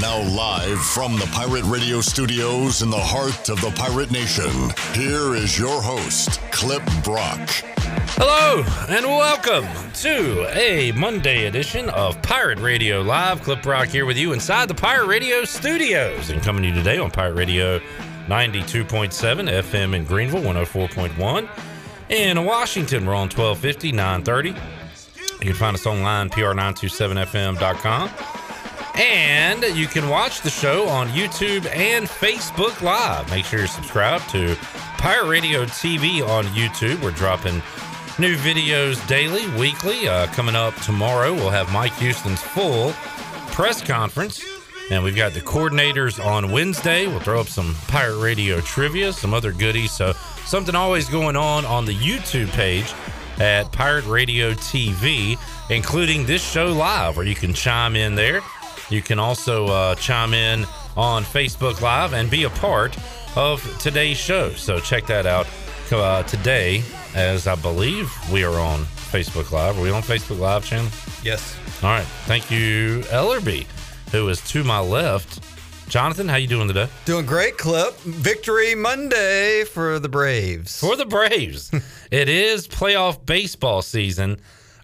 Now, live from the Pirate Radio studios in the heart of the Pirate Nation, here is your host, Clip Brock. Hello, and welcome to a Monday edition of Pirate Radio Live. Clip Brock here with you inside the Pirate Radio studios and coming to you today on Pirate Radio 92.7 FM in Greenville, 104.1. In Washington, we're on 1250, 930. You can find us online, pr927fm.com. And you can watch the show on YouTube and Facebook Live. Make sure you're subscribed to Pirate Radio TV on YouTube. We're dropping new videos daily, weekly. Uh, coming up tomorrow, we'll have Mike Houston's full press conference. And we've got the coordinators on Wednesday. We'll throw up some Pirate Radio trivia, some other goodies. So, something always going on on the YouTube page at Pirate Radio TV, including this show live, where you can chime in there. You can also uh, chime in on Facebook Live and be a part of today's show. So, check that out uh, today, as I believe we are on Facebook Live. Are we on Facebook Live channel? Yes. All right. Thank you, Ellerby, who is to my left. Jonathan, how you doing today? Doing great, Clip. Victory Monday for the Braves. For the Braves. it is playoff baseball season.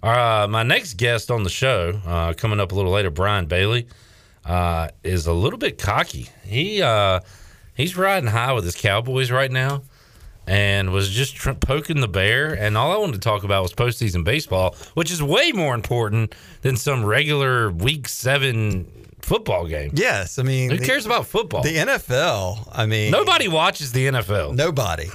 Uh, my next guest on the show, uh, coming up a little later, Brian Bailey, uh, is a little bit cocky. He uh, he's riding high with his Cowboys right now, and was just tr- poking the bear. And all I wanted to talk about was postseason baseball, which is way more important than some regular Week Seven football game. Yes, I mean, Who cares about football? The NFL, I mean, Nobody watches the NFL. Nobody.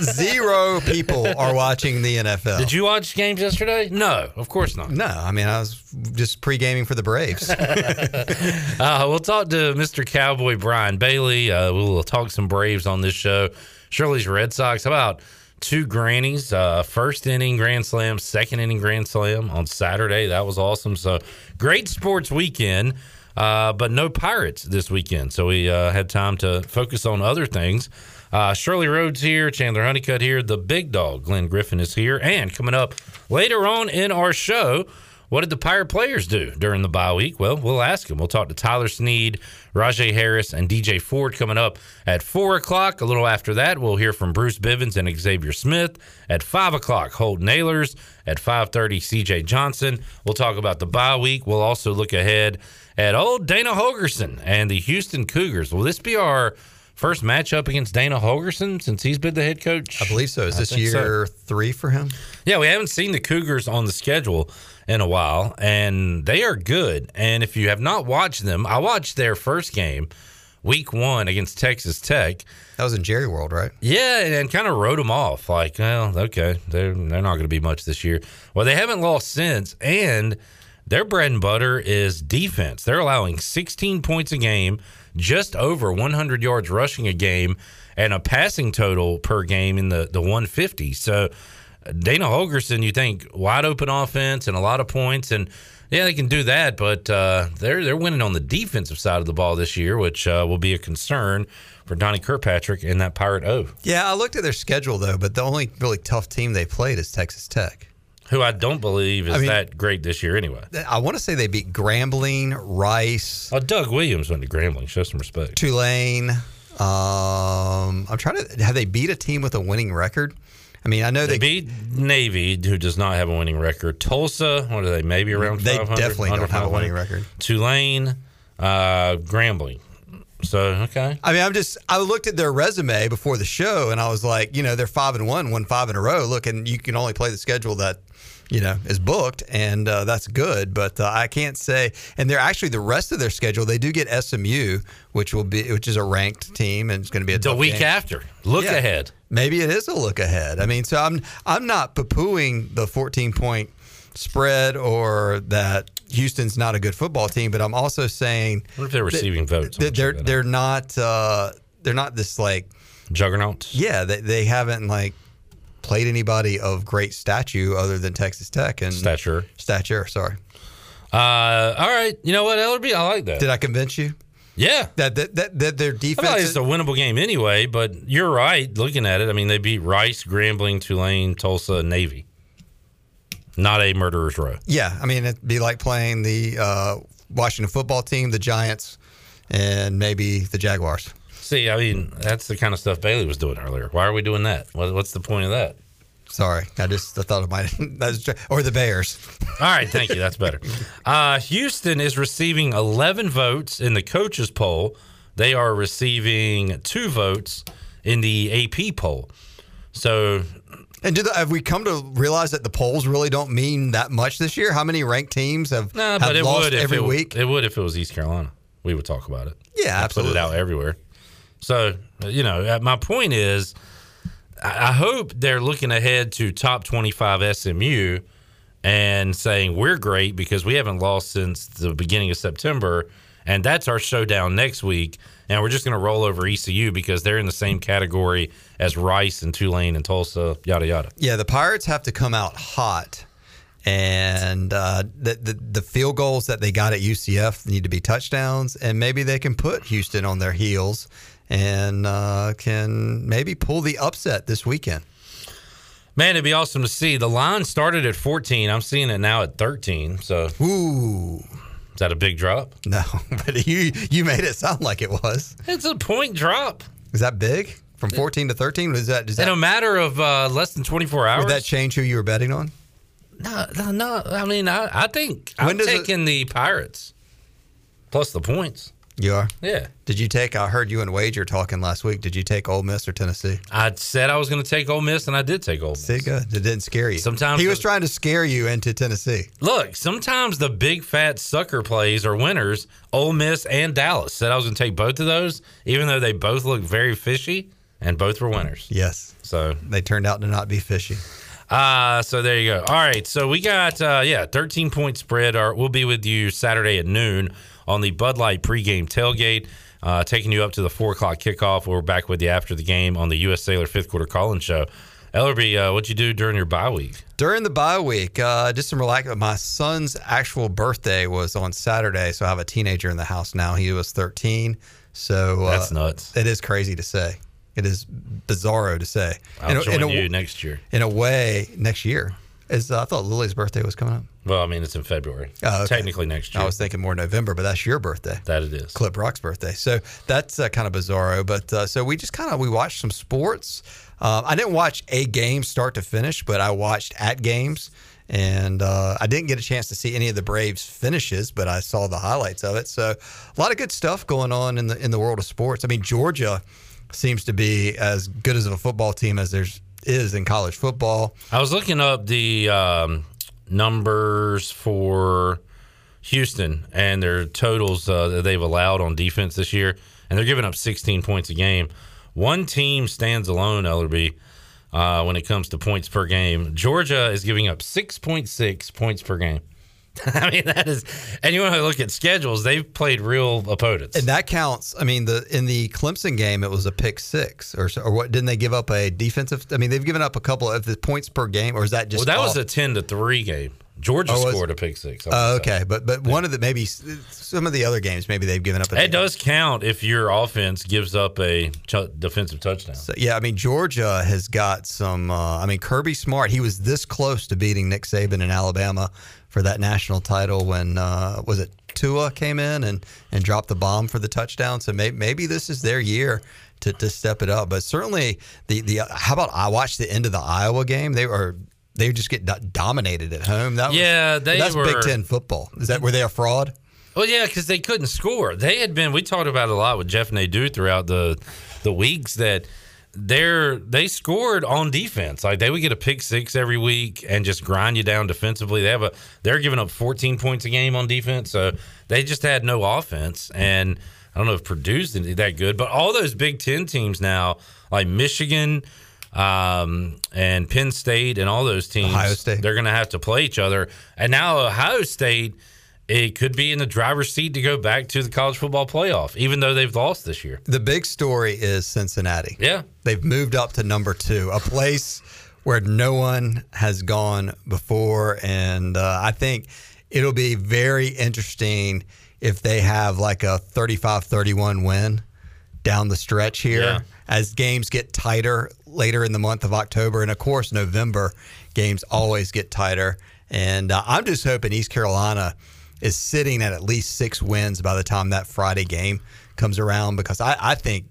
Zero people are watching the NFL. Did you watch games yesterday? No, of course not. No, I mean, I was just pre gaming for the Braves. uh, we'll talk to Mr. Cowboy Brian Bailey. Uh, we'll talk some Braves on this show. Shirley's Red Sox. How about two grannies? Uh, first inning grand slam, second inning grand slam on Saturday. That was awesome. So great sports weekend. Uh, but no Pirates this weekend. So we uh, had time to focus on other things. Uh, Shirley Rhodes here, Chandler Honeycutt here, the big dog, Glenn Griffin is here. And coming up later on in our show, what did the Pirate players do during the bye week? Well, we'll ask them. We'll talk to Tyler Snead, Rajay Harris, and DJ Ford coming up at 4 o'clock. A little after that, we'll hear from Bruce Bivens and Xavier Smith. At 5 o'clock, Holt Nailers. At 5.30, CJ Johnson. We'll talk about the bye week. We'll also look ahead at old Dana Holgorsen and the Houston Cougars. Will this be our first matchup against Dana Holgorsen since he's been the head coach? I believe so. Is I this year so. three for him? Yeah, we haven't seen the Cougars on the schedule in a while, and they are good. And if you have not watched them, I watched their first game, week one against Texas Tech. That was in Jerry World, right? Yeah, and, and kind of wrote them off. Like, well, okay, they're they're not going to be much this year. Well, they haven't lost since, and their bread and butter is defense. They're allowing 16 points a game, just over 100 yards rushing a game, and a passing total per game in the the 150. So. Dana Holgorsen, you think wide open offense and a lot of points, and yeah, they can do that, but uh, they're they're winning on the defensive side of the ball this year, which uh, will be a concern for Donnie Kirkpatrick and that Pirate O. Yeah, I looked at their schedule though, but the only really tough team they played is Texas Tech. Who I don't believe is I mean- that great this year anyway. I want to say they beat Grambling, Rice, Oh, Doug Williams went to Grambling. Show some respect. Tulane. Um, I'm trying to have they beat a team with a winning record. I mean, I know They they, beat Navy, who does not have a winning record. Tulsa, what are they? Maybe around they 500, definitely don't have a winning record. Tulane, uh, Grambling. So okay, I mean, I'm just I looked at their resume before the show, and I was like, you know, they're five and one, won five in a row. Look, and you can only play the schedule that you know is booked, and uh, that's good. But uh, I can't say, and they're actually the rest of their schedule. They do get SMU, which will be which is a ranked team, and it's going to be a the week game. after. Look Yeah. ahead. Maybe it is a look ahead. I mean, so I'm I'm not poo-pooing the 14 point spread or that Houston's not a good football team, but I'm also saying What if they're receiving votes? That they're they're not uh, they're not this like out. juggernauts. yeah they, they haven't like played anybody of great statue other than Texas Tech and Stature. stature. Sorry, Uh, all right. You know what, Ellerby? I like that. did I convince you yeah. that that that, that their I feel like it's a winnable game anyway, but you're right. Looking at it, I mean, they beat Rice, Grambling, Tulane, Tulsa, Navy. Not a murderer's row. Yeah, I mean it'd be like playing the uh, Washington football team, the Giants, and maybe the Jaguars. See, I mean, that's the kind of stuff Bailey was doing earlier. Why are we doing that? What, what's the point of that? Sorry, I just I thought it might that's or the Bears. All right, thank you. That's better. Uh, Houston is receiving 11 votes in the coaches poll. They are receiving two votes in the AP poll. So And do the, have we come to realize that the polls really don't mean that much this year? How many ranked teams have, Nah, have but it lost would if every it, week? It would if it was East Carolina. We would talk about it. Yeah, I'd absolutely. Put it out everywhere. So you know, my point is, I hope they're looking ahead to top twenty-five SMU and saying we're great because we haven't lost since the beginning of September, and that's our showdown next week. And we're just going to roll over ECU because they're in the same category as Rice and Tulane and Tulsa, yada yada. Yeah, the Pirates have to come out hot, and uh, the, the the field goals that they got at UCF need to be touchdowns, and maybe they can put Houston on their heels and uh, can maybe pull the upset this weekend. Man, it'd be awesome to see. The line started at 14. I'm seeing it now at 13. So Ooh, is that a big drop? no, but you you made it sound like it was. It's a point drop. Is that big from fourteen to thirteen? Was that does In a matter of uh, less than 24 hours. would that change who you were betting on? no, no, no. I mean, I, I think When I'm does it- taking the Pirates plus the points. You are. Yeah. Did you take? I heard you and Wager talking last week. Did you take Ole Miss or Tennessee? I said I was going to take Ole Miss, and I did take Ole Miss. See, good. It didn't scare you. Sometimes he was the- trying to scare you into Tennessee. Look, sometimes the big fat sucker plays are winners. Ole Miss and Dallas said I was going to take both of those, even though they both look very fishy, and both were winners. Yes, So they turned out to not be fishy. Uh, so there you go. All right. So we got, uh, yeah, 13 point spread. Our, we'll be with you Saturday at noon on the Bud Light pregame tailgate, uh, taking you up to the four o'clock kickoff. We're back with you after the game on the U.S. Sailor fifth quarter call in show. Ellerby, uh, what'd you do during your bye week? During the bye week, uh, just some relax. My son's actual birthday was on Saturday, so I have a teenager in the house now. He was 13, so uh, That's nuts. It is crazy to say. It is bizarro to say. I'll in, a, join in, a, you next year. in a way, next year. Is uh, I thought Lily's birthday was coming up. Well, I mean, it's in February. Oh, okay. Technically next year. I was thinking more November, but that's your birthday. that it is. Clip Brock's birthday. So that's uh, kind of bizarro. But uh, so we just kind of we watched some sports. Um, I didn't watch a game start to finish, but I watched at games, and uh, I didn't get a chance to see any of the Braves finishes, but I saw the highlights of it. So a lot of good stuff going on in the in the world of sports. I mean, Georgia seems to be as good as a football team as there's is in college football. I was looking up the um, numbers for Houston and their totals uh, that they've allowed on defense this year, and they're giving up 16 points a game. One team stands alone, Ellerby, uh, when it comes to points per game. Georgia is giving up 6.6 points per game. I mean, that is, and you want to look at schedules, they've played real opponents. And that counts. I mean, the in the Clemson game, it was a pick six, or or what? Didn't they give up a defensive? I mean, they've given up a couple of the points per game, or is that just? well, that was a 10 to 3 game. Georgia Oh, scored a pick six. Oh, okay, but but one of the maybe some of the other games, maybe they've given up. A It does count if your offense gives up a ch- defensive touchdown. So, yeah, I mean Georgia has got some. Uh, I mean Kirby Smart, he was this close to beating Nick Saban in Alabama for that national title when uh, was it Tua came in and and dropped the bomb for the touchdown. So maybe maybe this is their year to, to step it up. But certainly the the how about I watched the end of the Iowa game? They were. They just get dominated at home. That was, Yeah, they that's were- Big Ten football. Is that were they a fraud? Well, yeah, because they couldn't score. They had been. We talked about it a lot with Jeff Nadeau throughout the the weeks that they're they scored on defense. Like they would get a pick six every week and just grind you down defensively. They have a they're giving up 14 points a game on defense, so they just had no offense. And I don't know if Purdue's that good, but all those Big Ten teams now, like Michigan. Um, and Penn State and all those teams, Ohio State. they're going to have to play each other. And now Ohio State, it could be in the driver's seat to go back to the college football playoff, even though they've lost this year. The big story is Cincinnati. Yeah. They've moved up to number two, a place where no one has gone before. And uh, I think it'll be very interesting if they have like a 35 31 win down the stretch here Yeah. as games get tighter later in the month of October. And of course, November games always get tighter. And uh, I'm just hoping East Carolina is sitting at at least six wins by the time that Friday game comes around because I, I think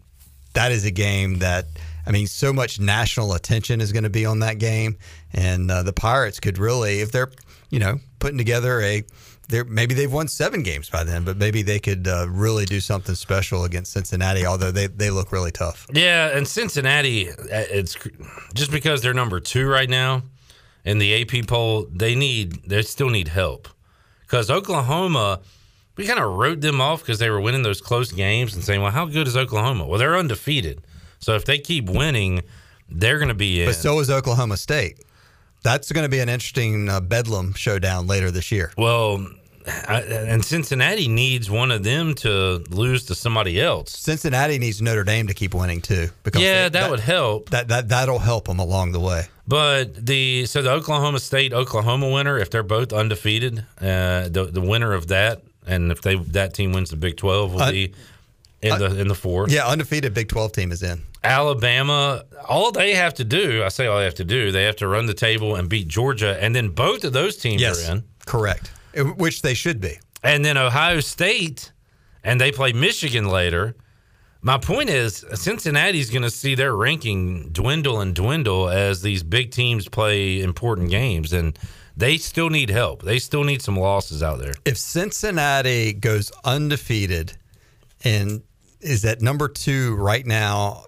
that is a game that I mean, so much national attention is going to be on that game, and uh, the Pirates could really, if they're, you know, putting together a, they're maybe they've won seven games by then, but maybe they could uh, really do something special against Cincinnati. Although they they look really tough. Yeah, and Cincinnati, uh, it's just because they're number two right now in the AP poll. They need, they still need help because Oklahoma, we kind of wrote them off because they were winning those close games and saying, "Well, how good is Oklahoma?" Well, they're undefeated, so if they keep winning, they're going to be in. But so is Oklahoma State. That's going to be an interesting uh, bedlam showdown later this year. well, I, and Cincinnati needs one of them to lose to somebody else. Cincinnati needs Notre Dame to keep winning too. Because Yeah, they- that, would help. that that that'll help them along the way. But the so the Oklahoma State Oklahoma winner, if they're both undefeated, uh, the the winner of that, and if they that team wins the Big Twelve, will Uh, be in the in the four. Yeah, undefeated Big Twelve team is in. Alabama, all they have to do, I say all they have to do, they have to run the table and beat Georgia, and then both of those teams Yes, are in. correct. Uh, Which they should be. and then Ohio State, and they play Michigan later. My point is, Cincinnati's going to see their ranking dwindle and dwindle as these big teams play important games, and they still need help. They still need some losses out there. if Cincinnati goes undefeated and is at number two right now,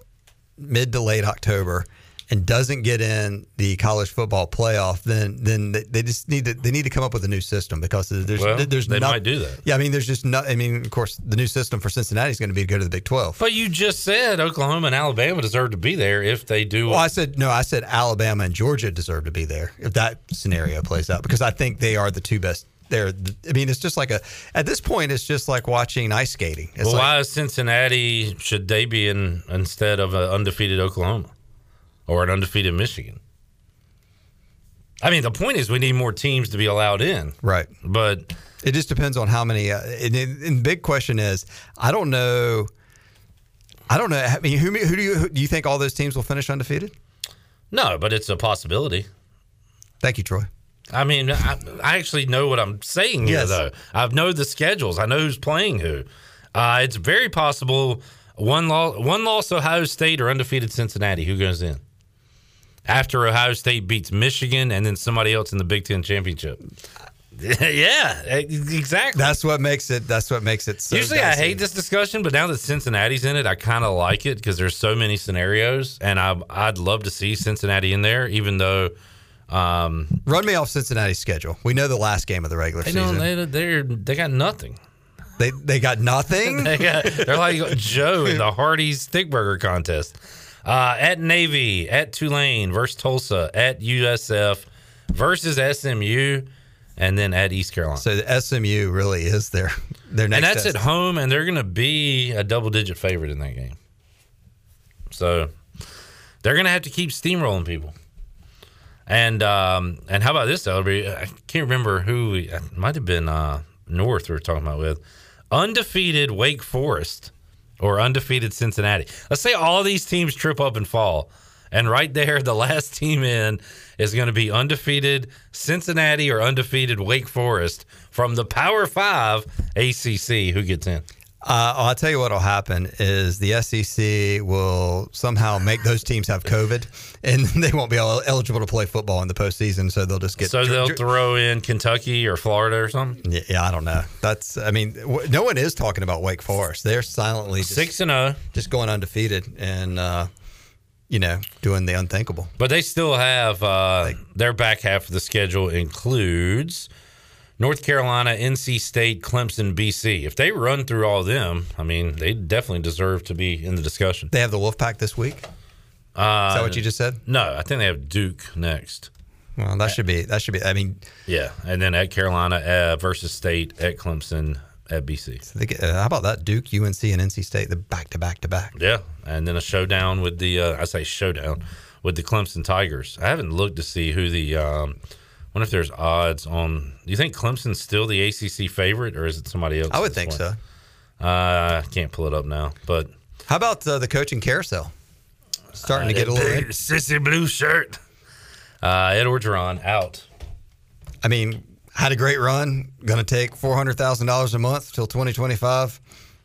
mid to late October, and doesn't get in the college football playoff, then then they- they just need to they need to come up with a new system because there's Well, there's they no- might do that. Yeah, I mean, there's just no. I mean, of course, the new system for Cincinnati is going to be to go to the Big Twelve. But you just said Oklahoma and Alabama deserve to be there if they do. Well, I said no. I said Alabama and Georgia deserve to be there if that scenario plays out because I think they are the two best. They're. I mean, it's just like a. At this point, it's just like watching ice skating. It's well, like, why is Cincinnati should they be in instead of an undefeated Oklahoma or an undefeated Michigan? I mean, the point is we need more teams to be allowed in, right. but It just depends on how many. Uh, and, and big question is, I don't know. I don't know. I mean, who, who do you who, do you think all those teams will finish undefeated? no, but it's a possibility. Thank you, Troy. I mean, I, I actually know what I'm saying here, Yes. though. I know the schedules. I know who's playing who. Uh, it's very possible one loss, one loss Ohio State or undefeated Cincinnati. Who goes in after Ohio State beats Michigan and then somebody else in the Big Ten championship? yeah, exactly. That's what makes it. That's what makes it. So Usually, I hate this discussion, but now that Cincinnati's in it, I kind of like it because there's so many scenarios, and I, I'd love to see Cincinnati in there, even though. Um, Run me off Cincinnati's schedule. We know the last game of the regular they season. don't. They they're, they got nothing. They they got nothing. They got, they're like Joe in the Hardy's Stick Burger contest. Uh, at Navy, at Tulane versus Tulsa, at USF versus SMU, and then at East Carolina. so the SMU really is their their next. and that's test. at home, and they're going to be a double digit favorite in that game. So they're going to have to keep steamrolling people. And um, and how about this, Elby? I can't remember who we, it might have been uh, North we were talking about with undefeated Wake Forest or undefeated Cincinnati. Let's say all these teams trip up and fall, and right there, the last team in is going to be undefeated Cincinnati or undefeated Wake Forest from the Power Five ACC. Who gets in? Uh, I'll tell you what will happen is the SEC will somehow make those teams have COVID, and they won't be eligible to play football in the postseason. So they'll just get. So they'll throw in Kentucky or Florida or something. Yeah, yeah, I don't know. That's. I mean, w- no one is talking about Wake Forest. They're silently just, Six and zero, just going undefeated and uh, you know doing the unthinkable. but they still have uh, their back half of the schedule includes North Carolina, NC State, Clemson, BC. If they run through all of them, I mean, they definitely deserve to be in the discussion. They have the Wolfpack this week. Uh, Is that what you just said? No, I think they have Duke next. Well, that should be. That should be. I mean, Yeah, and then at Carolina uh, versus State at Clemson at BC. they get, uh, how about that? Duke, UNC, and NC State. The back to back to back. Yeah, and then a showdown with the uh, I say showdown with the Clemson Tigers. I haven't looked to see who the. Um, wonder if there's odds on. Do you think Clemson's still the ACC favorite, or is it somebody else? I would think point? so. Uh, I can't pull it up now, but How about uh, the coaching carousel? Starting to get a little. Big sissy blue shirt. Uh, Ed Orgeron out. I mean, had a great run. Going to take four hundred thousand dollars a month till twenty twenty five,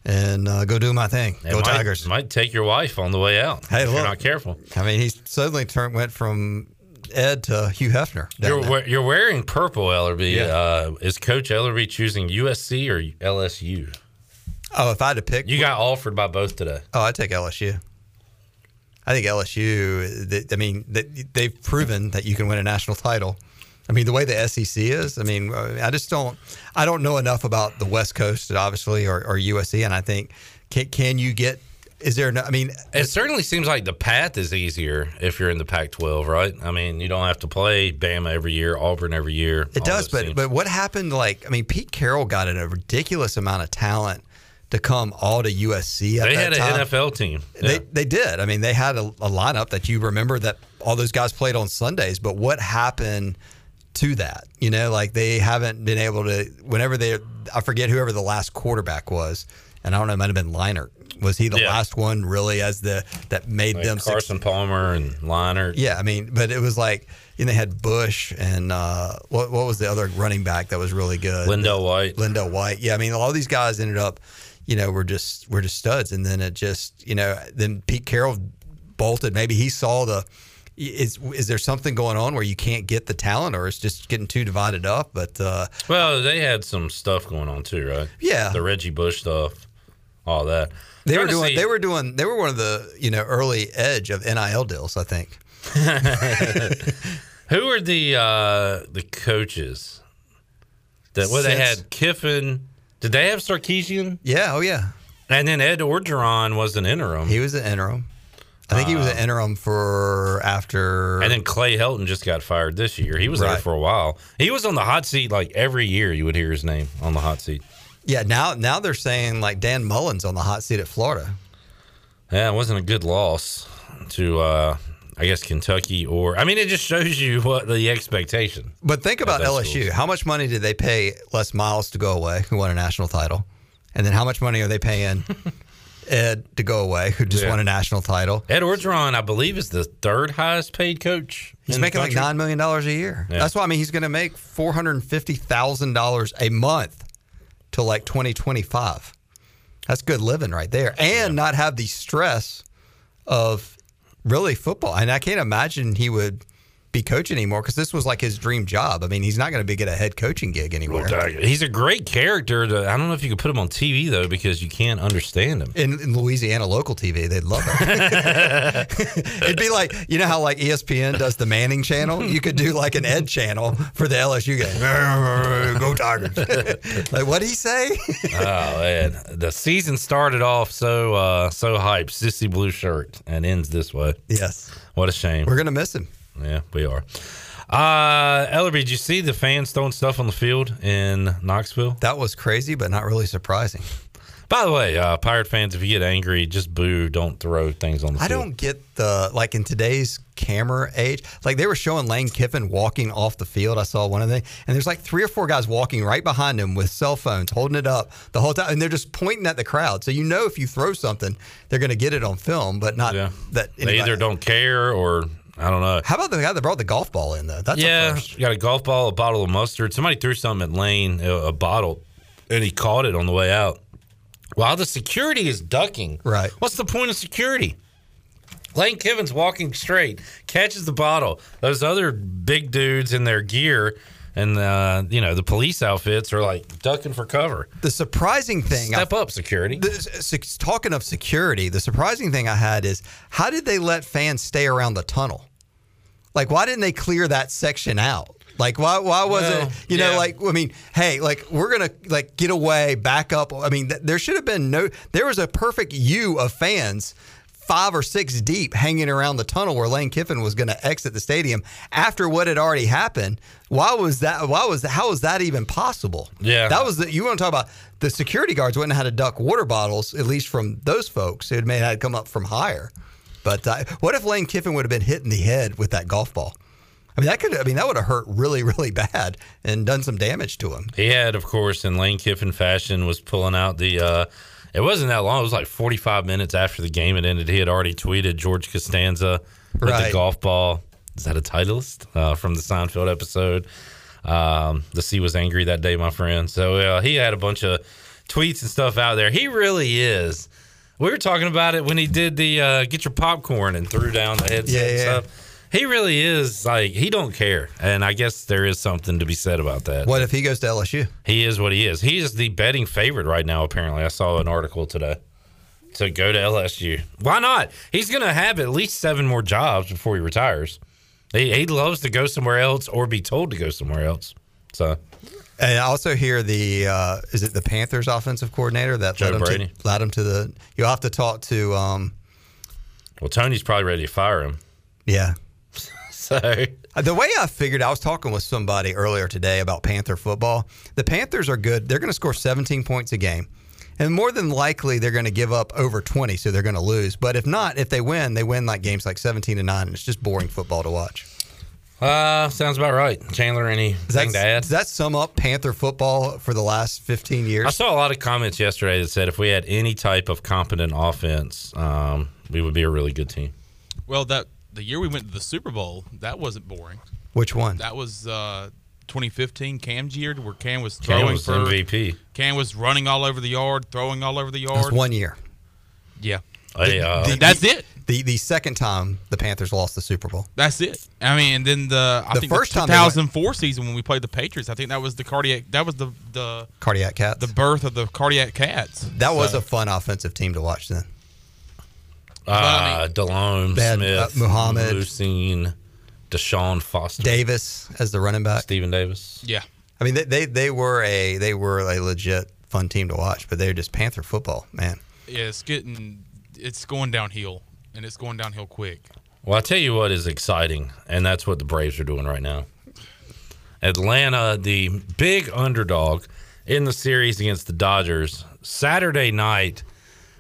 and uh, go do my thing. It go might, Tigers. Might take your wife on the way out. Hey, if you're look. not careful. I mean, he suddenly turned went from Ed to Hugh Hefner. You're you're wearing purple, Ellerby. Yeah. Uh, is Coach Ellerby choosing USC or LSU? oh, if I had to pick, You got offered by both today. oh, I'd take LSU. I think LSU. th- I mean, th- they've proven that you can win a national title. I mean, the way the SEC is. I mean, I just don't. I don't know enough about the West Coast, obviously, or, or USC, and I think can, can you get? Is there? No, I mean, It certainly seems like the path is easier if you're in the Pac-12, right? I mean, you don't have to play Bama every year, Auburn every year. It does, but teams. but what happened? Like, I mean, Pete Carroll got in a ridiculous amount of talent to come all to USC. At they had time. an NFL team. They Yeah. they did. I mean, they had a, a lineup that you remember that all those guys played on Sundays. But what happened to that? You know, like they haven't been able to. Whenever they, I forget whoever the last quarterback was, and I don't know, it might have been Leinart. Was he the Yeah. last one really as the that made Like them Carson Palmer and Leinart. yeah, I mean, but it was like and they had Bush and uh, what what was the other running back that was really good? LenDale White. LenDale White. Yeah, I mean, all these guys ended up, you know, were just were just studs, and then it just, you know, then Pete Carroll bolted. Maybe he saw the. Is is there something going on where you can't get the talent, or it's just getting too divided up? But uh, Well, they had some stuff going on too, right? Yeah. the Reggie Bush stuff, all that. They were doing they were doing they were one of the you know early edge of NIL deals. I think. Who are the uh, the coaches? That well, they had Kiffin. Did they have Sarkisian? Yeah. Oh yeah. And then Ed Orgeron was an interim. He was an interim. I think he was an interim for after. and then Clay Helton just got fired this year. He was there for a while. He was on the hot seat like every year. You would hear his name on the hot seat. Yeah, now now they're saying like Dan Mullen's on the hot seat at Florida. Yeah, it wasn't a good loss to, uh, I guess, Kentucky or. I mean, it just shows you what the expectation. But think about LSU. schools. How much money did they pay Les Miles to go away, who won a national title? And then how much money are they paying Ed to go away, who just Yeah. won a national title? Ed Orgeron, I believe, is the third highest paid coach. He's making like nine million dollars a year. Yeah. That's why I mean he's going to make four hundred and fifty thousand dollars a month till like twenty twenty five. That's good living right there, and not have the stress of really football. And I can't imagine he would be coaching anymore because this was like his dream job. I mean, he's not going to be get a head coaching gig anywhere. He's a great character. To, I don't know if you could put him on TV though, because you can't understand him. in, in Louisiana local TV, they'd love it. It'd be like you know how like ESPN does the Manning channel. You could do like an Ed channel for the LSU game. Go Tigers! like what would he say? oh man, the season started off so uh, so hyped, sissy blue shirt, and ends this way. yes, What a shame. we're gonna miss him. Yeah, we are. Uh, Ellerby, did you see the fans throwing stuff on the field in Knoxville? That was crazy, but not really surprising. By the way, uh, Pirate fans, if you get angry, just boo. Don't throw things on the field. I field. don't get the like in today's camera age. Like they were showing Lane Kiffin walking off the field. I saw one of them, and there's like three or four guys walking right behind him with cell phones, holding it up the whole time, and they're just pointing at the crowd. So you know if you throw something, they're going to get it on film, but not Yeah. that. They either don't care or I don't know. How about the guy that brought the golf ball in though? That's a yeah, got a golf ball, a bottle of mustard. Somebody threw something at Lane, a, a bottle, and he caught it on the way out. while the security is ducking. Right. What's the point of security? Lane Kiffin's walking straight, catches the bottle. Those other big dudes in their gear and uh, you know the police outfits are like ducking for cover. The surprising thing, step I, up security. The, talking of security, the surprising thing I had is how did they let fans stay around the tunnel? Like, why didn't they clear that section out? Like why why was well, it you yeah. know like I mean hey like we're gonna like get away back up I mean th- there should have been no there was a perfect U of fans five or six deep hanging around the tunnel where Lane Kiffin was going to exit the stadium after what had already happened. Why was that? Why was that, how was that even possible? Yeah, that was the, you want to talk about the security guards wouldn't have had to duck water bottles at least from those folks. It may have come up from higher. But uh, what if Lane Kiffin would have been hit in the head with that golf ball? I mean, that could. I mean, that would have hurt really, really bad and done some damage to him. He had, of course, in Lane Kiffin fashion, was pulling out the. Uh, it wasn't that long. It was like 45 minutes after the game had ended. He had already tweeted George Costanza with right. the golf ball. Is that a titleist uh, from the Seinfeld episode? Um, the sea was angry that day, my friend. So uh, he had a bunch of tweets and stuff out there. He really is. We were talking about it when he did the uh, get your popcorn and threw down the headset yeah, and stuff he really is like he don't care, and I guess there is something to be said about that. What if he goes to LSU? He is what he is. He is the betting favorite right now. Apparently, I saw an article today to go to LSU. Why not? He's going to have at least seven more jobs before he retires. He, he loves to go somewhere else or be told to go somewhere else. So. And I also hear the uh, is it the Panthers offensive coordinator that Joe led him, Brady. To, led him to the. You'll have to talk to. Um, well, Tony's probably ready to fire him. Yeah, so the way I figured, I was talking with somebody earlier today about Panther football. The Panthers are good. They're going to score 17 points a game. And more than likely, they're going to give up over 20, so they're going to lose. But if not, if they win, they win like games like 17 to 9, and it's just boring football to watch. Uh, sounds about right. Chandler, anything to add? Does that sum up Panther football for the last 15 years? I saw a lot of comments yesterday that said if we had any type of competent offense, um, we would be a really good team. Well, that the year we went to the Super Bowl, that wasn't boring. Which one? That was uh, 2015 Cam's year, where Cam was throwing Cam was for MVP. Cam was running all over the yard, throwing all over the yard. That's one year. Yeah, hey, uh, the, that's it. The the second time the Panthers lost the Super Bowl. That's it. I mean, and then the I the think first the 2004 went, season when we played the Patriots, I think that was the cardiac. That was the the cardiac cats. The birth of the cardiac cats. That so. was a fun offensive team to watch then. Uh, Delhomme, Bad, Smith, uh, Muhammad, Lucine, Deshaun Foster, Davis as the running back, Stephen Davis. Yeah, I mean they, they they were a they were a legit fun team to watch, but they're just Panther football, man. Yeah, it's getting it's going downhill, and it's going downhill quick. Well, I tell you what is exciting, and that's what the Braves are doing right now. Atlanta, the big underdog in the series against the Dodgers, Saturday night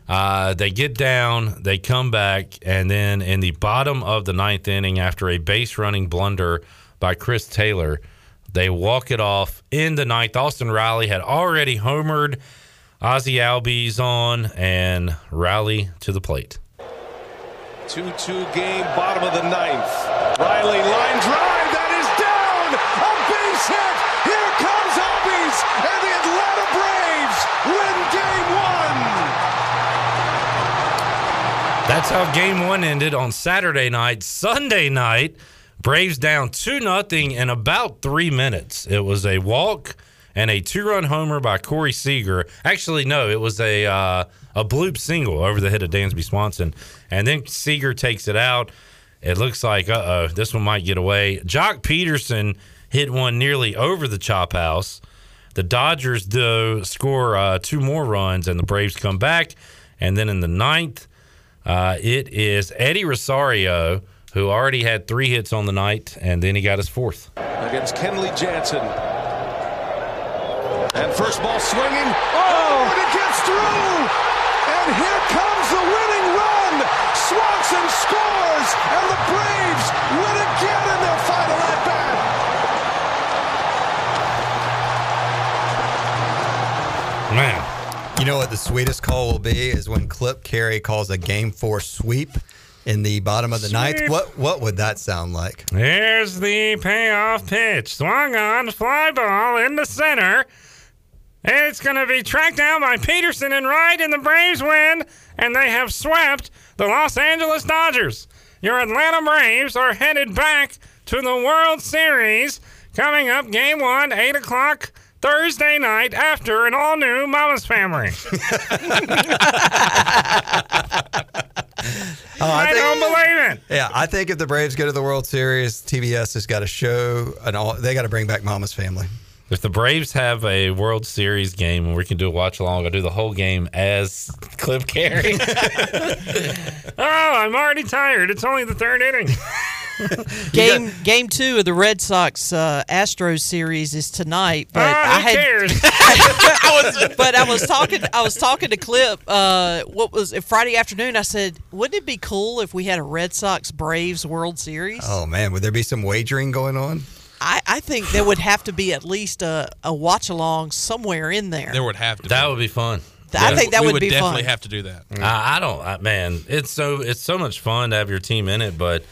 uh, they get down, they come back, and then in the bottom of the ninth inning, after a base running blunder by Chris Taylor, they walk it off in the ninth. Austin Riley had already homered. Ozzie Albies on and Riley to the plate. 2 2 game, bottom of the ninth. Riley line drive, That's how game one ended on Saturday night. Sunday night, Braves down 2 nothing in about three minutes. It was a walk and a two run homer by Corey Seager. Actually, no, it was a uh, a bloop single over the head of Dansby Swanson. And then Seager takes it out. It looks like, uh oh, this one might get away. Joc Pederson hit one nearly over the chop house. The Dodgers, do score uh, two more runs, and the Braves come back. And then in the ninth, uh, it is Eddie Rosario, who already had three hits on the night, and then he got his fourth. Against Kenley Jansen. And first ball swinging. Oh, and it gets through! And here comes the winning run! Swanson scores, and the Braves win again in their final at bat. Man, you know what the sweetest call will be is when Clip Carey calls a game four sweep in the bottom of the sweep. ninth. What what would that sound like? There's the payoff pitch. Swung on, fly ball in the center. It's going to be tracked down by Pederson and Wright, and the Braves win, and they have swept the Los Angeles Dodgers. Your Atlanta Braves are headed back to the World Series. Coming up, game one, 8 o'clock Thursday night after an all new Mama's Family. Oh, I, think- don't believe it. Yeah, I think if the Braves go to the World Series, TBS has got to show an all. They got to bring back Mama's Family. If the Braves have a World Series game and we can do a watch along, I'll do the whole game as Clip Carey. oh, I'm already tired. It's only the third inning. Game game two of the Red Sox uh, Astros series is tonight. But Ah, I who had, cares? I was, but I was talking. I was talking to Clip. Uh, what was it, Friday afternoon? I said, wouldn't it be cool if we had a Red Sox Braves World Series? Oh man, would there be some wagering going on? I, I think there would have to be at least a, a watch along somewhere in there. There would have to. that be. would be fun. I think that we would, would be definitely fun. have to do that. I, I don't, I, man. It's so it's so much fun to have your team in it, but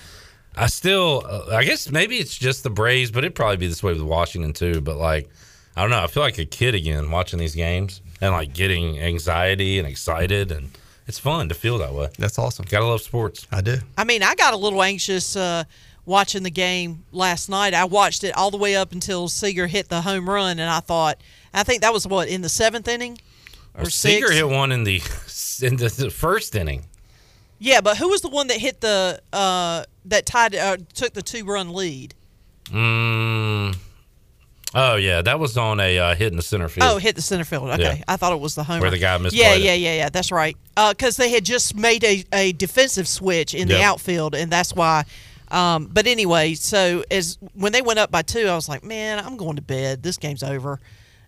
I still, uh, I guess maybe it's just the Braves, but it'd probably be this way with Washington too. But like, I don't know. I feel like a kid again watching these games and like getting anxiety and excited, and it's fun to feel that way. That's awesome. Gotta love sports. I do. I mean, I got a little anxious uh, watching the game last night. I watched it all the way up until Seager hit the home run, and I thought, I think that was what in the seventh inning or Seager sixth. hit one in the in the, the first inning. Yeah, but who was the one that hit the uh, that tied uh, took the two run lead? Mm. Oh yeah, that was on a uh, hit in the center field. Oh, hit the center field. Okay, Yeah. I thought it was the home Where the guy misplayed Yeah, yeah, yeah, yeah. That's right. Because they had just made a, a defensive switch in the outfield, and that's why. Um, but anyway, so as when they went up by two, I was like, man, I'm going to bed. This game's over.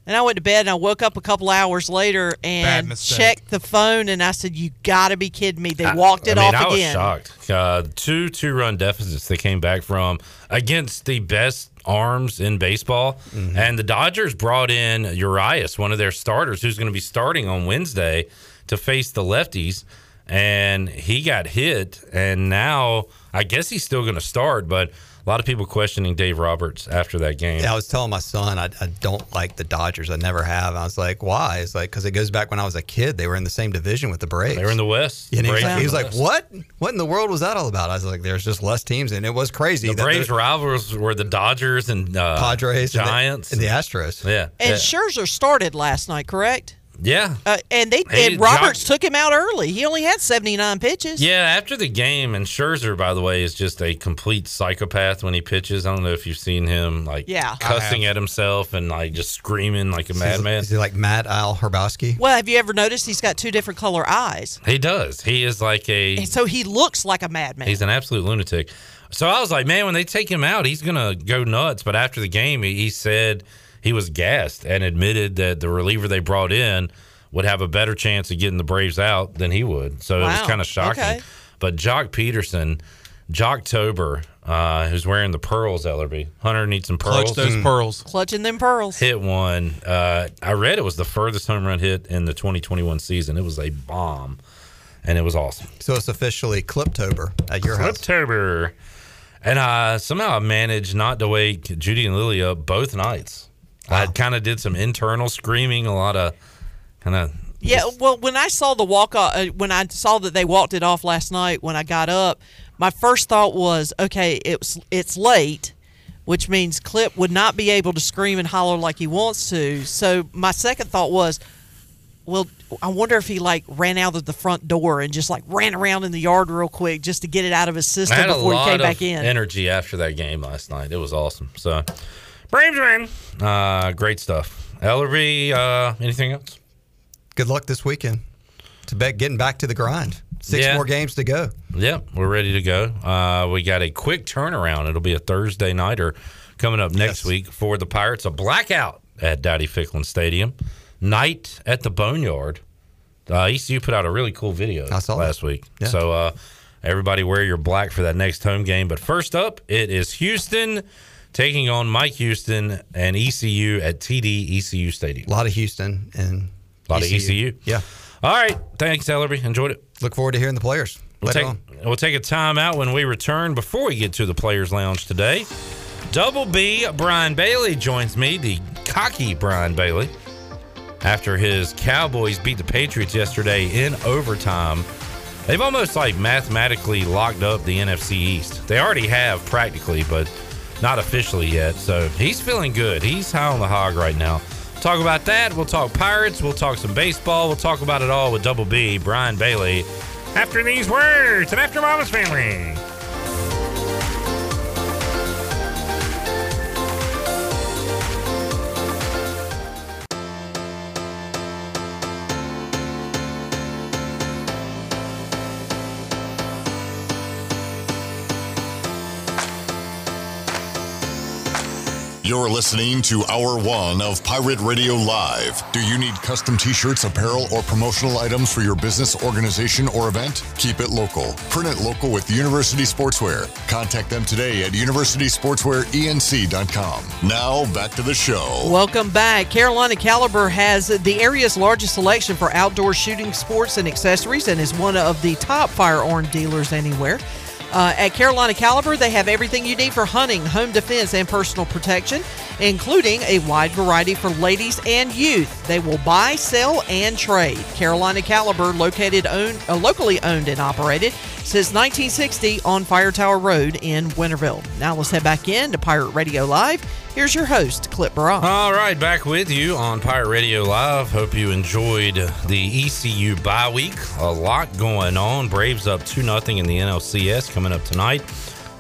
And I went to bed and I woke up a couple hours later and checked the phone and I said, "You got to be kidding me! They walked it I mean, off I again." was shocked. Uh, two two run deficits they came back from against the best arms in baseball, Mm-hmm. and the Dodgers brought in Urias, one of their starters, who's going to be starting on Wednesday to face the lefties, and he got hit, and now I guess he's still going to start, but. A lot of people questioning Dave Roberts after that game. Yeah, I was telling my son I, I don't like the Dodgers. I never have. I was like, why? It's like because it goes back when I was a kid. They were in the same division with the Braves. They were in the West. And he was, like, he was like, West. "What? What in the world was that all about?" I was like, "There's just less teams, and it was crazy." The that Braves the rivals were the Dodgers and uh, Padres, and the- Giants, and the, Astros. yeah, and yeah. Scherzer started last night, correct? Yeah. Uh, and they Hey, and Roberts John- took him out early. He only had 79 pitches. Yeah, after the game, and Scherzer, by the way, is just a complete psychopath when he pitches. I don't know if you've seen him like Yeah. Cussing at himself and like just screaming like a Is, madman. is he like Matt Al Hrabosky? Well, have you ever noticed he's got two different color eyes? He does. He is like a And so he looks like a madman. he's an absolute lunatic. So I was like, man, when they take him out, he's gonna go nuts. But after the game, he, he said he was gassed and admitted that the reliever they brought in would have a better chance of getting the Braves out than he would. So it was kind of shocking. Okay. But Joc Pederson, Joctober, uh, who's wearing the pearls, Ellerby. Hunter needs some pearls. Clutch those pearls. Clutching them pearls. Hit one. Uh, I read it was the furthest home run hit in the 2021 season. It was a bomb, and it was awesome. So it's officially Cliptober at your house. October. And uh, somehow I managed not to wake Judy and Lily up both nights. I kind of did some internal screaming, a lot of kind of. Yeah, well, when I saw the walk off, uh, when I saw that they walked it off last night, when I got up, my first thought was, okay, it's it's late, which means Clip would not be able to scream and holler like he wants to. So my second thought was, well, I wonder if he like ran out of the front door and just like ran around in the yard real quick just to get it out of his system before he came back in. energy after that game last night. It was awesome. So, Braves win. Uh, great stuff. Ellerby, uh, anything else? Good luck this weekend. To bet getting back to the grind. Six Yeah. more games to go. Yep, we're ready to go. Uh, we got a quick turnaround. It'll be a Thursday nighter coming up next Yes. week for the Pirates. A blackout at Dowdy Ficklen Stadium, night at the Boneyard. Uh, ECU put out a really cool video I saw last that. week. Yeah. So uh, everybody wear your black for that next home game. But first up, it is Houston taking on Mike Houston and ECU at TD ECU Stadium. A lot of Houston and A lot of ECU. Yeah. All right, thanks, Ellerby. Enjoyed it. Look forward to hearing the players. We'll take, on. we'll take a time out when we return before we get to the Players Lounge today. Double B Brian Bailey joins me, the cocky Brian Bailey. after his Cowboys beat the Patriots yesterday in overtime. They've almost like mathematically locked up the NFC East. They already have practically, but not officially yet. So he's feeling good. He's high on the hog right now. Talk about that. We'll talk Pirates. We'll talk some baseball. We'll talk about it all with Double B, Brian Bailey. After these words and after Mama's family. You're listening to Hour One of Pirate Radio Live. Do you need custom t shirts, apparel, or promotional items for your business, organization, or event? Keep it local. Print it local with University Sportswear. Contact them today at universitysportswearenc.com. Now, back to the show. Welcome back. Carolina Caliber has the area's largest selection for outdoor shooting sports and accessories and is one of the top firearm dealers anywhere. Uh, at Carolina Caliber, they have everything you need for hunting, home defense, and personal protection, including a wide variety for ladies and youth. They will buy, sell, and trade. Carolina Caliber, located owned, uh, locally owned and operated since 1960 on Fire Tower Road in Winterville. Now let's head back in to Pirate Radio Live. Here's your host, Clip Brock. All right, back with you on Pirate Radio Live. Hope you enjoyed the ECU bye week. A lot going on. Braves up 2 0 in the NLCS coming up tonight.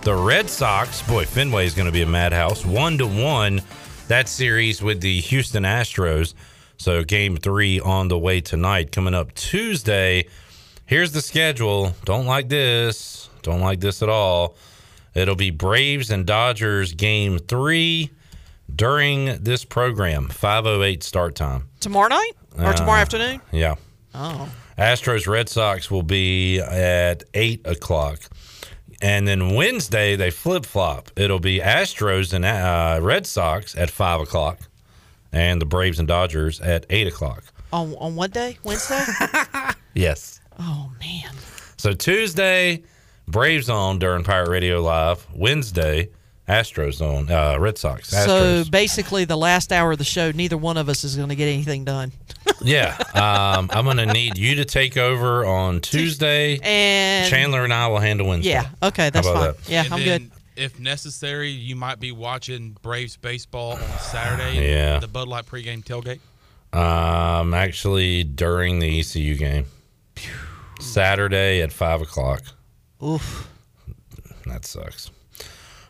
The Red Sox, boy, Fenway is going to be a madhouse. 1 to 1 that series with the Houston Astros. So game three on the way tonight. Coming up Tuesday. Here's the schedule. Don't like this. Don't like this at all. It'll be Braves and Dodgers game three during this program, 508 start time. Tomorrow night? Or tomorrow Uh, afternoon? Yeah. Oh. Astros Red Sox will be at 8 o'clock. And then Wednesday, they flip flop. It'll be Astros and uh, Red Sox at 5 o'clock, and the Braves and Dodgers at 8 o'clock. On, on what day? Wednesday? Yes. oh, man. So Tuesday, Braves on during Pirate Radio Live. Wednesday, Astros on uh, Red Sox. So basically, the last hour of the show, neither one of us is going to get anything done. yeah, um, I'm going to need you to take over on Tuesday. And Chandler and I will handle Wednesday. Yeah. Okay. That's fine. that? Yeah, And I'm then, good. If necessary, you might be watching Braves baseball on Saturday. Yeah. The Bud Light pregame tailgate. Um, actually, during the ECU game, Saturday at five o'clock. Oof. That sucks.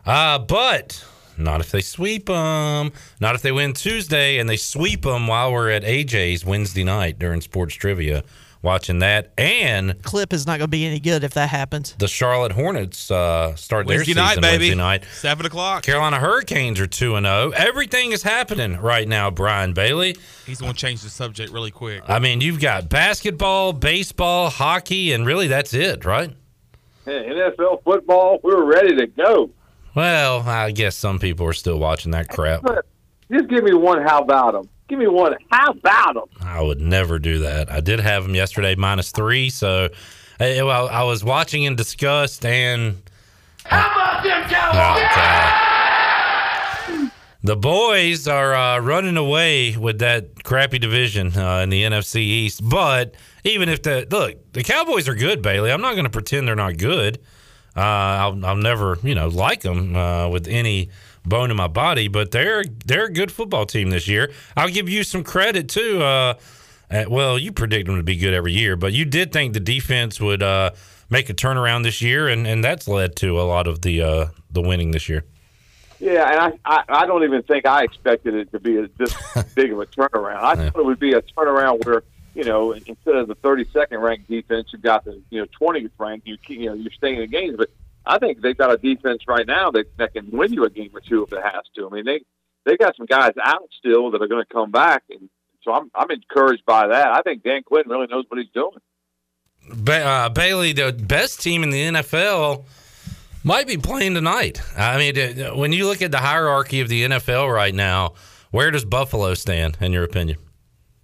Uh, but not if they sweep them. Not if they win Tuesday and they sweep them while we're at AJ's Wednesday night during sports trivia, watching that. And Clip is not going to be any good if that happens. the Charlotte Hornets uh, start their Wednesday season night, baby. Wednesday night. Seven o'clock. Carolina Hurricanes are 2 and 0. Everything is happening right now, Brian Bailey. He's going to change the subject really quick. I mean, you've got basketball, baseball, hockey, and really that's it, right? NFL football, we're ready to go. Well, I guess some people are still watching that crap. Just give me one. How about them? Give me one. How about them? I would never do that. I did have them yesterday minus three, so eh, well, I was watching in disgust and. How about them cowboys? The boys are uh, running away with that crappy division uh, in the NFC East. But even if the look, the Cowboys are good, Bailey. I'm not going to pretend they're not good. Uh, I'll, I'll never, you know, like them uh, with any bone in my body. But they're they're a good football team this year. I'll give you some credit too. Uh, at- well, you predict them to be good every year, but you did think the defense would uh, make a turnaround this year, and, and that's led to a lot of the uh, the winning this year. Yeah, and I, I, I don't even think I expected it to be a, this big of a turnaround. I thought it would be a turnaround where you know instead of the 32nd ranked defense, you've got the you know 20th ranked. You you know you're staying in games, but I think they've got a defense right now that that can win you a game or two if it has to. I mean they they got some guys out still that are going to come back, and so I'm I'm encouraged by that. I think Dan Quinn really knows what he's doing. Ba- uh, Bailey, the best team in the NFL, might be playing tonight. I mean, when you look at the hierarchy of the NFL right now, where does Buffalo stand, in your opinion?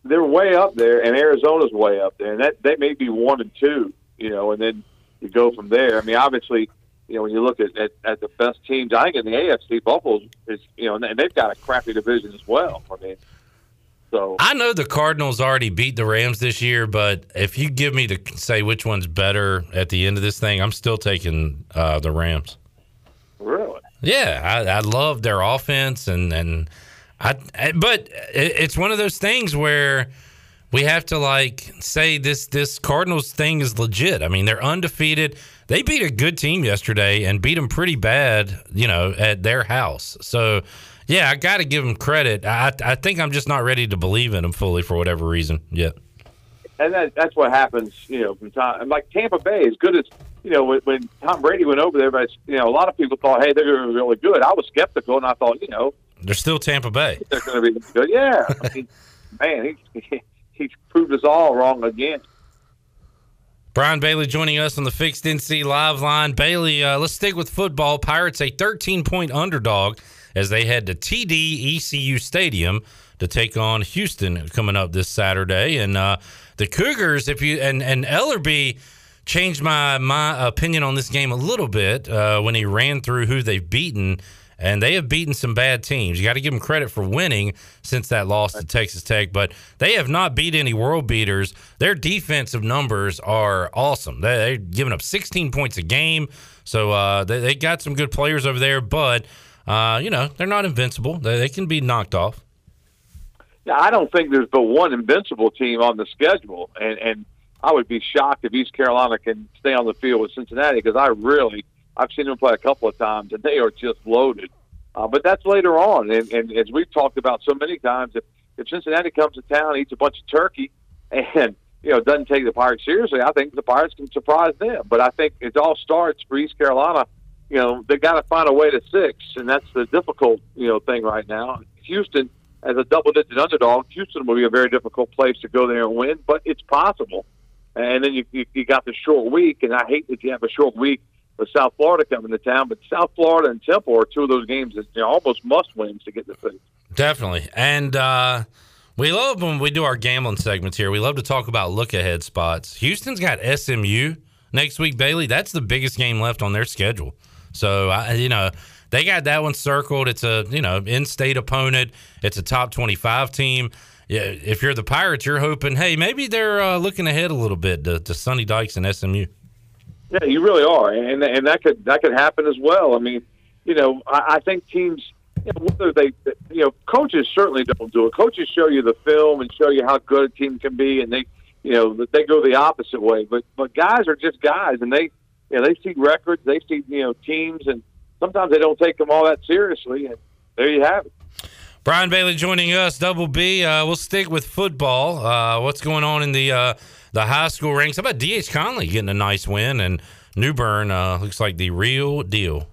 They're way up there, and Arizona's way up there, and that they may be one and two, you know, and then you go from there. I mean, obviously, you know, when you look at, at, at the best teams, I think in the AFC, Buffalo's is, you know, and they've got a crappy division as well. I mean, So I know the Cardinals already beat the Rams this year, but if you give me to say which one's better at the end of this thing, I'm still taking uh, the Rams. really, Yeah, I, I love their offense, and and I, but it's one of those things where we have to like say this this Cardinals thing is legit. I mean, they're undefeated. They beat a good team yesterday and beat them pretty bad, you know, at their house. So. Yeah, I got to give them credit. I, I think I'm just not ready to believe in them fully for whatever reason yet. and that, that's what happens. You know, from time like Tampa Bay, as good as you know, when, when Tom Brady went over there, but you know, a lot of people thought, hey, they're really good. I was skeptical, and I thought, you know, They're still Tampa Bay. they're going to be good. Yeah, I mean, man, he he's proved us all wrong again. Brian Bailey joining us on the Fixed NC Live line. Bailey, uh, let's stick with football. Pirates a 13 point underdog as they head to TD ECU Stadium to take on Houston coming up this Saturday. And uh, the Cougars, if you and and Ellerby changed my my opinion on this game a little bit uh, when he ran through who they've beaten. And they have beaten some bad teams. You got to give them credit for winning since that loss to Texas Tech, but they have not beat any world beaters. Their defensive numbers are awesome. They, they're giving up 16 points a game, so uh, they, they got some good players over there. But uh, you know they're not invincible. They, they can be knocked off. Yeah, I don't think there's but one invincible team on the schedule, and and I would be shocked if East Carolina can stay on the field with Cincinnati because I really I've seen them play a couple of times and they are just loaded. Uh, but that's later on, and, and as we've talked about so many times, if, if Cincinnati comes to town, eats a bunch of turkey, and you know doesn't take the Pirates seriously, I think the Pirates can surprise them. But I think it all starts for East Carolina. You know they got to find a way to six, and that's the difficult you know thing right now. Houston as a double-digit underdog, Houston will be a very difficult place to go there and win, but it's possible. And then you, you, you got the short week, and I hate that you have a short week with South Florida coming to town, but South Florida and Temple are two of those games that you know, almost must wins to get the thing. Definitely. And uh, we love when we do our gambling segments here. We love to talk about look ahead spots. Houston's got SMU next week, Bailey. That's the biggest game left on their schedule. So, I, you know, they got that one circled. It's a, you know, in state opponent, it's a top 25 team. Yeah, if you're the Pirates, you're hoping, hey, maybe they're uh, looking ahead a little bit to, to Sonny Dykes and SMU. Yeah, you really are, and and that could that could happen as well. I mean, you know, I, I think teams, you know, whether they, you know, coaches certainly don't do it. Coaches show you the film and show you how good a team can be, and they, you know, they go the opposite way. But but guys are just guys, and they, you know, they see records, they see you know teams, and sometimes they don't take them all that seriously. And there you have it. Brian Bailey joining us, Double B. Uh, we'll stick with football. Uh, what's going on in the uh, the high school ranks? How about DH Conley getting a nice win and New Bern uh, looks like the real deal.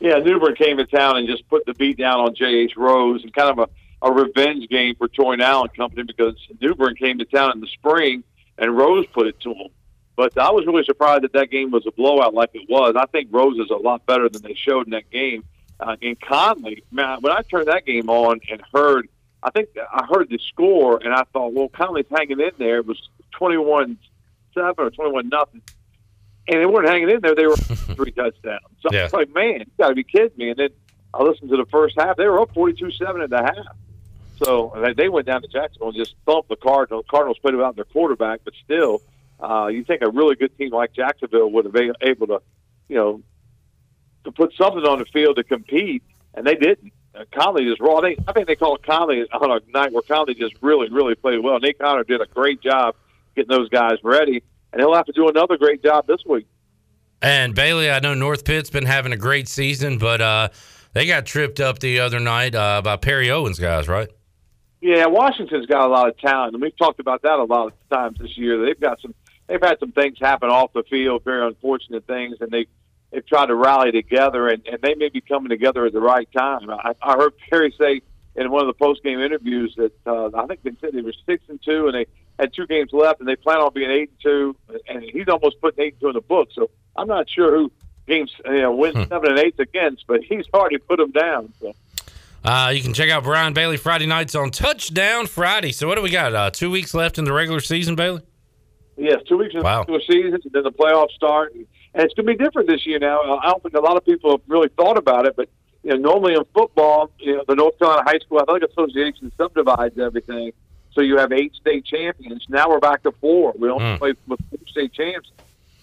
Yeah, New Bern came to town and just put the beat down on J.H. Rose and kind of a, a revenge game for Troy Allen Company because New Bern came to town in the spring and Rose put it to him. But I was really surprised that that game was a blowout like it was. I think Rose is a lot better than they showed in that game. Uh, and Conley, man, when I turned that game on and heard, I think I heard the score and I thought, well, Conley's hanging in there. It was twenty-one seven or twenty-one nothing, and they weren't hanging in there. They were three touchdowns. So I Yeah. was like, man, you got to be kidding me. And then I listened to the first half. They were up forty-two seven at the half. So they- they went down to Jacksonville and just thumped the Cardinals. Cardinals played without their quarterback, but still, uh, you think a really good team like Jacksonville would have been able to, you know, to put something on the field to compete, and they didn't. Uh, Conley just raw. They, I think they called it Conley on a night where Conley just really, really played well. Nate Connor did a great job getting those guys ready, and he'll have to do another great job this week. And Bailey, I know North Pitt's been having a great season, but uh, they got tripped up the other night uh, by Perry Owens guys, right? Yeah, Washington's got a lot of talent, and we've talked about that a lot of times this year. They've got some, they've had some things happen off the field, very unfortunate things, and they they've tried to rally together, and, and they may be coming together at the right time. I, I heard Perry say in one of the post game interviews that uh, I think they said they were six and two, and they had two games left, and they plan on being eight and two, and he's almost putting eight and two in the book. So I'm not sure who games you know wins seven and eight against, but he's already put them down. So. Uh, you can check out Brian Bailey Friday nights on Touchdown Friday. So what do we got? Uh, two weeks left in the regular season, Bailey. Yes, two weeks into Wow. the season, and then the playoffs start, and it's going to be different this year. Now, I don't think a lot of people have really thought about it, but you know, normally in football, you know, the North Carolina High School Athletic Association subdivides everything, so you have eight state champions. Now we're back to four. We only Mm. play with four state champs.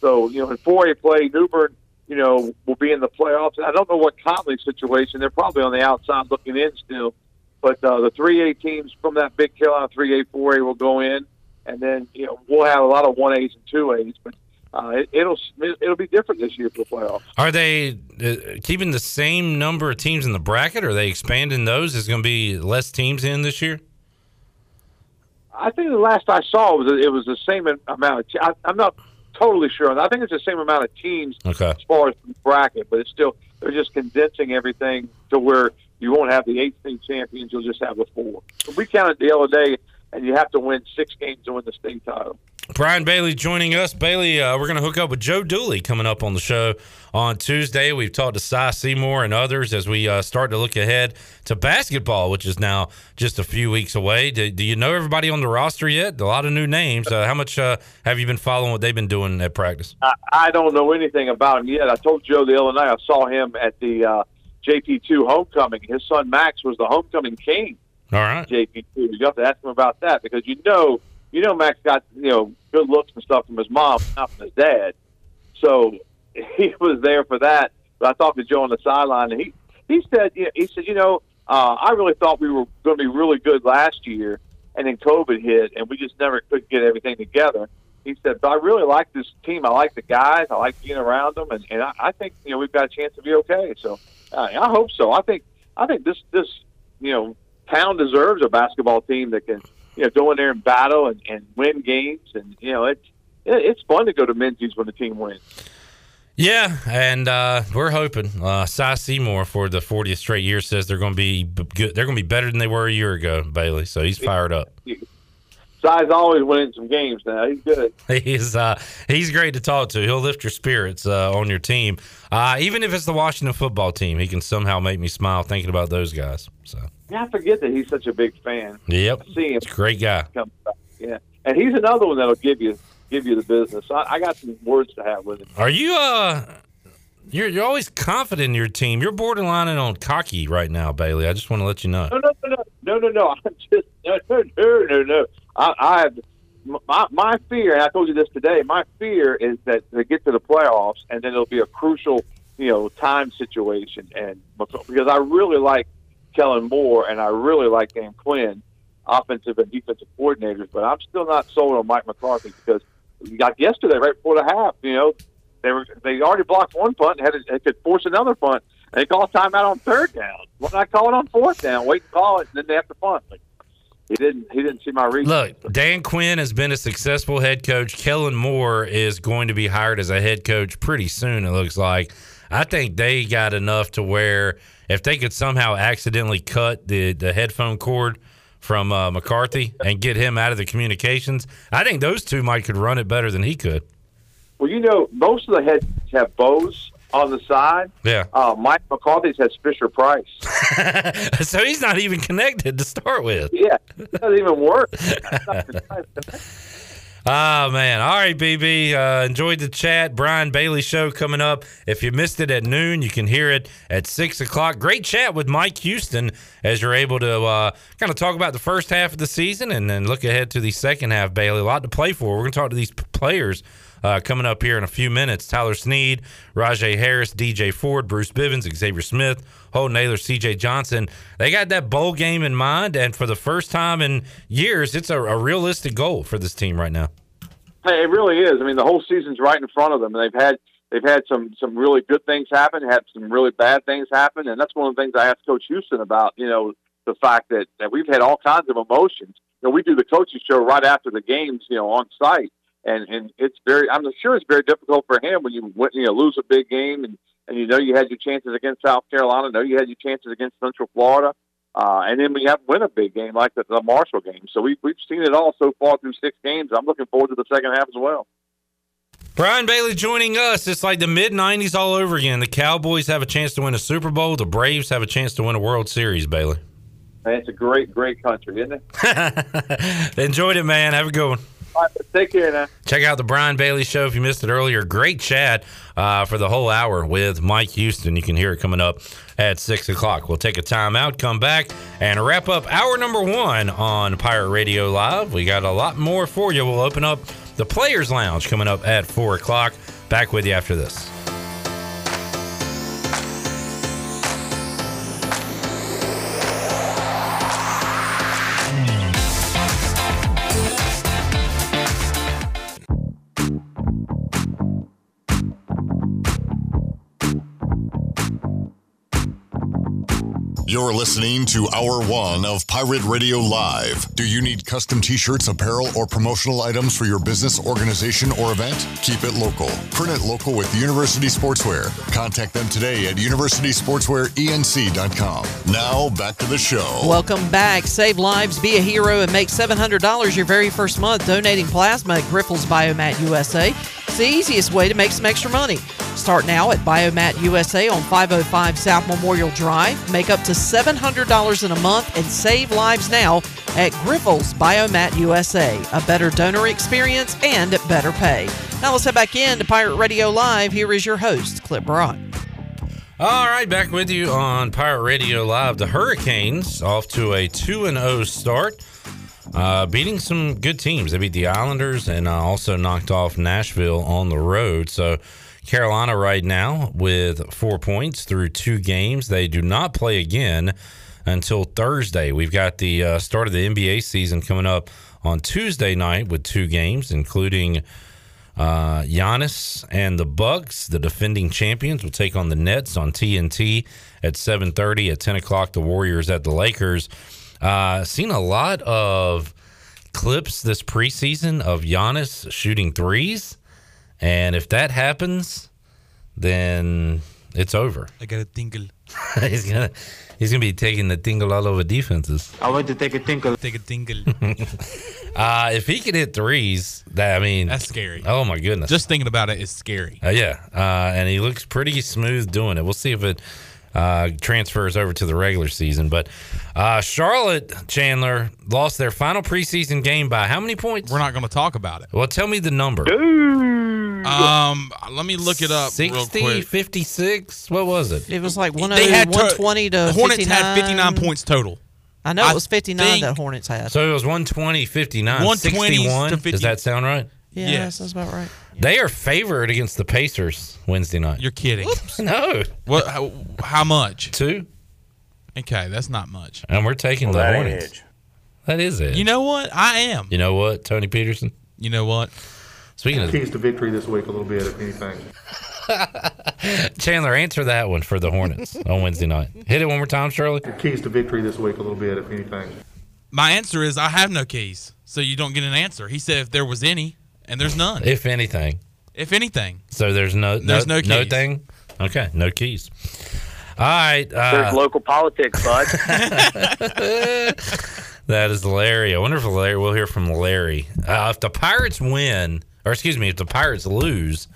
So you know, in four A play, New Bern, you know, will be in the playoffs. I don't know what Conley's situation. They're probably on the outside looking in still. But uh, the three A teams from that Big Carolina three A, four A will go in, and then you know we'll have a lot of one A's and two A's. But uh, it, it'll it'll be different this year for the playoffs. Are they uh, keeping the same number of teams in the bracket? Or are they expanding those? Is going to be less teams in this year? I think the last I saw was it was the same amount. Of te- I, I'm not totally sure. I think it's the same amount of teams Okay. as far as the bracket, but it's still they're just condensing everything to where you won't have the eight state champions. You'll just have the four. We counted the other day, and you have to win six games to win the state title. Brian Bailey joining us. Bailey, uh, we're going to hook up with Joe Dooley coming up on the show on Tuesday. We've talked to Cy Seymour and others as we uh, start to look ahead to basketball, which is now just a few weeks away. Do, do you know everybody on the roster yet? A lot of new names. Uh, how much uh, have you been following what they've been doing at practice? I, I don't know anything about him yet. I told Joe the other night I saw him at the uh, JP2 homecoming. His son Max was the homecoming king. All right. JP2. You have to ask him about that because you know, you know, Max got you know good looks and stuff from his mom, not from his dad. So he was there for that. But I talked to Joe on the sideline, and he he said you know, he said you know uh, I really thought we were going to be really good last year, and then COVID hit, and we just never could get everything together. He said, but I really like this team. I like the guys. I like being around them, and, and I, I think you know we've got a chance to be okay. So uh, I hope so. I think I think this this you know town deserves a basketball team that can you know go in there and battle and, and win games, and you know it's it's fun to go to Minges when the team wins. Yeah, and uh, we're hoping. Uh, Cy Seymour for the 40th straight year says they're going to be good. They're going to be better than they were a year ago, Bailey. So he's fired up. Si's always winning some games now. He's good. He's uh, he's great to talk to. He'll lift your spirits uh, on your team, uh, even if it's the Washington football team. He can somehow make me smile thinking about those guys. So Yeah, I forget that he's such a big fan. yep, I see him. great guy. Yeah, and he's another one that'll give you give you the business. I, I got some words to have with him. Are you uh? You're, you're always confident in your team. You're borderlining on cocky right now, Bailey. I just want to let you know. No, no, no, no, no, no. I'm just no, no, no, no, no. I, I have my my fear, and I told you this today. My fear is that they get to the playoffs, and then it'll be a crucial, you know, time situation. And because I really like Kellen Moore, and I really like Dan Quinn, offensive and defensive coordinators, but I'm still not sold on Mike McCarthy because like yesterday, right before the half, you know, they were they already blocked one punt and had they could force another punt. And they called timeout on third down. Why not call it on fourth down? Wait and call it, and then they have to punt. Like, he didn't. He didn't see my read. Look, Dan Quinn has been a successful head coach. Kellen Moore is going to be hired as a head coach pretty soon. It looks like. I think they got enough to where if they could somehow accidentally cut the the headphone cord from uh, McCarthy and get him out of the communications, I think those two might could run it better than he could. Well, you know, most of the heads have bows on the side. Yeah. Uh, Mike McCarthy's has Fisher Price. so he's not even connected to start with. Yeah, it doesn't even work. Oh man! All right, BB. Uh, enjoyed the chat. Brian Bailey show coming up. If you missed it at noon, you can hear it at six o'clock. Great chat with Mike Houston as you're able to uh, kind of talk about the first half of the season and then look ahead to the second half. Bailey, a lot to play for. We're going to talk to these players uh, coming up here in a few minutes. Tyler Snead, Rahjai Harris, DJ Ford, Bruce Bivens, Xavier Smith, Holton Ahlers, CJ Johnson. They got that bowl game in mind, and for the first time in years, it's a, a realistic goal for this team right now. Hey, it really is. I mean, the whole season's right in front of them, and they've had they've had some some really good things happen, had some really bad things happen, and that's one of the things I asked Coach Houston about. You know, the fact that that we've had all kinds of emotions. You know, we do the coaches show right after the games, you know, on site, and and it's very. I'm sure it's very difficult for him when you you know lose a big game and and you know you had your chances against South Carolina, know you had your chances against Central Florida. Uh, and then we have win a big game like the, the Marshall game. So we, we've seen it all so far through six games. I'm looking forward to the second half as well. Brian Bailey joining us. It's like the mid 90s all over again. The Cowboys have a chance to win a Super Bowl. The Braves have a chance to win a World Series, Bailey. And it's a great, great country, isn't it? Enjoyed it, man. Have a good one. Take care now. Check out the Brian Bailey Show if you missed it earlier. Great chat uh, for the whole hour with Mike Houston. You can hear it coming up at 6 o'clock. We'll take a time out, come back, and wrap up hour number one on Pirate Radio Live. We got a lot more for you. We'll open up the Players Lounge coming up at 4 o'clock. Back with you after this. You're listening to Hour One of Pirate Radio Live. Do you need custom t shirts, apparel, or promotional items for your business, organization, or event? Keep it local. Print it local with University Sportswear. Contact them today at universitysportswearenc.com. Now, back to the show. Welcome back. Save lives, be a hero, and make $700 your very first month donating plasma at Grifols Biomat USA. The easiest way to make some extra money. Start now at Biomat USA on 505 South Memorial Drive. Make up to $700 in a month and save lives now at Grifols Biomat USA. A better donor experience and better pay. Now let's head back in to Pirate Radio Live. Here is your host, Clip Brock. All right, back with you on Pirate Radio Live. The Hurricanes off to a 2 and 0 start, uh, beating some good teams. They beat the Islanders and uh, also knocked off Nashville on the road. So, Carolina right now with four points through two games. They do not play again until Thursday. We've got the uh, start of the NBA season coming up on Tuesday night with two games, including uh, Giannis and the Bucks, the defending champions, will take on the Nets on TNT at 7:30. At 10 o'clock, the Warriors at the Lakers. Uh, seen a lot of clips this preseason of Giannis shooting threes, and if that happens, then it's over. I got a tingle. he's gonna he's gonna be taking the tingle all over defenses. I want to take a tinkle. Take a tingle. Uh, if he can hit threes, that I mean, That's scary. Oh my goodness! Just thinking about it is scary. Uh, yeah, uh, and he looks pretty smooth doing it. We'll see if it uh, transfers over to the regular season. But uh, Charlotte Chandler lost their final preseason game by how many points? We're not going to talk about it. Well, tell me the number. Um, let me look it up 60, real quick. 56? What was it? It was like one They had to- 120 to the Hornets 59. had 59 points total. I know I it was 59 think- that Hornets had. So it was 120, 59, 120 to 50. Does that sound right? Yeah, yes. that's about right. They are favored against the Pacers Wednesday night. You're kidding. no, What? How, how much? two, Okay, that's not much. and we're taking the Hornets. That is it. You know what? I am. You know what, Tony Peterson? You know what? Speaking of keys to victory this week a little bit, if anything. Chandler, answer that one for the Hornets on Wednesday night. Hit it one more time, Shirley. Your keys to victory this week a little bit, if anything. My answer is I have no keys, so you don't get an answer. He said if there was any, and there's none. If anything. if anything, So there's no There's no no thing. Okay, no keys. All right. There's Uh, local politics, bud. that is Larry. I wonder if Larry. We'll hear from Larry. Uh, if the Pirates win, or excuse me, if the Pirates lose,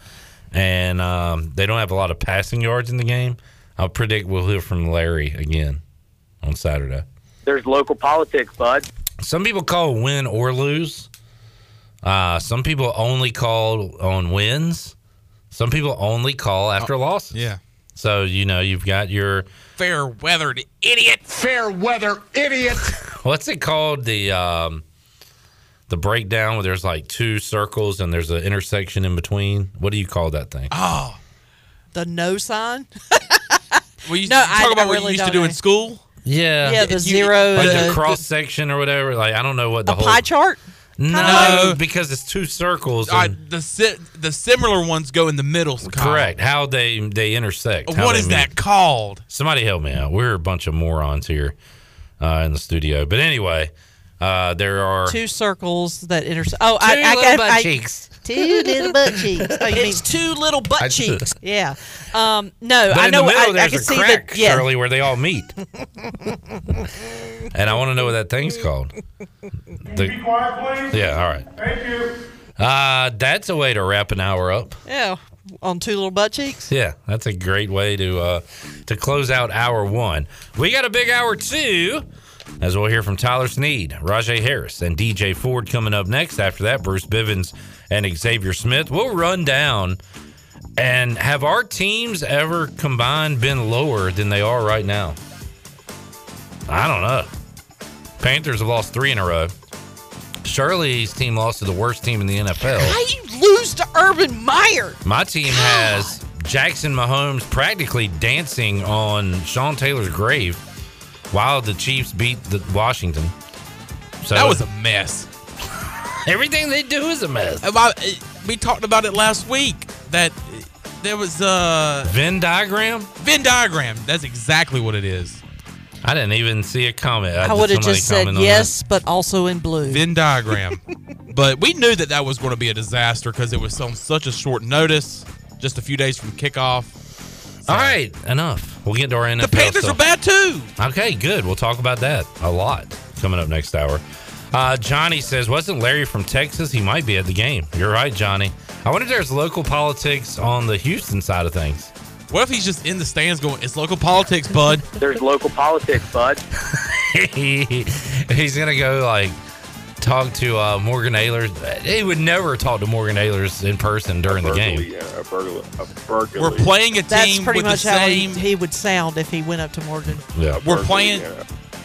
and um, they don't have a lot of passing yards in the game, I'll predict we'll hear from Larry again on Saturday. There's local politics, bud. Some people call win or lose. Uh, some people only call on wins. Some people only call after losses. yeah. So you know you've got your Fair weathered idiot. Fair weather idiot. what's it called the um, the breakdown where there's like two circles and there's an intersection in between. What do you call that thing? Oh, The no sign? well, you No, talk I- about I what really you used to don't do in school. Yeah, yeah, the you- zero. like the, the cross section or whatever. Like I don't know what the a whole pie chart? No, like- because it's two circles. I, the si- the similar ones go in the middle. column. correct. How they they intersect. how What they is meet. that called? Somebody help me out. We're a bunch of morons here uh, in the studio. But anyway, uh, there are Two circles that intersect. Oh, I, Two I, I, butt I, cheeks. Two little butt cheeks. Oh, you mean two little butt I- cheeks? Yeah. Um, no, But I in know. the middle, I, I can a see crack, that. Yeah. Shirley, where they all meet. and I want to know what that thing's called. The- quiet, please. yeah, all right. Thank you. Uh, that's a way to wrap an hour up. Yeah. On two little butt cheeks. Yeah, that's a great way to uh, to close out hour one. We got a big hour two as we'll hear from Tyler Snead, Rahjai Harris, and DJ Ford coming up next. After that, Bruce Bivens and Xavier Smith. We'll run down and have our teams ever combined been lower than they are right now? I don't know. Panthers have lost three in a row. Shirley's team lost to the worst team in the NFL. How you lose to Urban Meyer? My team has Jackson Mahomes practically dancing on Sean Taylor's grave while the Chiefs beat the Washington. So That was a mess. everything they do is a mess. About- eh, We talked about it last week that eh, there was a Venn diagram. Venn diagram. That's exactly what it is. I didn't even see a comment. I would have just said comment on yes, but also in blue. Venn diagram. but we knew that that was going to be a disaster because it was on such a short notice, just a few days from kickoff. That. All right, enough. We'll get to our NFL. The Panthers stuff. are bad too. Okay, good. We'll talk about that a lot coming up next hour. Uh, Johnny says, wasn't Larry from Texas? He might be at the game. You're right, Johnny. I wonder if there's local politics on the Houston side of things. What if he's just in the stands going, "It's local politics, bud." There's local politics, bud. He's gonna go like talk to uh, Morgan Ayers. He would never talk to Morgan Ayers in person during the game. Yeah, a burglar. A burglary. We're playing a team That's team pretty with much the how he, same. he would sound if he went up to Morgan. Yeah, We're Burglary, playing. yeah.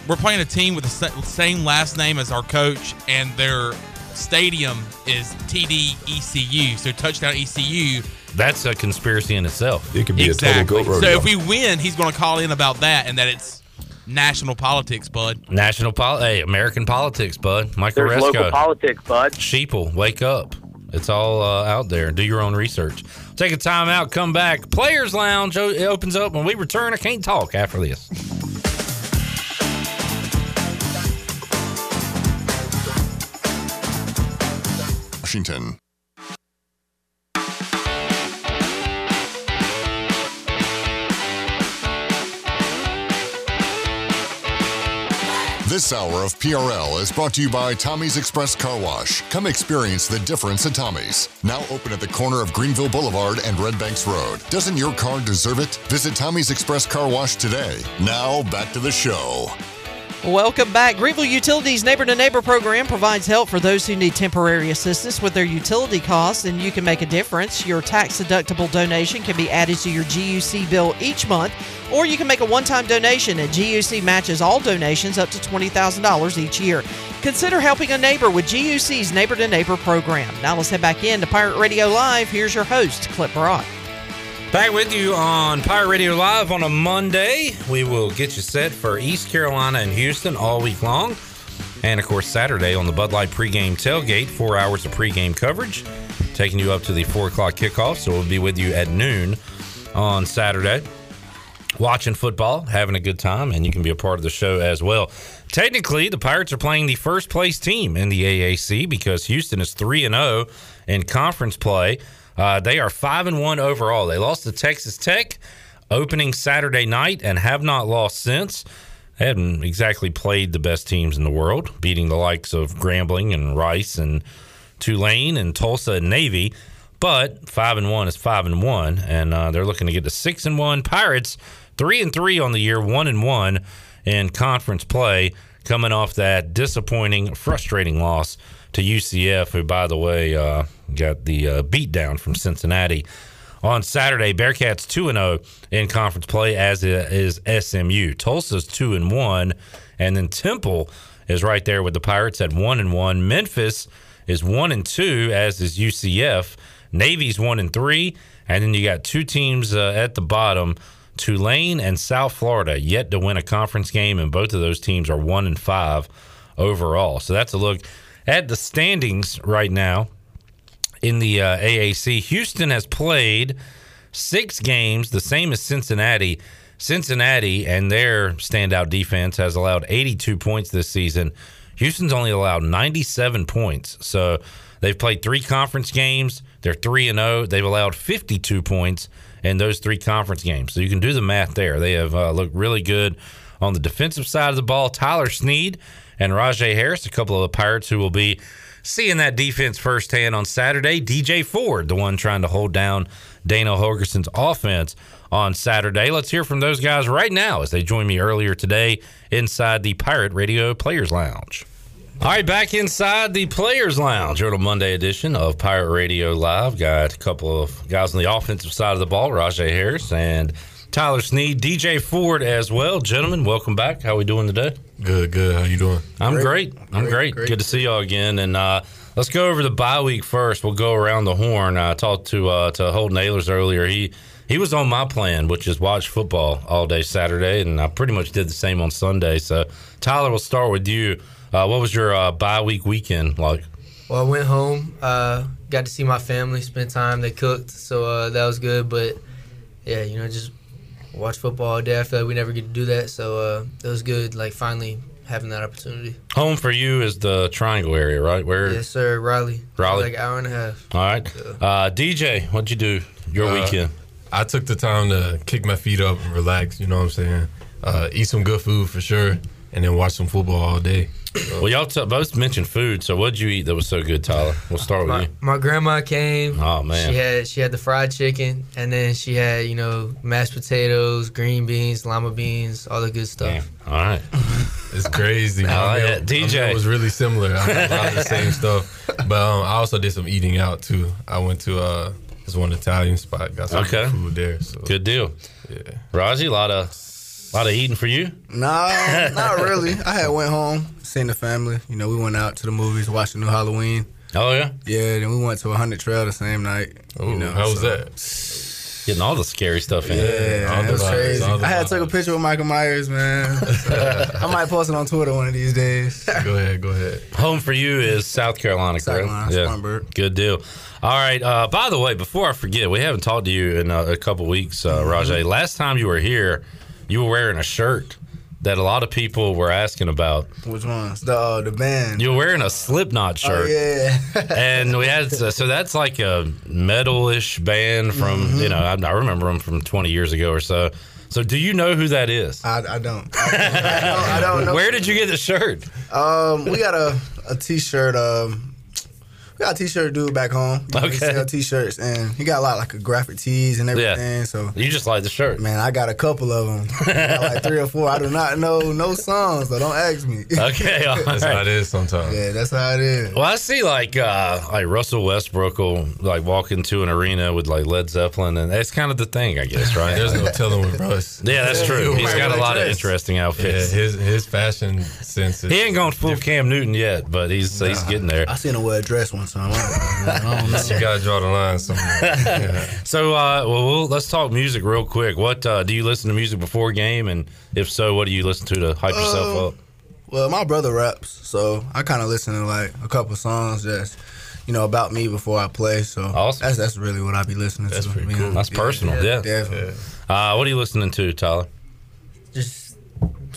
We're playing a team with the same last name as our coach, and their stadium is TD ECU. So touchdown ECU. That's a conspiracy in itself. It could be a exactly. total goat so if we win, he's going to call in about that, and that it's national politics, bud. National pol, hey, American politics, bud. Michael There's local politics, bud. Sheeple, wake up. It's all uh, out there. Do your own research. Take a time out, come back. Players Lounge o- it opens up when we return. I can't talk after this. Washington. This hour of PRL is brought to you by Tommy's Express Car Wash. Come experience the difference at Tommy's. Now open at the corner of Greenville Boulevard and Red Banks Road. Doesn't your car deserve it? Visit Tommy's Express Car Wash today. Now back to the show. Welcome back. Greenville Utilities Neighbor to Neighbor program provides help for those who need temporary assistance with their utility costs, and you can make a difference. Your tax deductible donation can be added to your GUC bill each month, or you can make a one time donation, and GUC matches all donations up to $20,000 each year. Consider helping a neighbor with GUC's Neighbor to Neighbor program. Now let's head back in to Pirate Radio Live. Here's your host, Clip Brock. Back with you on Pirate Radio Live on a Monday. We will get you set for East Carolina and Houston all week long. And of course, Saturday on the Bud Light pregame tailgate, four hours of pregame coverage, taking you up to the four o'clock kickoff. So we'll be with you at noon on Saturday, watching football, having a good time, and you can be a part of the show as well. Technically, the Pirates are playing the first place team in the AAC because Houston is 3 and 0 in conference play. Uh, they are 5 and 1 overall. They lost to Texas Tech opening Saturday night and have not lost since. They haven't exactly played the best teams in the world, beating the likes of Grambling and Rice and Tulane and Tulsa and Navy. But five and one is five and one, and uh, they're looking to get to six and one. Pirates three and three on the year, one and one in conference play, coming off that disappointing, frustrating loss to UCF, who, by the way, uh, got the uh, beatdown from Cincinnati on Saturday. Bearcats two and zero in conference play, as is SMU. Tulsa's two and one, and then Temple is right there with the Pirates at one and one. Memphis is one and two, as is UCF. Navy's one and three, and then you got two teams uh, at the bottom. Tulane and South Florida yet to win a conference game, and both of those teams are one and five overall. So that's a look at the standings right now in the uh, AAC. Houston has played six games, the same as Cincinnati. Cincinnati and their standout defense has allowed 82 points this season. Houston's only allowed 97 points. So they've played three conference games. They're 3 and 0. They've allowed 52 points in those three conference games. So you can do the math there. They have uh, looked really good on the defensive side of the ball. Tyler Snead and Rahjai Harris, a couple of the Pirates who will be seeing that defense firsthand on Saturday. DJ Ford, the one trying to hold down Dana Holgorsen's offense on Saturday. Let's hear from those guys right now as they joined me earlier today inside the Pirate Radio Players Lounge. All right, back inside the Players Lounge on a Monday edition of Pirate Radio Live. Got a couple of guys on the offensive side of the ball, Rahjai Harris and Tyler Snead, DJ Ford as well. Gentlemen, welcome back. How we doing today? Good, good. How you doing? I'm great. great. I'm great. great. great. Good to see y'all again. And uh, let's go over the bye week first. We'll go around the horn. I talked to uh, to Holton Ahlers earlier. He he was on my plan, which is watch football all day Saturday, and I pretty much did the same on Sunday. So Tyler, we'll start with you. Uh, what was your uh, bye week weekend like? Well, I went home, uh, got to see my family, spend time. They cooked, so uh, that was good. But yeah, you know, just watch football all day. I feel like we never get to do that, so uh, it was good. Like finally having that opportunity. Home for you is the Triangle area, right? Where? Yes, sir. Raleigh. Raleigh, like an hour and a half. All right, so. uh, DJ, what'd you do your uh, weekend? I took the time to kick my feet up and relax. You know what I'm saying? Uh, eat some good food for sure, and then watch some football all day. Well, y'all t- both mentioned food. So, what'd you eat that was so good, Tyler? We'll start with my, you. My grandma came. Oh man, she had she had the fried chicken, and then she had you know mashed potatoes, green beans, lima beans, all the good stuff. All right, it's crazy. oh, yeah. DJ it was really similar. I had a lot of the same stuff, but um, I also did some eating out too. I went to uh, this one Italian spot, got some okay. food there. So. Good deal. Yeah, Raji, a lot of a lot of eating for you? Nah, not really. I had went home, seen the family. You know, we went out to the movies, watched the new Halloween. Oh yeah. Yeah, then we went to a hundred trail the same night. Oh, you know, how was that? Getting all the scary stuff in. Yeah, it was vibes, crazy. I had to take a picture with Michael Myers, man. I might post it on Twitter one of these days. go ahead, go ahead. Home for you is South Carolina, South? Carolina, yeah. Good deal. All right. Uh, by the way, before I forget, we haven't talked to you in a, a couple weeks, uh, mm-hmm. Rahjai. Last time you were here, you were wearing a shirt that a lot of people were asking about. Which ones? The uh, the band. You were wearing a Slipknot oh, shirt. Oh, yeah. and we had so that's like a metalish band from mm-hmm. you know I, I, remember them from 20 years ago or so. So do you know who that is? I, I don't. I, I, don't. I don't know. Where did you get the shirt? Um, we got a a t-shirt. Um, we got a t-shirt dude back home. You okay. sell t-shirts, and he got a lot like a graphic tees and everything. Yeah. So you just like the shirt, man. I got a couple of them, like three or four. I do not know no songs, so don't ask me. Okay, that's right. how it is sometimes. Yeah, that's how it is. Well, I see like uh like Russell Westbrook will like walk into an arena with like Led Zeppelin, and that's kind of the thing, I guess, right? There's no telling with Russ. Yeah, that's true. He's got a lot of interesting outfits. Yeah, his his fashion sense. he ain't gone full different. Cam Newton yet, but he's nah, he's getting there. I seen him wear a dress one time. you gotta draw the line somewhere. Yeah. So, uh, well, well, let's talk music real quick. What uh, do you listen to music before game, and if so, what do you listen to to hype uh, yourself up? Well, my brother raps, so I kind of listen to like a couple songs that's you know about me before I play. So awesome. that's that's really what I be listening that's to. Pretty cool. That's personal, yeah. yeah. yeah. Uh, what are you listening to, Tyler? Just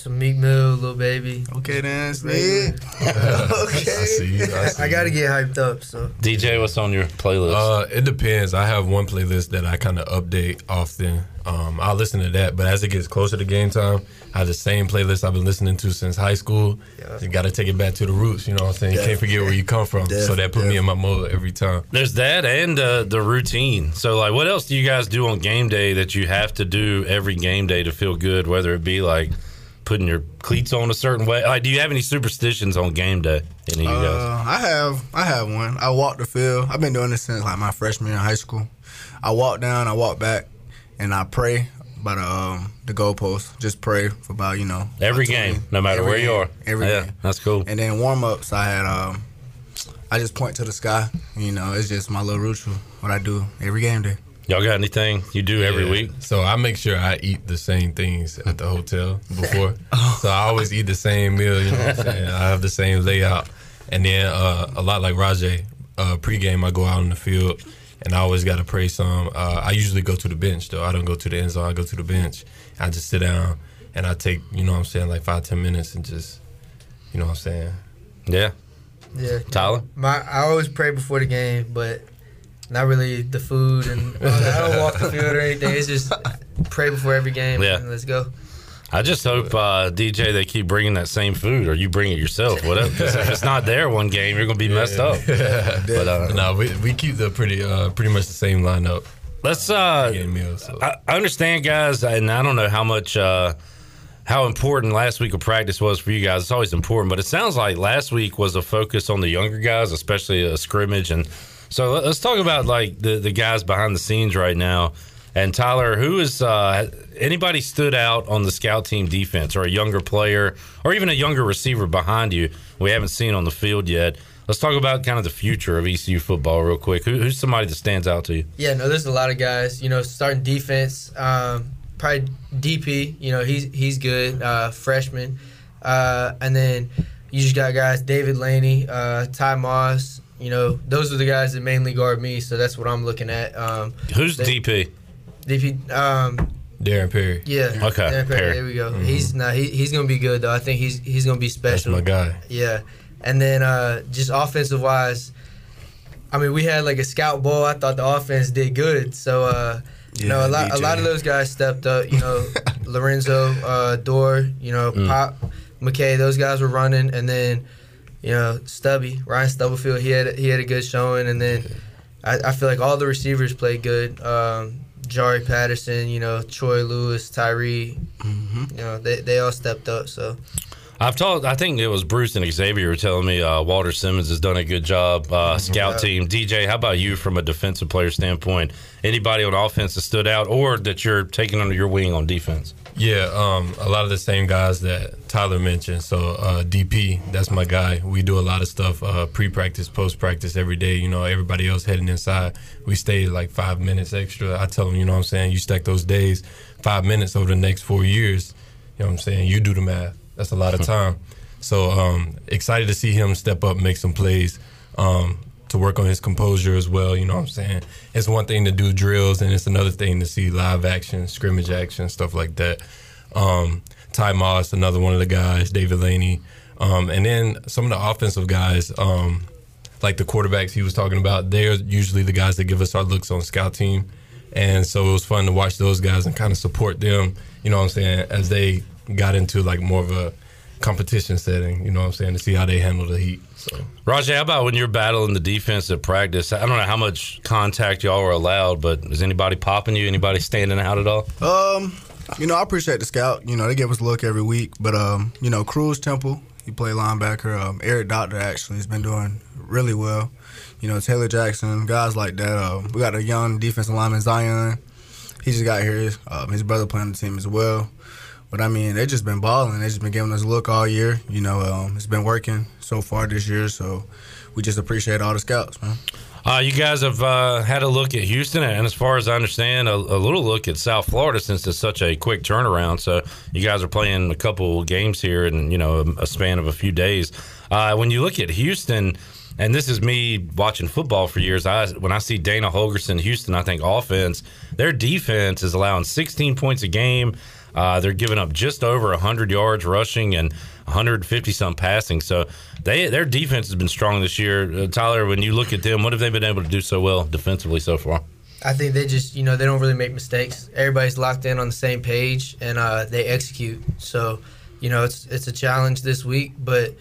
some Meek Mill, little Baby. Okay, then, Snead. okay. I see you. I, see I got to get hyped up. So DJ, what's on your playlist? Uh, it depends. I have one playlist that I kind of update often. Um, I'll listen to that, but as it gets closer to game time, I have the same playlist I've been listening to since high school. Yeah. You got to take it back to the roots. You know what I'm saying? You can't forget where you come from. so that put me in my mode every time. There's that and uh, the routine. So, like, what else do you guys do on game day that you have to do every game day to feel good? Whether it be like putting your cleats on a certain way? Like, do you have any superstitions on game day? Any of you guys? Uh, I have. I have one. I walk the field. I've been doing this since like my freshman year in high school. I walk down, I walk back, and I pray by the um, the goalpost. Just pray for about you know every game, no matter where you are. Every yeah, game. that's cool. And then warm ups, I had um, I just point to the sky. You know, it's just my little ritual. What I do every game day. Y'all got anything you do every yeah. week? So I make sure I eat the same things at the hotel before. oh. So I always eat the same meal. You know what I'm saying? I have the same layout, and then uh, a lot like Rahjai. Uh, pregame, I go out in the field, and I always got to pray some. Uh, I usually go to the bench though. I don't go to the end zone. I go to the bench. I just sit down and I take you know what I'm saying like five ten minutes and just you know what I'm saying. Yeah. Yeah. Tyler. My I always pray before the game, but not really the food and I don't walk the field or anything. It's just pray before every game. Yeah. let's go. I just hope uh, DJ they keep bringing that same food, or you bring it yourself. Whatever. if it's not there one game, you're gonna be messed up. but uh, no, we, we keep the pretty uh, pretty much the same lineup. Let's. uh meals. So. I, I understand, guys, and I don't know how much. uh how important last week of practice was for you guys. It's always important, but it sounds like last week was a focus on the younger guys, especially a scrimmage. And so let's talk about like the, the guys behind the scenes right now. And Tyler, who is uh, anybody stood out on the scout team defense, or a younger player, or even a younger receiver behind you we haven't seen on the field yet? Let's talk about kind of the future of ECU football real quick. Who, who's somebody that stands out to you? Yeah, no, there's a lot of guys. You know, starting defense, um, probably DP. You know, he's he's good, uh, freshman, uh, and then you just got guys David Laney, uh, Ty Moss. You know, those are the guys that mainly guard me, so that's what I'm looking at. Um, Who's they- DP? DP. Um, Darren Perry. yeah. Okay, Darren Perry, Perry. There we go. Mhm. He's nah, he, he's gonna be good though. I think he's he's gonna be special. That's my guy. Yeah, and then uh, just offensive wise, I mean, we had like a scout ball. I thought the offense did good. So, uh, you know, a lot, a lot of those guys stepped up. You know, Lorenzo, uh, Dor, you know, Mm. Pop, McKay. Those guys were running, and then you know, Stubby, Ryan Stubblefield. He had he had a good showing, and then I, I feel like all the receivers played good. Um, Jari Patterson, you know, Troy Lewis, Tyree, Mm-hmm. you know, they, they all stepped up. So I've told. I think it was Bruce and Xavier were telling me uh, Walter Simmons has done a good job. Uh, scout team. DJ, how about you from a defensive player standpoint? Anybody on offense that stood out, or that you're taking under your wing on defense? Yeah, um, a lot of the same guys that Tyler mentioned. So uh, DP, that's my guy. We do a lot of stuff uh, pre-practice, post-practice every day. You know, everybody else heading inside, we stay like five minutes extra. I tell them, you know what I'm saying. You stack those days, five minutes over the next four years. You know what I'm saying. You do the math. That's a lot of time. So um, excited to see him step up, make some plays. Um, to work on his composure as well, you know what I'm saying? It's one thing to do drills and it's another thing to see live action, scrimmage action, stuff like that. Um, Ty Moss, another one of the guys, David Laney. Um, and then some of the offensive guys, um, like the quarterbacks he was talking about, they're usually the guys that give us our looks on scout team. And so it was fun to watch those guys and kind of support them, you know what I'm saying, as they got into like more of a competition setting, you know what I'm saying, to see how they handle the heat. So Rahjai, how about when you're battling the defense at practice? I don't know how much contact y'all were allowed, but is anybody popping you? Anybody standing out at all? Um, you know, I appreciate the scout. You know, they give us a look every week. But um, you know, Cruz Temple, he played linebacker. Um, Eric Doctor actually has been doing really well. You know, Taylor Jackson, guys like that. Uh, we got a young defensive lineman Zion. He just got here. Um, his brother playing the team as well. But I mean, they just been balling. They just been giving us a look all year. You know, um, it's been working so far this year. So we just appreciate all the scouts, man. Uh, you guys have uh, had a look at Houston, and as far as I understand, a, a little look at South Florida since it's such a quick turnaround. So you guys are playing a couple games here in you know a, a span of a few days. Uh, when you look at Houston, and this is me watching football for years. I when I see Dana Holgorsen, Houston, I think offense. Their defense is allowing 16 points a game. Uh, they're giving up just over 100 yards rushing and 150 some passing. So they their defense has been strong this year. Uh, Tyler, when you look at them, what have they been able to do so well defensively so far? I think they just, you know, they don't really make mistakes. Everybody's locked in on the same page and uh, they execute. So, you know, it's it's a challenge this week, but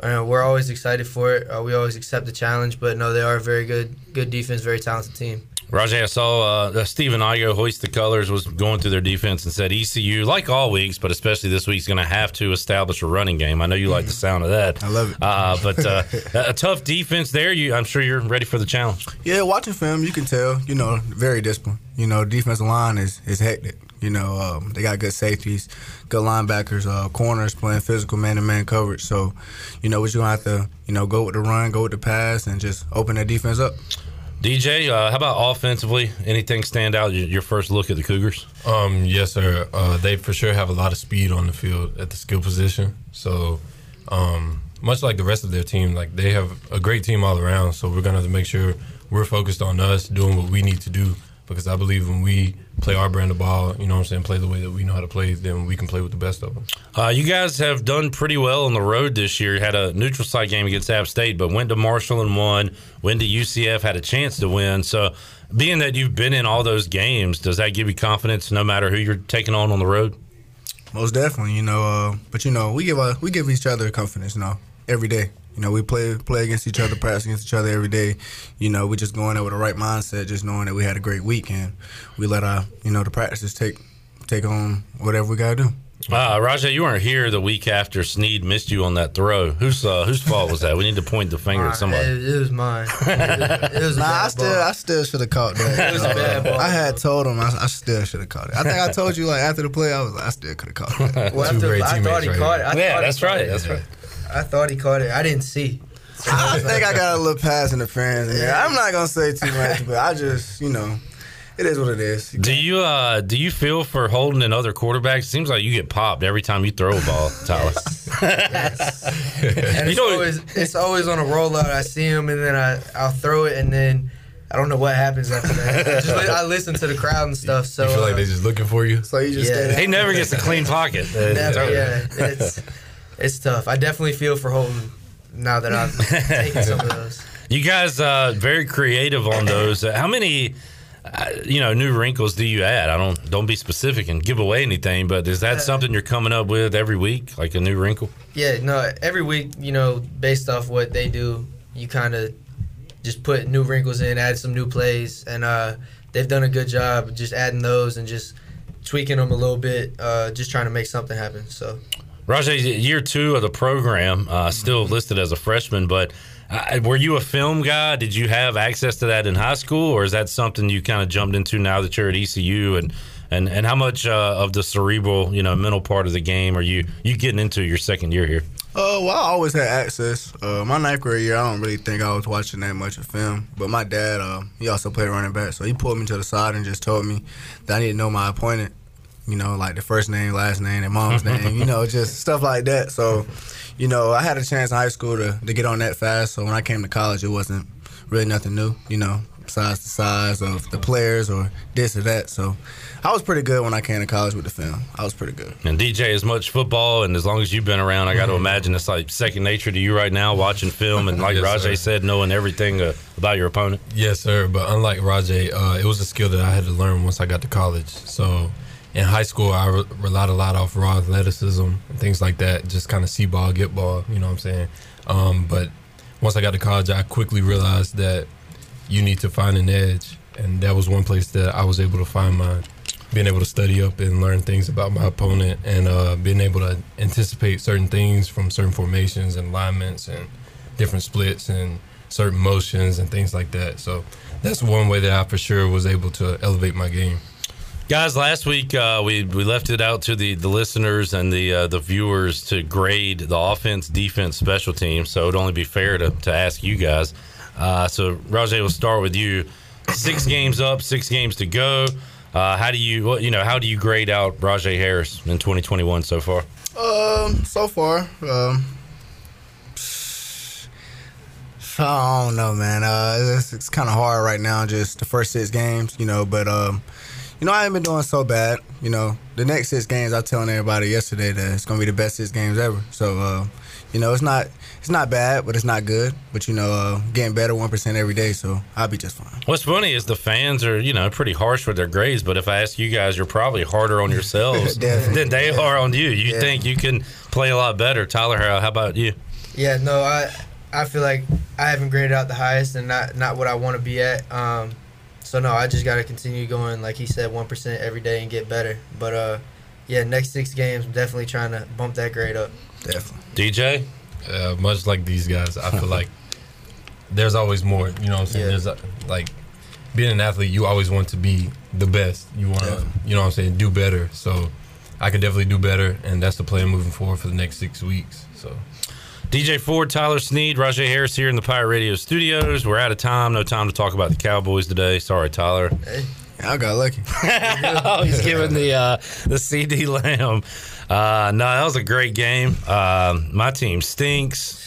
uh, we're always excited for it. Uh, we always accept the challenge, but no, they are a very good, good defense, very talented team. Rahjai, I saw uh, Stephen Igo hoist the colors, was going through their defense and said ECU, like all weeks, but especially this week, is going to have to establish a running game. I know you like the sound of that. I love it. Uh, but uh, a tough defense there. You, I'm sure you're ready for the challenge. Yeah, watching film, you can tell. You know, very disciplined. You know, defensive line is is hectic. You know, um, they got good safeties, good linebackers, uh, corners playing physical man-to-man coverage. So, you know, we're gonna have to, you know, go with the run, go with the pass, and just open that defense up. DJ, uh, how about offensively? Anything stand out? Your first look at the Cougars? Um, yes, sir. Uh, they for sure have a lot of speed on the field at the skill position. So, um, much like the rest of their team, like they have a great team all around. So we're gonna have to make sure we're focused on us doing what we need to do. Because I believe when we play our brand of ball, you know what I'm saying, play the way that we know how to play, then we can play with the best of them. Uh, you guys have done pretty well on the road this year. Had a neutral site game against App State, but went to Marshall and won. Went to UCF, had a chance to win. So, being that you've been in all those games, does that give you confidence no matter who you're taking on on the road? Most definitely, you know. Uh, but you know, we give uh, we give each other confidence, you know, every day. You know, we play play against each other, practice against each other every day. You know, we're just going in there with the right mindset, just knowing that we had a great week, and we let our you know the practices take take on whatever we gotta do. Uh, Rahjai, you weren't here the week after Snead missed you on that throw. Whose uh, whose fault was that? We need to point the finger at somebody. It, it was mine. It, it was a Nah, I still ball. I still should have caught that. It was a bad ball. I had told him I, I still should have caught it. I think I told you like after the play, I was like I still could have caught it. Well, after- I thought he caught it. I Yeah, that's right. That's right. I thought he caught it. I didn't see. So I was think I got a little pass interference in there. I'm not gonna say too much, but I just you know, it is what it is. Do you uh do you feel for Holton in other quarterbacks? Seems like you get popped every time you throw a ball, Tyler. and it's always it's always on a rollout. I see him and then I I'll throw it and then I don't know what happens after that. I, just, I listen to the crowd and stuff. So you feel like uh, they just looking for you? So you just Yeah. stay He never gets a clean pocket. Never- yeah, it's it's tough. I definitely feel for Holton now that I've taken some of those. You guys uh very creative on those. Uh, how many uh, you know new wrinkles do you add? I don't don't be specific and give away anything, but is that something you're coming up with every week, like a new wrinkle? Yeah, no. Every week, you know, based off what they do, you kind of just put new wrinkles in, add some new plays, and uh, they've done a good job just adding those and just tweaking them a little bit, uh, just trying to make something happen. So. Rahjai, year two of the program, uh, still listed as a freshman, but uh, were you a film guy? Did you have access to that in high school, or is that something you kind of jumped into now that you're at ECU? And and, and how much uh, of the cerebral, you know, mental part of the game are you you getting into your second year here? Uh, well, I always had access. Uh, my ninth grade year, I don't really think I was watching that much of film. But my dad, uh, he also played running back, so he pulled me to the side and just told me that I need to know my opponent. You know, like the first name, last name, and mom's name. You know, just stuff like that. So, you know, I had a chance in high school to, to get on that fast. So when I came to college, it wasn't really nothing new. You know, besides the size of the players or this or that. So I was pretty good when I came to college with the film. I was pretty good. And DJ, as much football and as long as you've been around, I got to imagine it's like second nature to you right now, watching film and like Yes, Rahjai sir. said, knowing everything uh, about your opponent. Yes, sir. But unlike Rahjai, uh, it was a skill that I had to learn once I got to college. So in high school, I re- relied a lot off raw athleticism and things like that. Just kind of see ball, get ball. You know what I'm saying? Um, but once I got to college, I quickly realized that you need to find an edge, and that was one place that I was able to find mine. Being able to study up and learn things about my opponent, and uh, being able to anticipate certain things from certain formations and alignments and different splits and certain motions and things like that. So that's one way that I for sure was able to elevate my game. Guys, last week uh, we we left it out to the, the listeners and the uh, the viewers to grade the offense, defense, special teams. So it'd only be fair to, to ask you guys. Uh, so Rahjai, we'll start with you. Six games up, six games to go. Uh, how do you what, you know how do you grade out Rahjai Harris in 2021 so far? Um, so far, um, I don't know, man. Uh, it's, it's kind of hard right now, just the first six games, you know. But um, you know, I ain't been doing so bad. You know, the next six games, I was telling everybody yesterday that it's gonna be the best six games ever. So, uh, you know, it's not it's not bad, but it's not good. But you know, uh, getting better one percent every day, so I'll be just fine. What's funny is the fans are you know pretty harsh with their grades, but if I ask you guys, you're probably harder on yourselves than they are on you. You Yeah. think you can play a lot better, Tyler? How how about you? Yeah, no, I I feel like I haven't graded out the highest and not not what I want to be at. Um, so no, I just got to continue going, like he said, one percent every day and get better. But uh, yeah, next six games, I'm definitely trying to bump that grade up. Definitely. DJ, uh, much like these guys, I feel like there's always more. You know what I'm saying? There's uh, like being an athlete, you always want to be the best. You want to, you know what I'm saying, do better. So I could definitely do better, and that's the plan moving forward for the next six weeks. So. DJ Ford, Tyler Snead, Rahjai Harris here in the Pirate Radio studios. We're out of time. No time to talk about the Cowboys today. Sorry, Tyler. Hey, I got lucky. oh, he's giving the uh, the CeeDee Lamb. Uh, no, that was a great game. Um, my team stinks.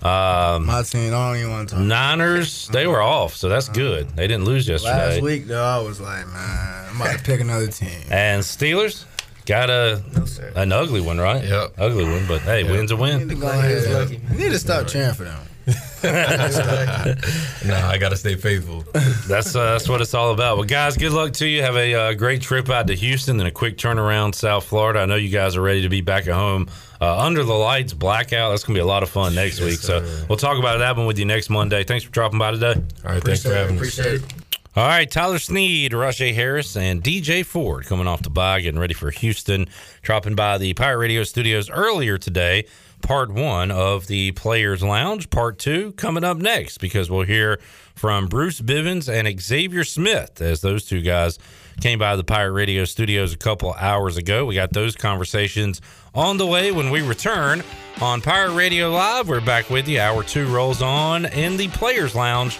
Um, My team, I don't even want to talk. Niners, they were off, so that's good. They didn't lose yesterday. Last week though, I was like, man, I'm about to pick another team. And Steelers, Got a no, an ugly one, right? Yep. Ugly one, but hey, win's a win. Go ahead. You need to stop cheering for them. nah, I gotta stay faithful. That's uh, that's what it's all about. Well, guys, good luck to you. Have a uh, great trip out to Houston and a quick turnaround South Florida. I know you guys are ready to be back at home uh, under the lights, blackout. That's gonna be a lot of fun next week. So we'll talk about that one with you next Monday. Thanks for dropping by today. All right, thanks for having us. Appreciate it. All right, Tyler Snead, Rahjai Harris, and DJ Ford coming off the bye, getting ready for Houston, dropping by the Pirate Radio studios earlier today. Part one of the Players Lounge. Part two coming up next because we'll hear from Bruce Bivens and Xavier Smith as those two guys came by the Pirate Radio studios a couple hours ago. We got those conversations on the way when we return on Pirate Radio Live. We're back with you. Hour two rolls on in the Players Lounge.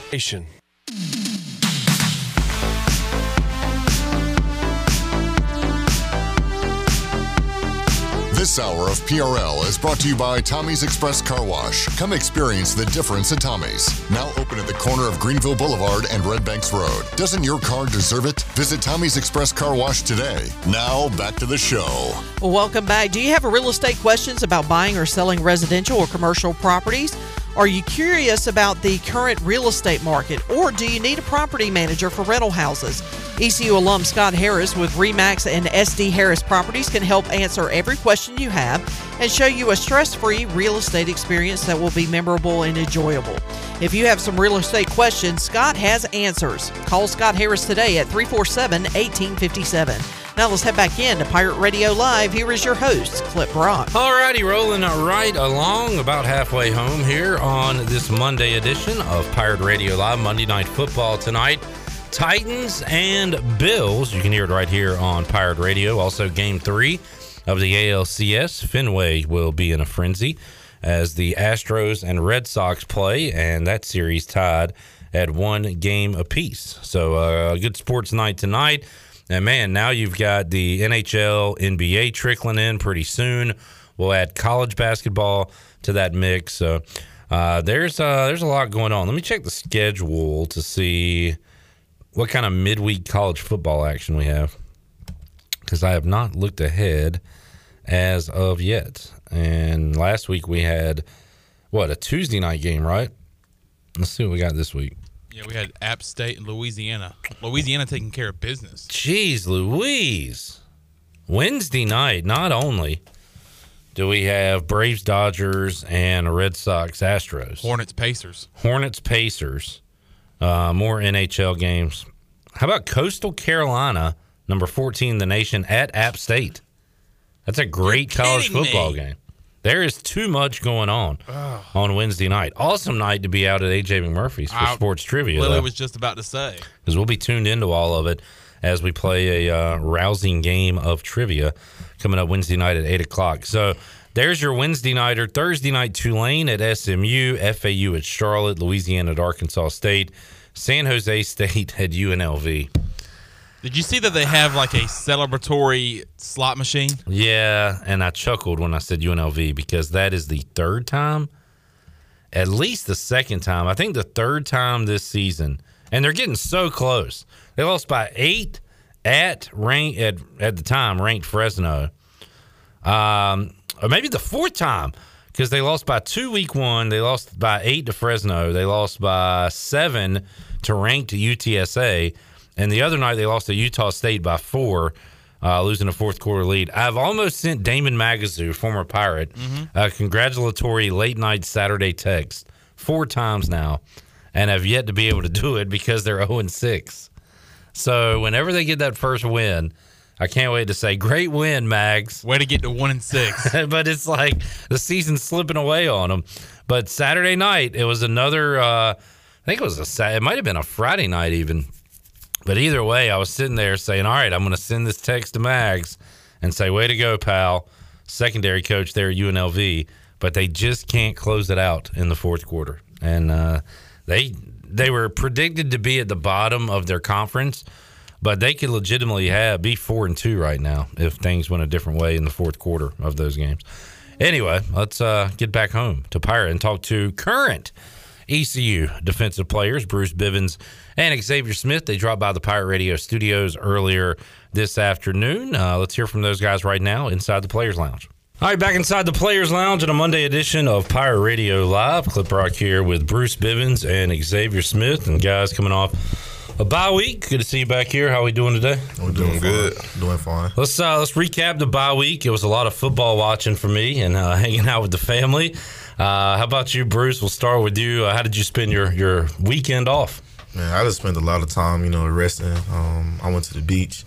This hour of PRL is brought to you by Tommy's Express Car Wash. Come experience the difference at Tommy's. Now open at the corner of Greenville Boulevard and Red Banks Road. Doesn't your car deserve it? Visit Tommy's Express Car Wash today. Now back to the show. Welcome back. Do you have real estate questions about buying or selling residential or commercial properties? Are you curious about the current real estate market, or do you need a property manager for rental houses? ECU alum Scott Harris with Remax and SD Harris Properties can help answer every question you have and show you a stress free real estate experience that will be memorable and enjoyable. If you have some real estate questions, Scott has answers. Call Scott Harris today at 347 1857. Now let's head back in to Pirate Radio Live. Here is your host, Clip Brock. Alrighty, rolling right along, about halfway home here on this Monday edition of Pirate Radio Live, Monday Night Football tonight. Titans and Bills. You can hear it right here on Pirate Radio. Also, game three of the ALCS. Fenway will be in a frenzy as the Astros and Red Sox play, and that series tied at one game apiece. So, uh, good sports night tonight. And man, now you've got the NHL, NBA trickling in pretty soon. We'll add college basketball to that mix. So uh, there's uh, there's a lot going on. Let me check the schedule to see what kind of midweek college football action we have, because I have not looked ahead as of yet. And last week we had what a Tuesday night game, right? Let's see what we got this week. Yeah, we had App State and Louisiana. Louisiana taking care of business. Jeez Louise. Wednesday night, not only do we have Braves Dodgers and Red Sox Astros, Hornets Pacers. Hornets Pacers, uh, more NHL games. How about Coastal Carolina, number 14 in the nation, at App State? That's a great college football me. game. There is too much going on on Wednesday night. Awesome night to be out at AJ McMurphy's for I sports trivia. Lily though was just about to say. because we'll be tuned into all of it as we play a uh, rousing game of trivia coming up Wednesday night at 8 o'clock. So there's your Wednesday night or Thursday night, Tulane at SMU, FAU at Charlotte, Louisiana at Arkansas State, San Jose State at UNLV. Did you see that they have like a celebratory slot machine? Yeah, and I chuckled when I said UNLV because that is the third time, at least the second time. I think the third time this season, and they're getting so close. They lost by eight at rank at at the time ranked Fresno, um, or maybe the fourth time because they lost by two week one. They lost by eight to Fresno. They lost by seven to ranked UTSA, and the other night they lost to Utah State by four uh, losing a fourth quarter lead. I've almost sent Damon Magazu, former Pirate, a congratulatory late night Saturday text four times now, and have yet to be able to do it because they're 0 and 6. So whenever they get that first win, I can't wait to say, "Great win, Mags!" Way to get to one and six. but it's like the season's slipping away on them. But Saturday night, it was another. Uh, I think it was a. It might have been a Friday night even. But either way, I was sitting there saying, "All right, I'm going to send this text to Mags and say, way to go, pal, secondary coach there at UNLV." But they just can't close it out in the fourth quarter, and uh, they they were predicted to be at the bottom of their conference, but they could legitimately have be four and two right now if things went a different way in the fourth quarter of those games. Anyway, let's uh, get back home to Pirate and talk to current ECU defensive players, Bruce Bivens and Xavier Smith. They dropped by the Pirate Radio studios earlier this afternoon. Uh, let's hear from those guys right now inside the Players Lounge. All right, back inside the Players Lounge on a Monday edition of Pirate Radio Live. Clip Brock here with Bruce Bivens and Xavier Smith. And guys coming off a bye week. Good to see you back here. How are we doing today? We're doing, good. Doing fine. Let's uh, let's recap the bye week. It was a lot of football watching for me and uh, hanging out with the family. Uh, how about you, Bruce? We'll start with you. Uh, how did you spend your, your weekend off? Man, I just spent a lot of time, you know, resting. Um, I went to the beach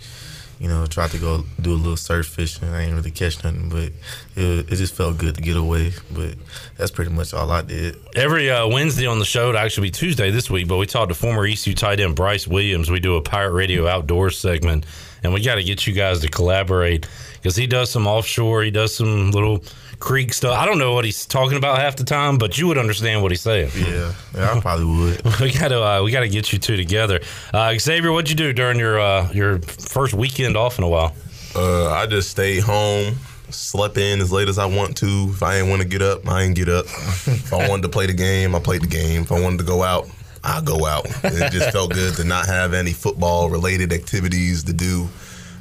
you know, tried to go do a little surf fishing. I ain't really catch nothing, but it, it just felt good to get away. But that's pretty much all I did. Every uh, Wednesday on the show, it actually be Tuesday this week, but we talked to former ECU tight end Bryce Williams. We do a Pirate Radio Outdoors segment, and we got to get you guys to collaborate because he does some offshore, he does some little creek stuff. I don't know what he's talking about half the time, but you would understand what he's saying. Yeah, yeah I probably would. we got to uh, we got to get you two together. Uh, Xavier, what'd you do during your uh, your first weekend off in a while? Uh, I just stayed home. Slept in as late as I want to. If I didn't want to get up, I didn't get up. if I wanted to play the game, I played the game. If I wanted to go out, I go out. It just felt good to not have any football related activities to do.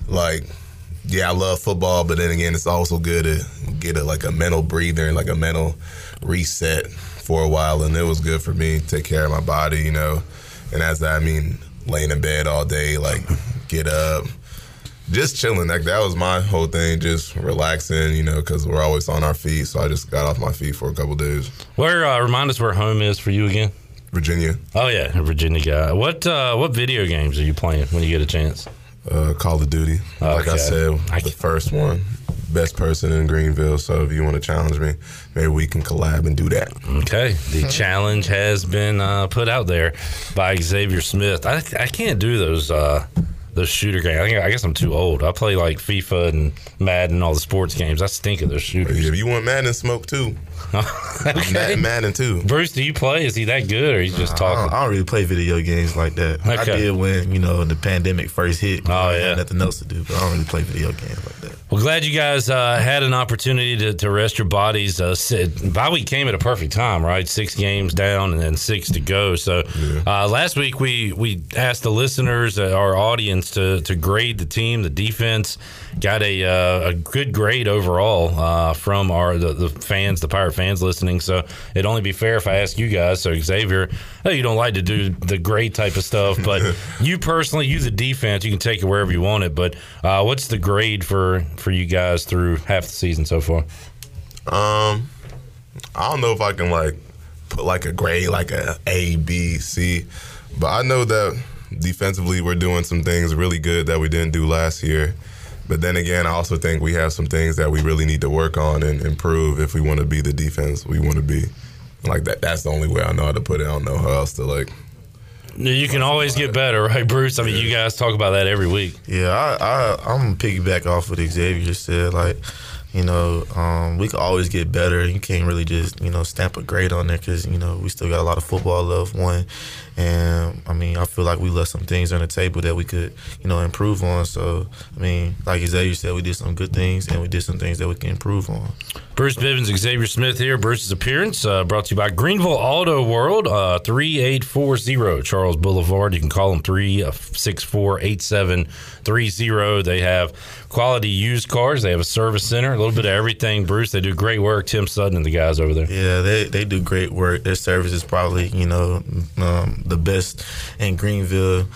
Like yeah, I love football, but then again, it's also good to get a, like a mental breather and like a mental reset for a while. And it was good for me to take care of my body, you know. And as I mean, laying in bed all day, like get up, just chilling. Like that was my whole thing, just relaxing, you know, because we're always on our feet. So I just got off my feet for a couple days. Where uh, remind us where home is for you again? Virginia. Oh yeah, Virginia guy. What uh, what video games are you playing when you get a chance? uh, Call of Duty. Okay. Like I said, the first one, best person in Greenville. So if you want to challenge me, maybe we can collab and do that. Okay, the challenge has been uh, put out there by Xavier Smith. I I can't do those. Uh, those shooter games. I, think, I guess I'm too old. I play like FIFA and Madden, all the sports games. I stink at those shooters. If you want Madden, smoke too. okay. Madden too. Bruce, do you play? Is he that good, or he's just talking? I don't, I don't, really play video games like that. Okay. I did when you know the pandemic first hit. Oh I yeah, nothing else to do, but I don't really play video games like that. Well, glad you guys uh, had an opportunity to, to rest your bodies. Uh, bye week came at a perfect time, right? Six games down and then six to go. So yeah. uh, last week we we asked the listeners, uh, our audience, to to grade the team, the defense. Got a uh, a good grade overall uh, from our the, the fans, the Pirate fans listening. So it'd only be fair if I ask you guys. So Xavier, hey, you don't like to do the grade type of stuff, but you personally, you the defense, you can take it wherever you want it. But uh, what's the grade for for you guys through half the season so far? Um, I don't know if I can like put like a grade like a A, B, C, but I know that defensively we're doing some things really good that we didn't do last year. But then again, I also think we have some things that we really need to work on and improve if we want to be the defense we want to be. Like that. That's the only way I know how to put it. I don't know how else to like. You can always get better, right, Bruce? I mean, yeah. you guys talk about that every week. Yeah, I, I I'm piggyback off what Xavier said. Like, you know, um, we can always get better. You can't really just, you know, stamp a grade on there because, you know, we still got a lot of football left, one. And, I mean, I feel like we left some things on the table that we could, you know, improve on. So, I mean, like Xavier said, we did some good things and we did some things that we can improve on. Bruce Bivens, Xavier Smith here. Bruce's appearance uh, brought to you by Greenville Auto World, uh, 3840 Charles Boulevard. You can call them 364 8730. They have quality used cars. They have a service center, a little bit of everything. Bruce, they do great work. Tim Sutton and the guys over there. Yeah, they, they do great work. Their service is probably, you know, um, the best in Greenville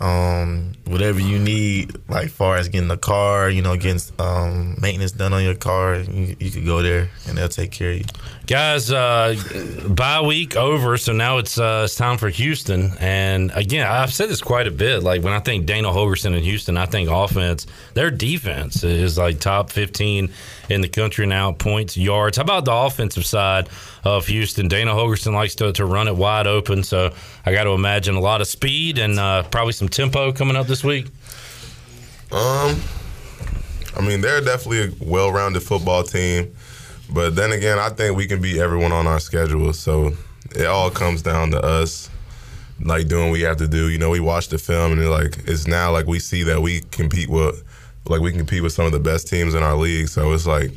um, whatever you need, like far as getting the car, you know, getting um, maintenance done on your car, you, you could go there and they'll take care of you. Guys, uh, bye week over, so now it's uh, it's time for Houston. And again, I've said this quite a bit. Like when I think Dana Holgorsen in Houston, I think offense. Their defense is like top fifteen in the country now, points, yards. How about the offensive side of Houston? Dana Holgorsen likes to, to run it wide open, so I got to imagine a lot of speed and uh, probably some tempo coming up this week. Um, I mean, they're definitely a well-rounded football team. But then again, I think we can beat everyone on our schedule. So it all comes down to us, like doing what we have to do. You know, we watch the film and like it's now like we see that we compete with, like we can compete with some of the best teams in our league. So it's like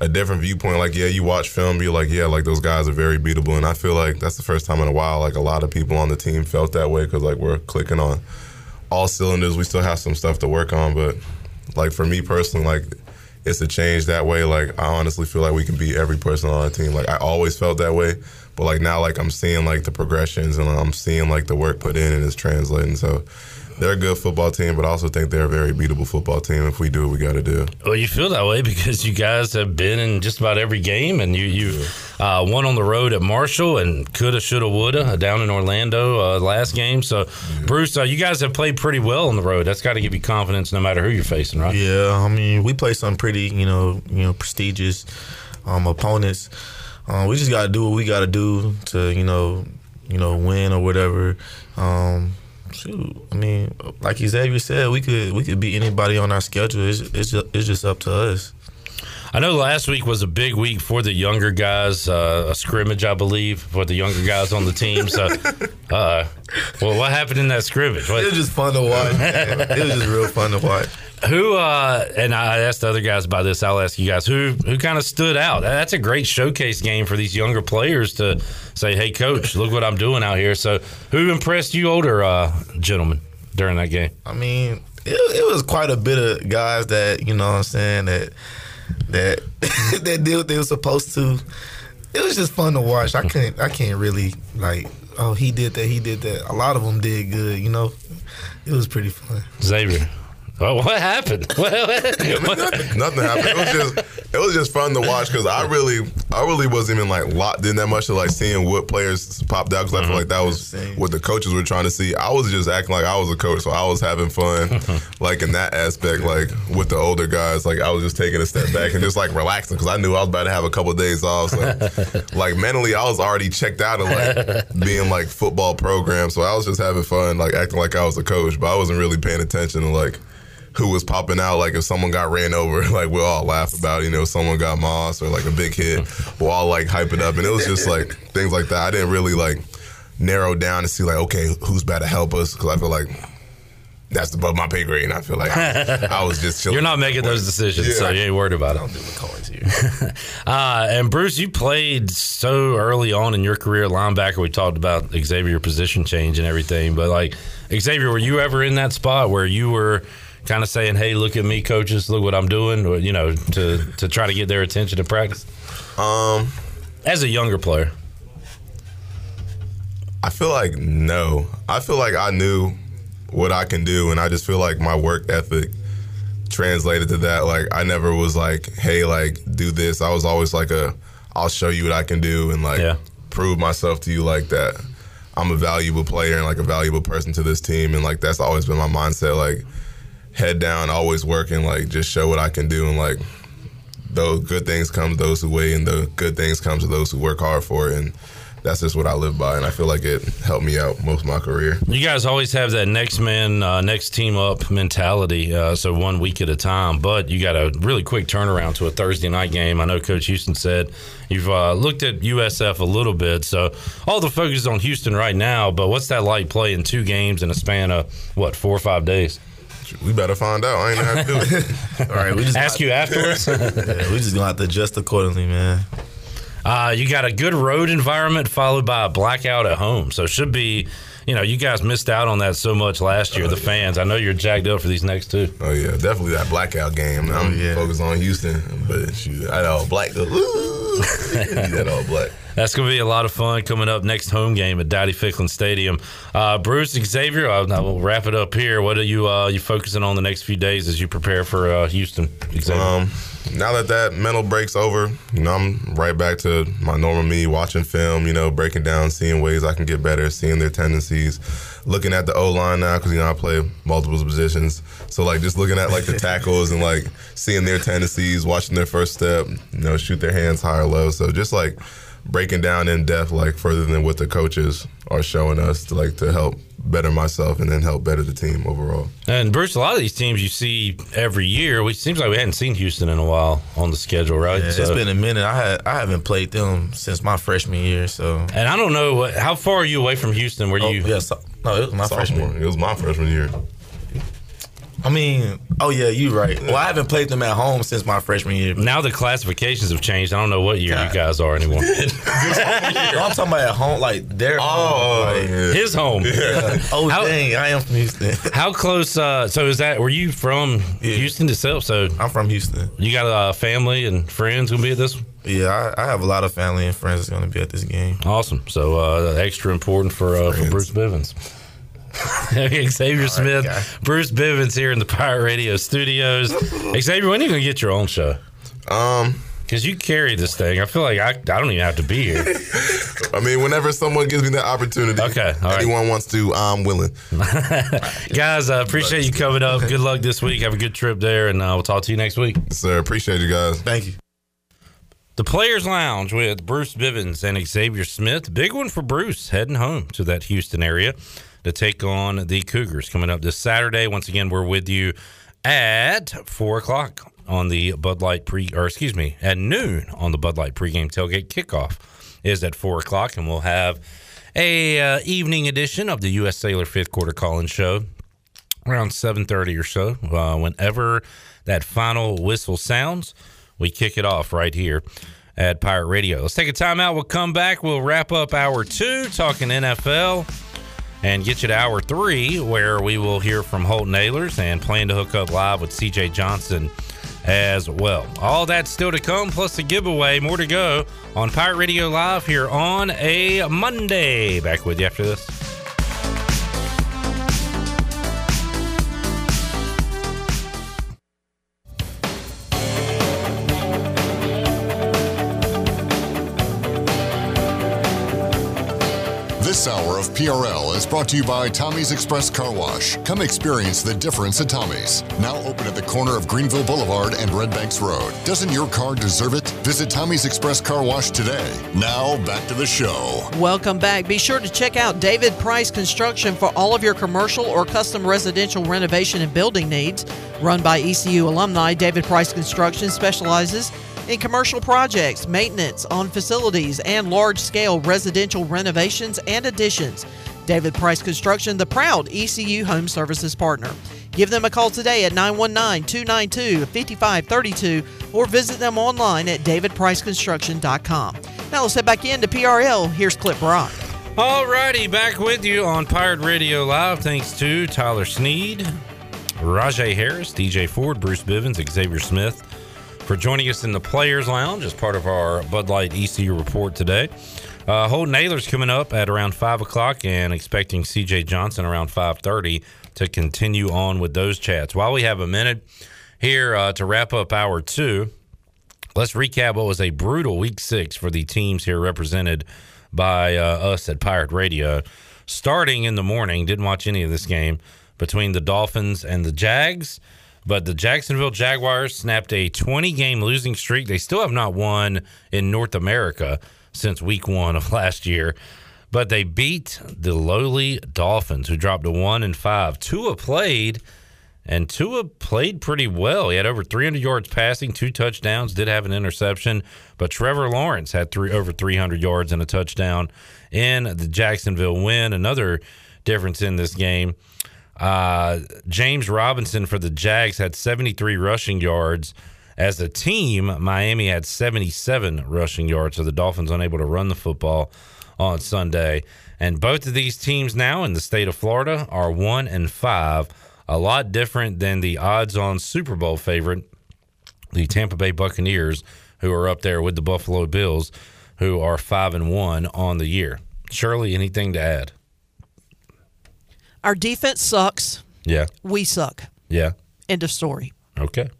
a different viewpoint. Like, yeah, you watch film, you're like, yeah, like those guys are very beatable. And I feel like that's the first time in a while, like a lot of people on the team felt that way because like we're clicking on all cylinders. We still have some stuff to work on, but like for me personally, like it's a change that way. Like I honestly feel like we can beat every person on our team. Like I always felt that way, but like now, like I'm seeing like the progressions and I'm seeing like the work put in and it's translating. So they're a good football team, but I also think they're a very beatable football team. If we do what we got to do. Well, you feel that way because you guys have been in just about every game, and you you uh, won on the road at Marshall and coulda, shoulda, woulda uh, down in Orlando uh, last game. So, Bruce, uh, you guys have played pretty well on the road. That's got to give you confidence, no matter who you're facing, right? Yeah, I mean, we play some pretty, you know, you know, prestigious um, opponents. Um, we just got to do what we got to do to, you know, you know, win or whatever. Um, shoot, I mean, like Xavier said, we could we could beat anybody on our schedule. It's it's just, it's just up to us. I know last week was a big week for the younger guys, uh, a scrimmage, I believe, for the younger guys on the team. So, uh, well, what happened in that scrimmage? What? It was just fun to watch. it was just real fun to watch. Who uh, and I asked the other guys about this. I'll ask you guys who who kind of stood out. That's a great showcase game for these younger players to say, "Hey, coach, look what I'm doing out here." So, who impressed you, older uh, gentlemen, during that game? I mean, it, it was quite a bit of guys that you know what I'm saying that that that did what they were supposed to. It was just fun to watch. I can't I can't really like oh he did that he did that. A lot of them did good. You know, it was pretty fun. Xavier. Well, what happened? Nothing happened. It was just it was just fun to watch because I really I really wasn't even like locked in that much to like seeing what players popped out because I feel mm-hmm. like that was what the coaches were trying to see. I was just acting like I was a coach, so I was having fun, like in that aspect, like with the older guys. Like I was just taking a step back and just like relaxing because I knew I was about to have a couple of days off. So like mentally, I was already checked out of like being like football program, so I was just having fun, like acting like I was a coach, but I wasn't really paying attention to like who was popping out. Like if someone got ran over, like we'll all laugh about. it. You know, if someone got moss or like a big hit, we'll all like hype it up. And it was just like things like that. I didn't really like narrow down to see like okay, who's about to help us because I feel like. That's above my pay grade, and I feel like I, I was just chilling. You're not making those decisions, so you ain't worried about it. Don't do the cards here. Uh, and Bruce, you played so early on in your career, linebacker. We talked about Xavier position change and everything, but like Xavier, were you ever in that spot where you were kind of saying, "Hey, look at me, coaches, look what I'm doing," or you know, to to try to get their attention to practice? Um, as a younger player, I feel like no. I feel like I knew what I can do, and I just feel like my work ethic translated to that. Like I never was like, "Hey, like do this." I was always like a, "I'll show you what I can do," and like prove myself to you like that. I'm a valuable player and like a valuable person to this team, and like that's always been my mindset. Like head down, always working, like just show what I can do, and like those good things come to those who wait, and the good things come to those who work hard for it, and that's just what I live by, and I feel like it helped me out most of my career. you guys always have that next man, uh, next team up mentality. Uh, so one week at a time, but you got a really quick turnaround to a Thursday night game. I know Coach Houston said you've uh, looked at USF a little bit, so all the focus is on Houston right now. But what's that like playing two games in a span of what four or five days? We better find out. I ain't know how to do it. All right, we just ask you afterwards. yeah, we just gonna have to adjust accordingly, man. Uh, you got a good road environment followed by a blackout at home. So it should be, you know, you guys missed out on that so much last year, the fans. I know you're jacked up for these next two. Oh yeah, definitely that blackout game. I'm focused on Houston, but shoot, I all black. Though. that all black. That's going to be a lot of fun coming up next home game at Dowdy Ficklen Stadium. Uh, Bruce Xavier, I, I will wrap it up here. What are you uh, you focusing on the next few days as you prepare for uh, Houston? Xavier? Um, now that that mental break's over, you know, I'm right back to my normal me, watching film, you know, breaking down, seeing ways I can get better, seeing their tendencies, looking at the O line now because you know I play multiple positions, so like just looking at like the tackles and like seeing their tendencies, watching their first step, you know, shoot their hands high or low. So just like breaking down in depth, like further than what the coaches are showing us, to like to help better myself and then help better the team overall. And Bruce, a lot of these teams you see every year, which seems like we hadn't seen Houston in a while on the schedule, right? Yeah, it's been a minute. I had I haven't played them since my freshman year, so. And I don't know what, how far are you away from Houston? Were Oh, you? yeah, so, no, it was my Sophomore. freshman. It was my freshman year. I mean, Oh yeah, you're right. Well, I haven't played them at home since my freshman year. Now the classifications have changed. I don't know what year you guys are anymore. I'm talking about at home, like their Oh, home. Like, yeah. His home. yeah. Oh How- dang, I am from Houston. How close? Uh, so is that? Were you from Houston itself? So I'm from Houston. you got a family and friends gonna be at this one? Yeah, I, I have a lot of family and friends that's going to be at this game. Awesome. So uh, extra important for uh, for Bruce Bivens. Xavier Smith, guy. Bruce Bivens here in the Pirate Radio studios. Xavier, when are you gonna get your own show? Um, Because you carry this thing. I feel like I, I don't even have to be here. I mean, whenever someone gives me that opportunity, Okay, all right. anyone wants to, I'm willing. Guys, I appreciate you coming up. Good luck this week. Have a good trip there, and uh, we'll talk to you next week. Sir, appreciate you guys. Thank you. The Players Lounge with Bruce Bivens and Xavier Smith. Big one for Bruce heading home to that Houston area to take on the Cougars coming up this Saturday. Once again, we're with you at four o'clock on the Bud Light pre, or excuse me, at noon on the Bud Light pregame tailgate. Kickoff is at four o'clock, and we'll have a uh, evening edition of the U.S. Sailor Fifth Quarter Call-In Show around 7.30 or so uh, whenever that final whistle sounds. We kick it off right here at pirate radio. Let's take a time out. We'll come back. We'll wrap up hour two talking nfl and get you to hour three where we will hear from Holton Ahlers and plan to hook up live with cj johnson as well. All that's still to come plus a giveaway. More to go on pirate radio live here on a monday. Back with you after this This hour of PRL is brought to you by Tommy's Express Car Wash. Come experience the difference at Tommy's. Now open at the corner of Greenville Boulevard and Red Banks Road. Doesn't your car deserve it? Visit Tommy's Express Car Wash today. Now back to the show. Welcome back. Be sure to check out David Price Construction for all of your commercial or custom residential renovation and building needs. Run by ECU alumni, David Price Construction specializes in commercial projects, maintenance on facilities, and large scale residential renovations and additions. David Price Construction, the proud ECU Home Services partner. Give them a call today at 919 292 5532 or visit them online at davidpriceconstruction.com. Now let's head back into PRL. Here's Clip Brock. Alrighty, back with you on Pirate Radio Live. Thanks to Tyler Snead, Rahjai Harris, DJ Ford, Bruce Bivens, Xavier Smith for joining us in the Players Lounge as part of our Bud Light ECU report today. Uh, Holton Ahlers coming up at around five o'clock, and expecting CJ Johnson around five thirty to continue on with those chats. While we have a minute here uh, to wrap up hour two, let's recap what was a brutal week six for the teams here represented by uh, us at Pirate Radio. Starting in the morning, didn't watch any of this game between the Dolphins and the Jags, but the Jacksonville Jaguars snapped a 20 game losing streak. They still have not won in North America since week one of last year, but they beat the lowly Dolphins, who dropped to one and five. Tua played. And Tua played pretty well. He had over 300 yards passing, two touchdowns, did have an interception, but Trevor Lawrence had three over 300 yards and a touchdown in the Jacksonville win. Another difference in this game. Uh, James Robinson for the Jags had 73 rushing yards. As a team, Miami had 77 rushing yards, so the Dolphins unable to run the football on Sunday. And both of these teams now in the state of Florida are one and five, a lot different than the odds-on Super Bowl favorite, the Tampa Bay Buccaneers, who are up there with the Buffalo Bills, who are five and one on the year. Shirley, anything to add? Our defense sucks. Yeah. We suck. Yeah. End of story. Okay.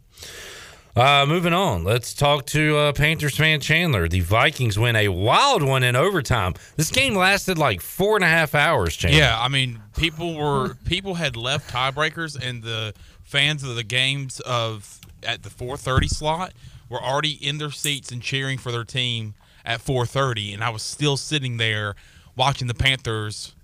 Uh, moving on, let's talk to uh, Panthers fan Chandler. The Vikings win a wild one in overtime. This game lasted like four and a half hours. Chandler. Yeah, I mean, people were people had left tiebreakers, and the fans of the games of at the 4:30 slot were already in their seats and cheering for their team at 4:30, and I was still sitting there watching the Panthers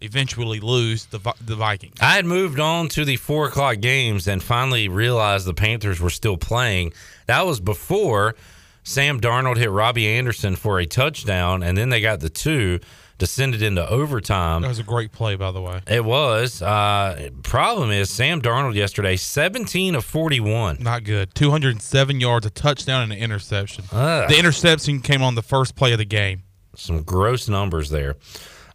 eventually lose the the Vikings. I had moved on to the four o'clock games and finally realized the Panthers were still playing. That was before Sam Darnold hit Robbie Anderson for a touchdown, and then they got the two descended into overtime. That was a great play, by the way. It was. Uh, problem is, Sam Darnold yesterday, 17 of 41. Not good. 207 yards, a touchdown, and an interception. Ugh. The interception came on the first play of the game. Some gross numbers there.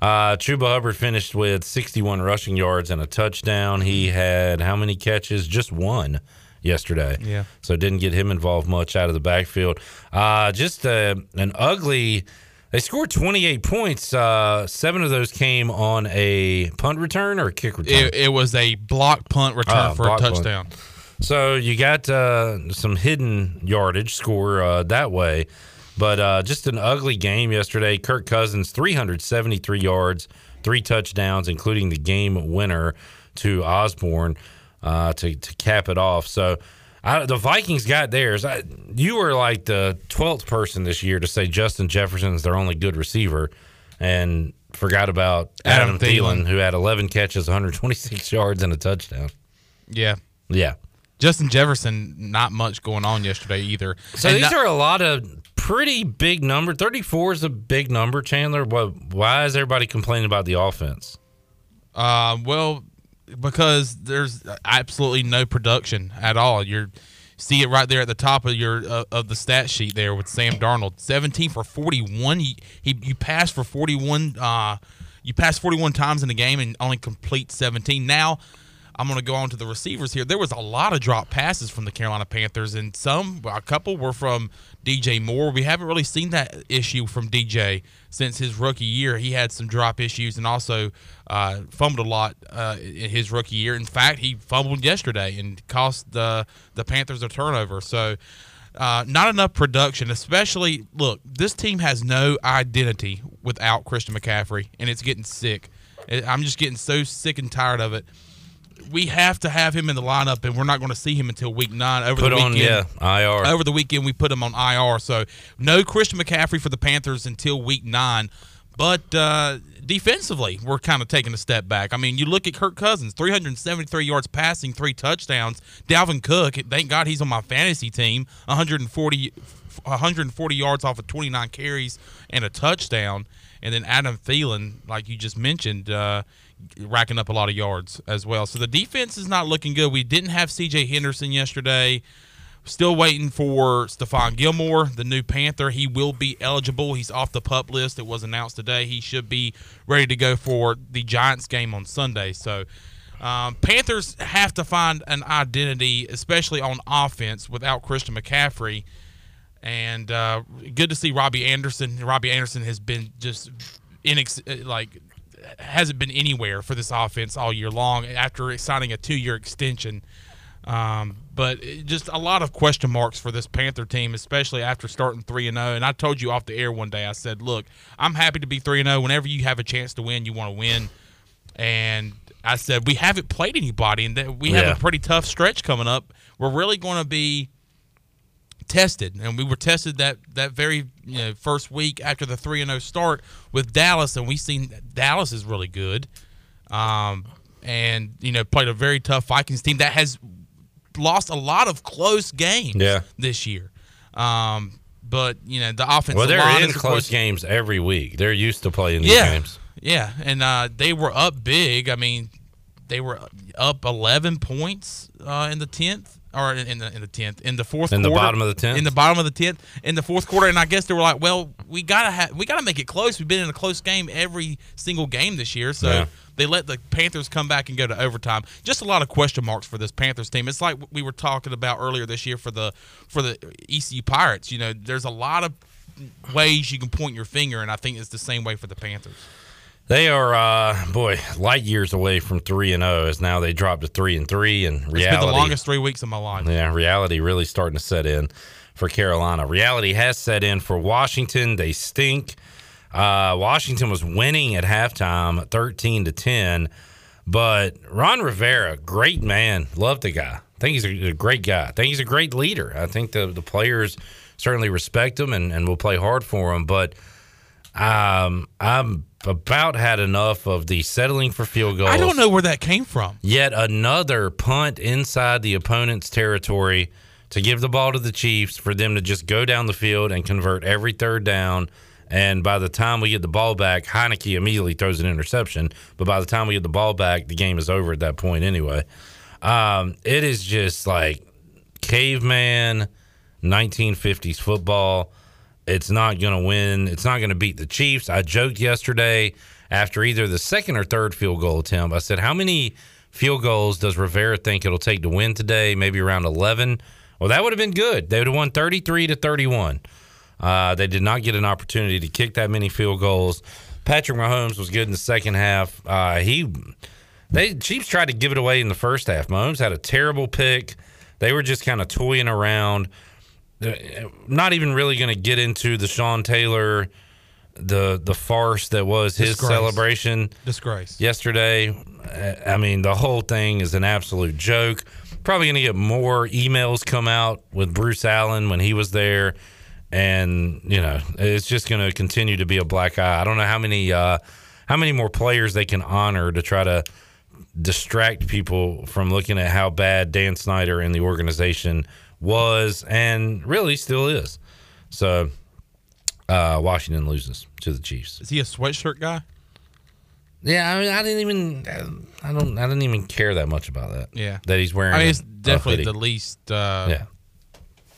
Uh, Chuba Hubbard finished with 61 rushing yards and a touchdown. He had how many catches? Just one yesterday. Yeah. So didn't get him involved much out of the backfield. Uh, just uh, an ugly. They scored 28 points. Uh, seven of those came on a punt return or a kick return. It, it was a block punt return Ah, for a block punt. touchdown. So you got uh, some hidden yardage score uh, that way, but uh, just an ugly game yesterday. Kirk Cousins, 373 yards, three touchdowns, including the game winner to Osborn uh, to to cap it off. So. I, the Vikings got theirs. I, you were like the twelfth person this year to say Justin Jefferson's their only good receiver, and forgot about Adam, Adam Thielen, Thielen. who had 11 catches, 126 yards, and a touchdown. Yeah. Yeah. Justin Jefferson, not much going on yesterday either. So And these not- are a lot of pretty big number. 34 is a big number, Chandler. What, why is everybody complaining about the offense? Uh, well, because there's absolutely no production at all. You're see it right there at the top of your uh, of the stat sheet there with Sam Darnold, 17 for 41. He, he you passed for 41. Uh, you passed 41 times in the game and only complete 17. Now. I'm going to go on to the receivers here. There was a lot of drop passes from the Carolina Panthers, and some, a couple were from DJ Moore. We haven't really seen that issue from DJ since his rookie year. He had some drop issues and also uh, fumbled a lot uh, in his rookie year. In fact, he fumbled yesterday and cost the the Panthers a turnover. So. Uh, not enough production, especially look. This team has no identity without Christian McCaffrey, and it's getting sick. I'm just getting so sick and tired of it we have to have him in the lineup, and we're not going to see him until week nine. Over Put the on, weekend, yeah, IR. Over the weekend, we put him on IR. So no Christian McCaffrey for the Panthers until week nine. But uh, defensively, we're kind of taking a step back. I mean, you look at Kirk Cousins, 373 yards passing, three touchdowns. Dalvin Cook, thank God he's on my fantasy team, 140, 140 yards off of 29 carries and a touchdown. And then Adam Thielen, like you just mentioned, uh, racking up a lot of yards as well. So the defense is not looking good. We didn't have C.J. Henderson yesterday. Still waiting for Stephon Gilmore, the new Panther. He will be eligible. He's off the pup list. It was announced today. He should be ready to go for the Giants game on Sunday. So um, Panthers have to find an identity, especially on offense, without Christian McCaffrey. And uh, good to see Robbie Anderson. Robbie Anderson has been just like hasn't been anywhere for this offense all year long after signing a two-year extension. Um, but just a lot of question marks for this Panther team, especially after starting three and zero. And I told you off the air one day, I said, "Look, I'm happy to be three and zero. Whenever you have a chance to win, you want to win." And I said, "We haven't played anybody, and that we have Yeah. a pretty tough stretch coming up. We're really going to be." Tested, and we were tested that that very you know, first week after the three and zero start with Dallas, and we seen that Dallas is really good, um, and you know played a very tough Vikings team that has lost a lot of close games Yeah. this year. Um, but you know the offense. Well, they're in close games every week. They're used to playing these yeah, games. yeah, and uh, they were up big. I mean, they were up eleven points uh, in the tenth. Or in in the in the tenth, in the fourth In the quarter, bottom of the 10th? in the bottom of the tenth, in the fourth quarter, and I guess they were like, "Well, we gotta have, we gotta make it close. We've been in a close game every single game this year, so Yeah. they let the Panthers come back and go to overtime. Just a lot of question marks for this Panthers team. It's like we were talking about earlier this year for the for the ECU Pirates. You know, there's a lot of ways you can point your finger, and I think it's the same way for the Panthers. They are, uh, boy, light years away from three and zero. As now they dropped to three and three, and It's been the longest three weeks of my life. Yeah, reality really starting to set in for Carolina. Reality has set in for Washington. They stink. Uh, Washington was winning at halftime, thirteen to ten, but Ron Rivera, great man, love the guy. I think he's a, a great guy. I think he's a great leader. I think the the players certainly respect him and, and will play hard for him. But um, I'm about had enough of the settling for field goals. I don't know where that came from. Yet another punt inside the opponent's territory to give the ball to the Chiefs for them to just go down the field and convert every third down And by the time we get the ball back, Heinicke immediately throws an interception. But by the time we get the ball back, the game is over at that point anyway. Um, it is just like caveman 1950s football. It's not going to win. It's not going to beat the Chiefs. I joked yesterday after either the second or third field goal attempt. I said, How many field goals does Rivera think it'll take to win today? Maybe around 11. Well, that would have been good. They would have won 33 to 31. Uh, they did not get an opportunity to kick that many field goals. Patrick Mahomes was good in the second half. Uh, he, they Chiefs tried to give it away in the first half. Mahomes had a terrible pick. They were just kind of toying around. Uh, Not even really going to get into the Sean Taylor, the the farce that was his Disgrace. celebration Disgrace. yesterday. Uh, I mean, the whole thing is an absolute joke. Probably going to get more emails come out with Bruce Allen when he was there, and you know, it's just going to continue to be a black eye. I don't know how many uh, how many more players they can honor to try to distract people from looking at how bad Dan Snyder and the organization was and really still is. So, uh, Washington loses to the Chiefs. Is he a sweatshirt guy? Yeah, I mean, I didn't even, I don't, I didn't even care that much about that. Yeah. that he's wearing. I mean, it's a definitely hoodie. the least uh, Yeah.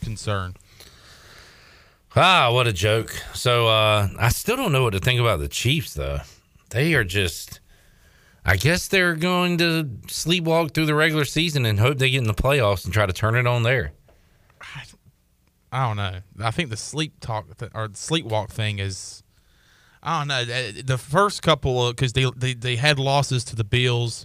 concern. Ah, what a joke. So uh, I still don't know what to think about the Chiefs, though. They are just. I guess they're going to sleepwalk through the regular season and hope they get in the playoffs and try to turn it on there. I don't know. I think the sleep talk th- or the sleepwalk thing is. I don't know. Uh, The first couple because they, they they had losses to the Bills,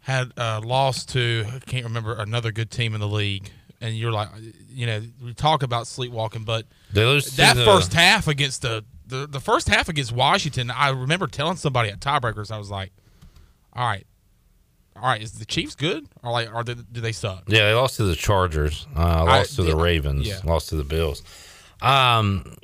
had uh, lost to I can't remember another good team in the league, and you're like, you know, we talk about sleepwalking, but They lose that the- first half against the, the the first half against Washington. I remember telling somebody at tiebreakers, I was like, all right, all right, is the Chiefs good or like are they do they suck? Yeah, they lost to the Chargers. Uh, I- lost to the yeah, Ravens. yeah. Lost to the Bills. Um,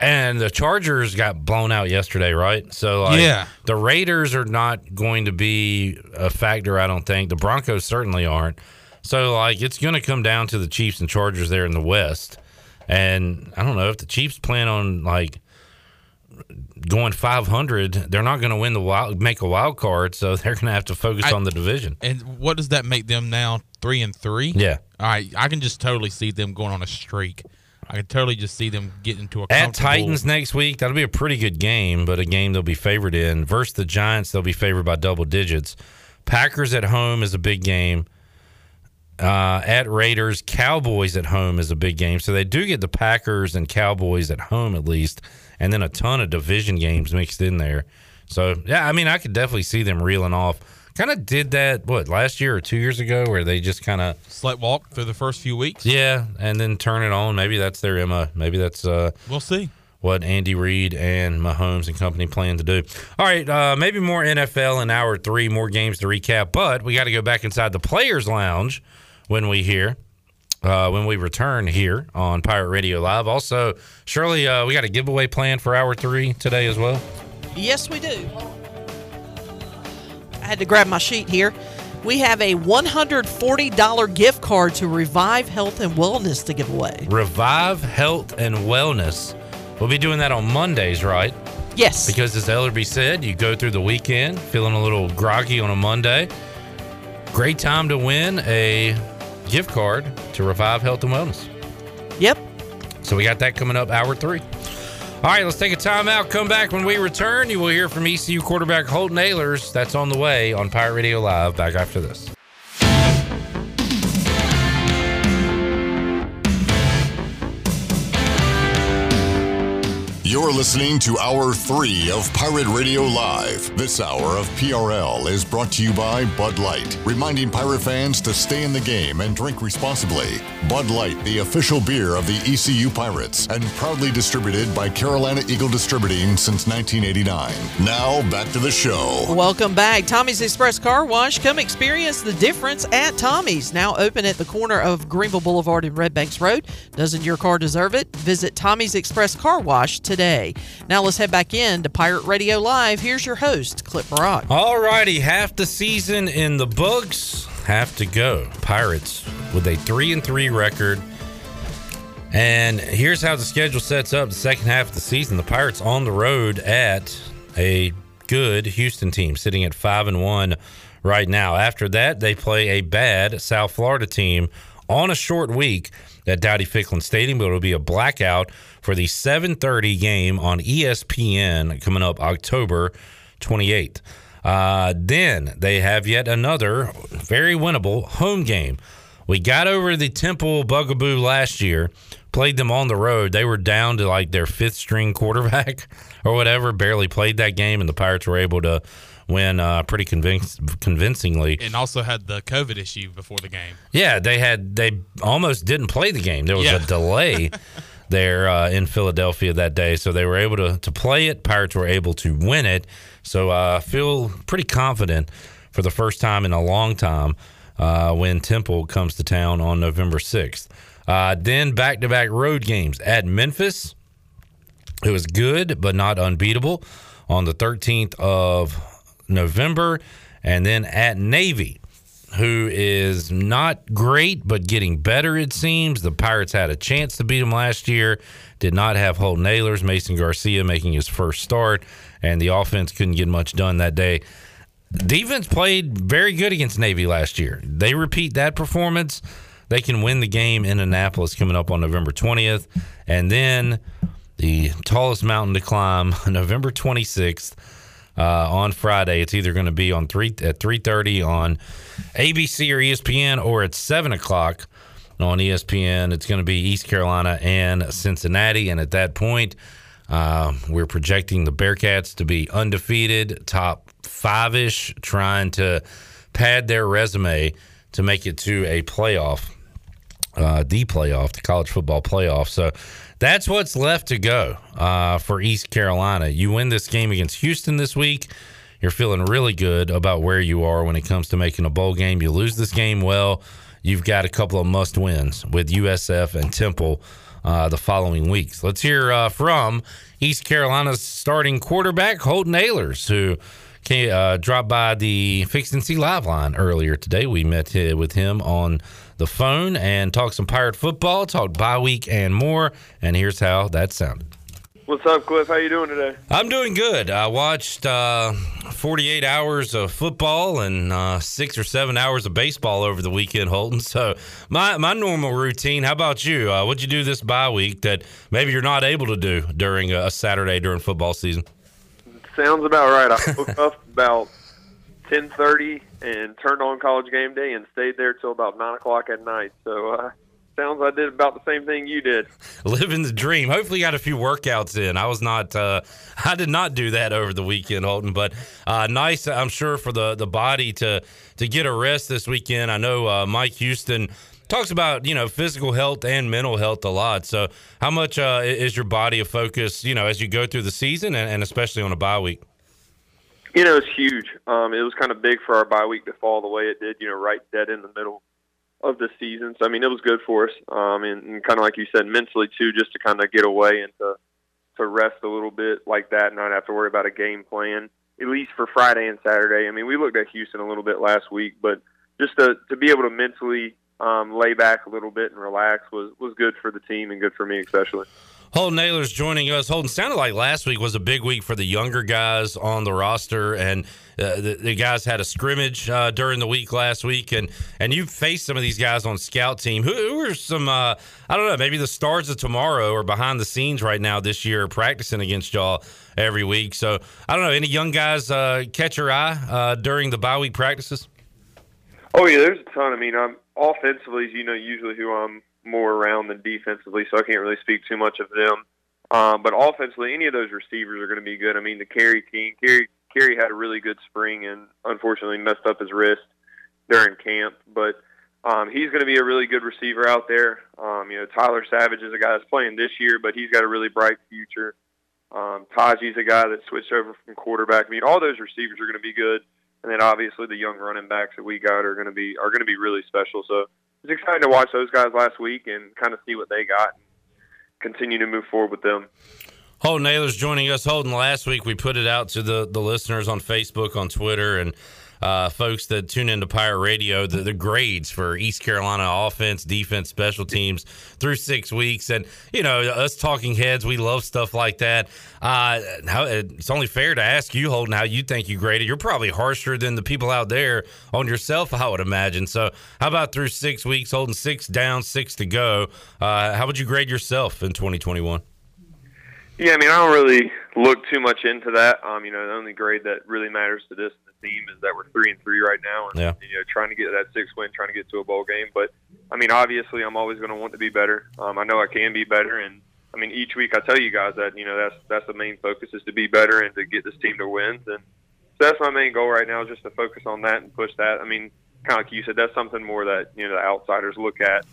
and the Chargers got blown out yesterday, right? So, like, Yeah. the Raiders are not going to be a factor. I don't think the Broncos certainly aren't. So, like, it's going to come down to the Chiefs and Chargers there in the West. And I don't know if the Chiefs plan on like going 500, they're not going to win the wild, make a wild card. So they're going to have to focus I- on the division. And what does that make them now? Three and three. Yeah. All right, I can just totally see them going on a streak. I can totally just see them getting to a At Titans next week, that'll be a pretty good game, but a game they'll be favored in. Versus the Giants, they'll be favored by double digits. Packers at home is a big game. Uh, at Raiders, Cowboys at home is a big game. So they do get the Packers and Cowboys at home at least, and then a ton of division games mixed in there. So yeah, I mean, I could definitely see them reeling off. Kind of did that what last year or two years ago, where they just kind of Slut walk through the first few weeks. yeah, and then turn it on. Maybe that's their Emma. Maybe that's uh, We'll see. what Andy Reid and Mahomes and company plan to do. All right, uh, maybe more NFL in hour three, more games to recap, but we got to go back inside the Players Lounge when we hear. Uh, when we return here on Pirate Radio Live. Also, Shirley, uh, we got a giveaway plan for hour three today as well. Yes, we do. I had to grab my sheet here. We have a $140 gift card to Revive Health and Wellness to give away. Revive Health and Wellness. We'll be doing that on Mondays, right? Yes. Because as Ellerby said, you go through the weekend feeling a little groggy on a Monday. Great time to win a gift card to Revive Health and Wellness. Yep. So we got that coming up hour three. All right, let's take a timeout. Come back when we return. You will hear from ECU quarterback Holton Ahlers. That's on the way on Pirate Radio Live. Back after this. You're listening to Hour 3 of Pirate Radio Live. This hour of PRL is brought to you by Bud Light, reminding pirate fans to stay in the game and drink responsibly. Bud Light, the official beer of the ECU Pirates, and proudly distributed by Carolina Eagle Distributing since 1989. Now, back to the show. Welcome back. Tommy's Express Car Wash. Come experience the difference at Tommy's. Now open at the corner of Greenville Boulevard and Red Banks Road. Doesn't your car deserve it? Visit Tommy's Express Car Wash today. Now let's head back in to Pirate Radio Live. Here's your host, Clip Brock. All righty, half the season in the books. Have to go. Pirates with a three and three record. And here's how the schedule sets up the second half of the season. The Pirates on the road at a good Houston team, sitting at five and one right now. After that, they play a bad South Florida team on a short week at Dowdy Ficklen Stadium. But it'll be a blackout for the 7:30 game on ESPN coming up October 28th. Uh, then they have yet another very winnable home game. We got over the Temple Bugaboo last year, played them on the road. They were down to like their fifth string quarterback or whatever, barely played that game, and the Pirates were able to win uh, pretty convinc- convincingly. And also had the COVID issue before the game. Yeah, they had they almost didn't play the game. There was Yeah. a delay there uh, in Philadelphia that day, so they were able to to play it. Pirates were able to win it. So uh, I feel pretty confident for the first time in a long time uh, when Temple comes to town on November sixth. Uh, then back to back road games at Memphis. It was good, but not unbeatable on the 13th of November. And then at Navy, who is not great, but getting better, it seems. The Pirates had a chance to beat them last year, did not have Holton Ahlers, Mason Garcia making his first start, and the offense couldn't get much done that day. Defense played very good against Navy last year. They repeat that performance, they can win the game in Annapolis coming up on November 20th. And then the tallest mountain to climb, November 26th. Uh, on Friday, it's either going to be on three at three thirty on ABC or ESPN, or at seven o'clock on ESPN. It's going to be East Carolina and Cincinnati, and at that point, uh, we're projecting the Bearcats to be undefeated, top five ish, trying to pad their resume to make it to a playoff, uh, the playoff, the college football playoff. So that's what's left to go uh, for East Carolina. You win this game against Houston this week. You're feeling really good about where you are when it comes to making a bowl game. You lose this game, well, you've got a couple of must wins with USF and Temple uh, the following weeks. Let's hear uh, from East Carolina's starting quarterback, Holton Ahlers, who came, uh, dropped by the Fixed NC Live line earlier today. We met with him on the phone and talk some Pirate football, talk bye week and more. And here's how that sounded. What's up, Cliff? How you doing today? I'm doing good. I watched uh, 48 hours of football and uh, six or seven hours of baseball over the weekend, Holton. So my my normal routine. How about you? Uh, what'd you do this bye week that maybe you're not able to do during a, a Saturday during football season? Sounds about right. I woke up about ten thirty and turned on College Game Day and stayed there till about nine o'clock at night. So uh, sounds I did about the same thing you did. Living the dream. Hopefully, got a few workouts in. I was not. Uh, I did not do that over the weekend, Holton. But uh, nice, I'm sure, for the the body to to get a rest this weekend. I know uh, Mike Houston talks about you know physical health and mental health a lot. So, how much uh, is your body a focus? You know, as you go through the season, and, and especially on a bye week. You know, it's huge. Um, it was kind of big for our bye week to fall the way it did. You know, right dead in the middle of the season. So I mean, it was good for us. Um, and, and kind of like you said, mentally too, just to kind of get away and to to rest a little bit like that, not have to worry about a game plan. At least for Friday and Saturday. I mean, we looked at Houston a little bit last week, but just to to be able to mentally um, lay back a little bit and relax was was good for the team and good for me especially. Holton Ahlers joining us. Holton sounded like last week was a big week for the younger guys on the roster, and uh, the, the guys had a scrimmage uh, during the week last week, and and you faced some of these guys on scout team. Who, who are some? Uh, I don't know, maybe the stars of tomorrow or behind the scenes right now this year, practicing against y'all every week. So I don't know, any young guys uh, catch your eye uh, during the bye week practices? Oh yeah, there's a ton. I mean, I'm offensively, you know, usually who I'm more around than defensively, so I can't really speak too much of them. Um, but offensively, any of those receivers are going to be good. I mean, the Kerry King, Kerry, Kerry had a really good spring and unfortunately messed up his wrist during camp, but um, he's going to be a really good receiver out there. Um, you know, Tyler Savage is a guy that's playing this year, but he's got a really bright future. Um, Taji's a guy that switched over from quarterback. I mean, all those receivers are going to be good, and then obviously the young running backs that we got are going to be are going to be really special. So it's exciting to watch those guys last week and kind of see what they got, and continue to move forward with them. Holton Ahlers joining us. Holton, last week we put it out to the, the listeners on Facebook, on Twitter, and uh, folks that tune into Pirate Radio, the, the grades for East Carolina offense, defense, special teams through six weeks. And, you know, us talking heads, we love stuff like that. Uh, how, it's only fair to ask you, Holton, how you think you graded. You're probably harsher than the people out there on yourself, I would imagine. So, how about through six weeks, holding six down, six to go? Uh, how would you grade yourself in 2021? Yeah, I mean, I don't really look too much into that. Um, you know, the only grade that really matters to this team is that we're three and three right now, and yeah. you know, trying to get that six win, trying to get to a bowl game. But I mean, obviously, I'm always going to want to be better. Um, I know I can be better, and I mean, each week I tell you guys that you know that's that's the main focus is to be better and to get this team to wins, and so that's my main goal right now, just to focus on that and push that. I mean, kind of like you said, that's something more that you know the outsiders look at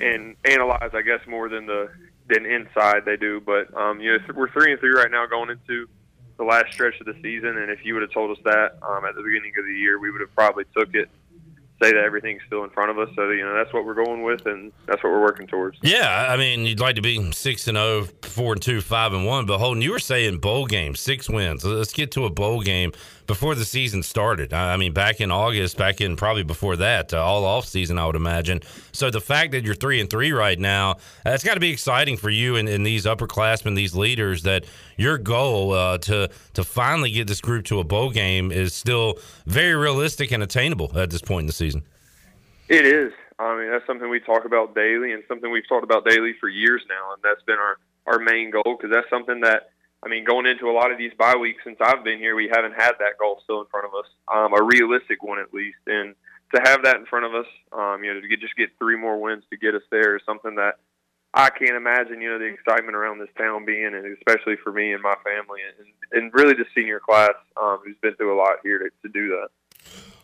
and analyze, I guess, more than the than inside they do. But um, you know, we're three and three right now going into the last stretch of the season, and if you would have told us that um, at the beginning of the year, we would have probably took it. Say that everything's still in front of us, so you know that's what we're going with, and that's what we're working towards. Yeah, I mean, you'd like to be six and 0, 4 and two, five and one, but Holton, you were saying bowl game, six wins. Let's get to a bowl game before the season started. I mean, back in August, back in probably before that, uh, all off season, I would imagine. So the fact that you're three and three right now, that's got to be exciting for you and, and, these upperclassmen, these leaders. That your goal uh, to to finally get this group to a bowl game is still very realistic and attainable at this point in the season. It is. I mean, that's something we talk about daily, and something we've talked about daily for years now, and that's been our our main goal because that's something that I mean, going into a lot of these bye weeks since I've been here, we haven't had that goal still in front of us, um, a realistic one at least. And to have that in front of us, um, you know, to get, just get three more wins to get us there is something that I can't imagine, you know, the excitement around this town being, and especially for me and my family, and, and really the senior class um, who's been through a lot here to, to do that.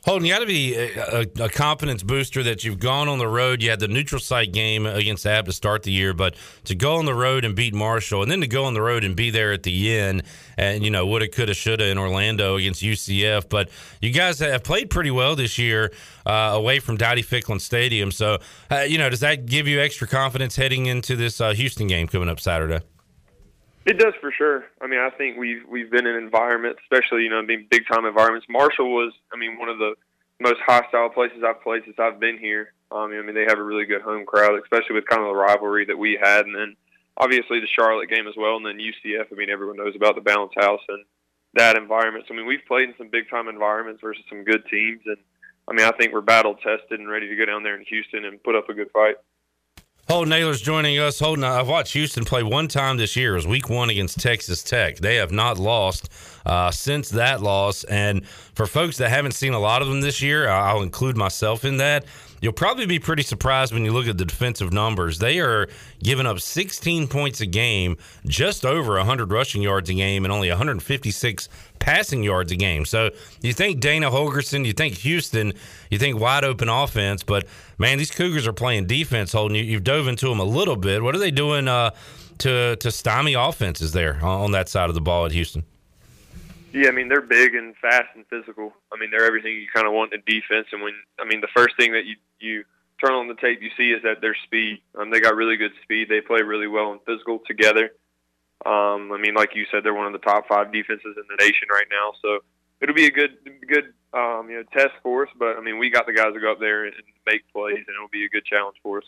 Holton, you got to be a, a, confidence booster that you've gone on the road. You had the neutral site game against App to start the year, but to go on the road and beat Marshall, and then to go on the road and be there at the end, and you know woulda, coulda, shoulda in Orlando against UCF. But you guys have played pretty well this year uh, away from Dowdy Ficklen Stadium. So, uh, you know, does that give you extra confidence heading into this uh, Houston game coming up Saturday? It does for sure. I mean, I think we've we've been in environments, especially you know, being big time environments. Marshall was, I mean, one of the most hostile places I've played since I've been here. Um, I mean, they have a really good home crowd, especially with kind of the rivalry that we had, and then obviously the Charlotte game as well, and then UCF. I mean, everyone knows about the Bounce House and that environment. So I mean, we've played in some big time environments versus some good teams, and I mean, I think we're battle tested and ready to go down there in Houston and put up a good fight. Holton Ahlers joining us. Holton, I've watched Houston play one time this year. It was week one against Texas Tech. They have not lost uh, since that loss. And for folks that haven't seen a lot of them this year, I'll include myself in that. You'll probably be pretty surprised when you look at the defensive numbers. They are giving up 16 points a game, just over 100 rushing yards a game, and only 156 passing yards a game. So you think Dana Holgorsen, you think Houston, you think wide open offense, but man, these Cougars are playing defense. Holding you, have dove into them a little bit. What are they doing uh, to to stymie offenses there on that side of the ball at Houston? Yeah, I mean they're big and fast and physical. I mean they're everything you kind of want in a defense. And when I mean the first thing that you you turn on the tape you see is that their speed. Um, they got really good speed. They play really well in physical together. Um, I mean, like you said, they're one of the top five defenses in the nation right now. So it'll be a good good um, you know test for us. But I mean, we got the guys to go up there and make plays, and it'll be a good challenge for us.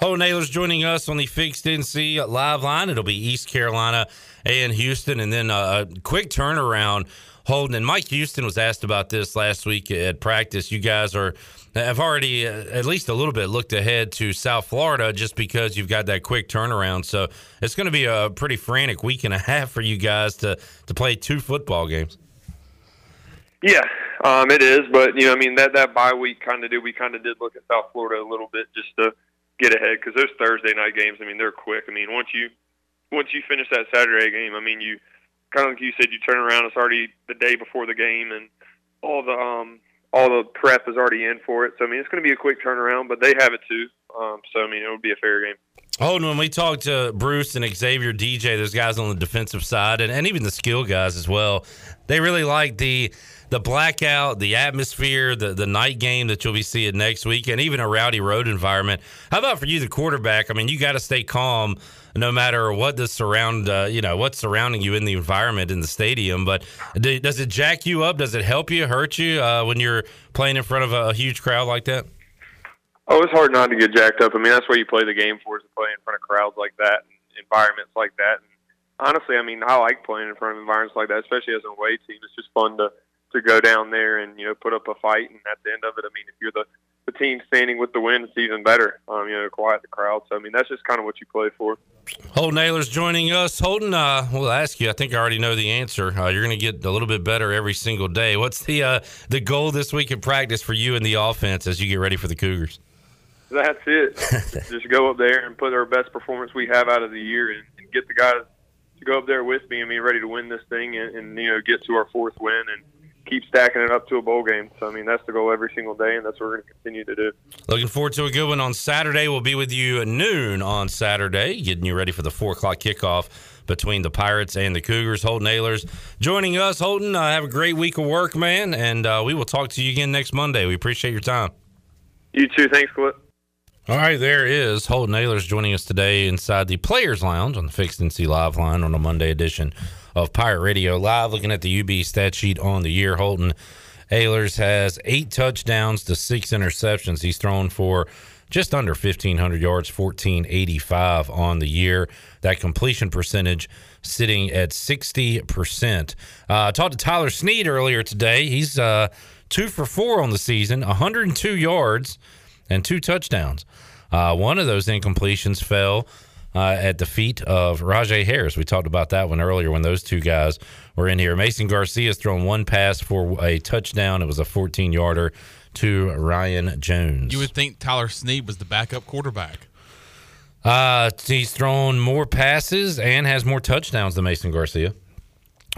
Holton Ahlers joining us on the Fixed NC live line. It'll be East Carolina and Houston, and then a quick turnaround. Holton and Mike Houston was asked about this last week at practice. You guys are have already uh, at least a little bit looked ahead to South Florida just because you've got that quick turnaround. So it's going to be a pretty frantic week and a half for you guys to to play two football games. Yeah, um, it is, but you know, I mean that that bye week kind of did. We kind of did look at South Florida a little bit just to get ahead because those Thursday night games. I mean, they're quick. I mean, once you once you finish that Saturday game, I mean, you kind of like you said, you turn around. It's already the day before the game, and all the um all the prep is already in for it. So I mean, it's going to be a quick turnaround, but they have it too. Um, so I mean, it would be a fair game. Oh, and when we talked to Bruce and Xavier DJ, those guys on the defensive side, and, and even the skill guys as well, they really like the the blackout, the atmosphere, the the night game that you'll be seeing next week, and even a rowdy road environment. How about for you, the quarterback? I mean, you got to stay calm no matter what the surround, uh, you know, what's surrounding you in the environment in the stadium. But do, does it jack you up? Does it help you, hurt you uh, when you're playing in front of a, a huge crowd like that? Oh, it's hard not to get jacked up. I mean, that's what you play the game for is to play in front of crowds like that, and environments like that. And honestly, I mean, I like playing in front of environments like that, especially as an away team. It's just fun to to go down there and you know put up a fight. And at the end of it, I mean, if you're the the team standing with the win, it's even better. Um, you know, quiet the crowd. So I mean, that's just kind of what you play for. Holton Ahlers joining us. Holton, uh, we'll ask you. I think I already know the answer. Uh, you're going to get a little bit better every single day. What's the uh, the goal this week in practice for you and the offense as you get ready for the Cougars? That's it. just go up there and put our best performance we have out of the year, and, and get the guys to go up there with me and be ready to win this thing, and, and you know get to our fourth win and keep stacking it up to a bowl game. So I mean that's the goal every single day, and that's what we're going to continue to do. Looking forward to a good one on Saturday. We'll be with you at noon on Saturday, getting you ready for the four o'clock kickoff between the Pirates and the Cougars. Holton Ahlers joining us. Holton, uh, have a great week of work, man, and uh, we will talk to you again next Monday. We appreciate your time. You too. Thanks, Clip. All right, there is Holton Ahlers joining us today inside the Players Lounge on the Fixed NC Live line on a Monday edition of Pirate Radio Live. Looking at the UB stat sheet on the year, Holton Ahlers has eight touchdowns to six interceptions. He's thrown for just under 1,500 yards, 1,485 on the year. That completion percentage sitting at 60%. Uh, I talked to Tyler Snead earlier today. He's uh, two for four on the season, 102 yards and two touchdowns. Uh, one of those incompletions fell uh, at the feet of Rahjai Harris. We talked about that one earlier when those two guys were in here. Mason Garcia's thrown one pass for a touchdown. It was a 14 yarder to Ryan Jones. You would think Tyler Snead was the backup quarterback. Uh, he's thrown more passes and has more touchdowns than Mason Garcia.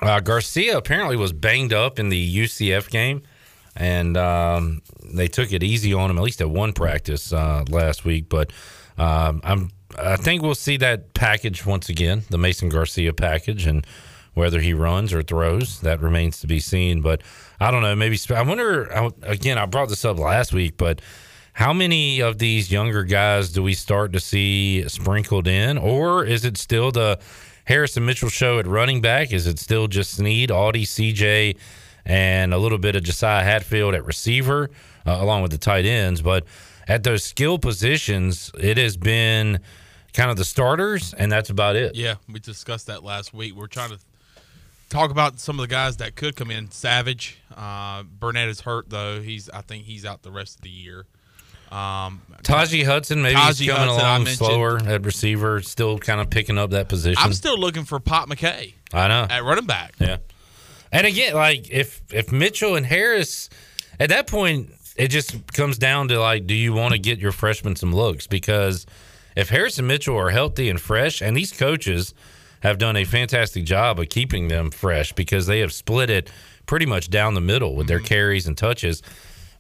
Uh, Garcia apparently was banged up in the UCF game, and um, they took it easy on him at least at one practice uh, last week. But um, I'm I think we'll see that package once again, the Mason Garcia package, and whether he runs or throws that remains to be seen. But I don't know. Maybe I wonder. Again, I brought this up last week, but how many of these younger guys do we start to see sprinkled in, or is it still the Harrison Mitchell show at running back? Is it still just Snead, Audie, CJ, and a little bit of Josiah Hatfield at receiver, uh, along with the tight ends? But at those skill positions, it has been kind of the starters, and that's about it. Yeah, we discussed that last week. We're trying to talk about some of the guys that could come in. Savage, uh, Burnett is hurt though. He's I think he's out the rest of the year. Um, Taji Hudson maybe Taji he's coming Hudson, along slower at receiver, still kind of picking up that position. I'm still looking for Pop McKay I know. at running back. Yeah. And again, like if if Mitchell and Harris, at that point, it just comes down to like, do you want to get your freshmen some looks? Because if Harris and Mitchell are healthy and fresh, and these coaches have done a fantastic job of keeping them fresh because they have split it pretty much down the middle with their carries and touches.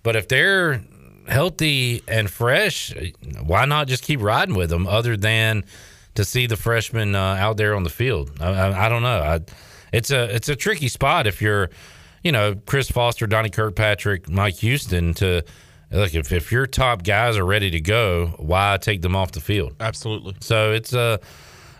But if they're healthy and fresh, why not just keep riding with them? Other than to see the freshmen uh, out there on the field, I, I, I don't know. I, it's a it's a tricky spot if you're, you know, Chris Foster, Donnie Kirkpatrick, Mike Houston. To look if if your top guys are ready to go, why take them off the field? Absolutely. So it's a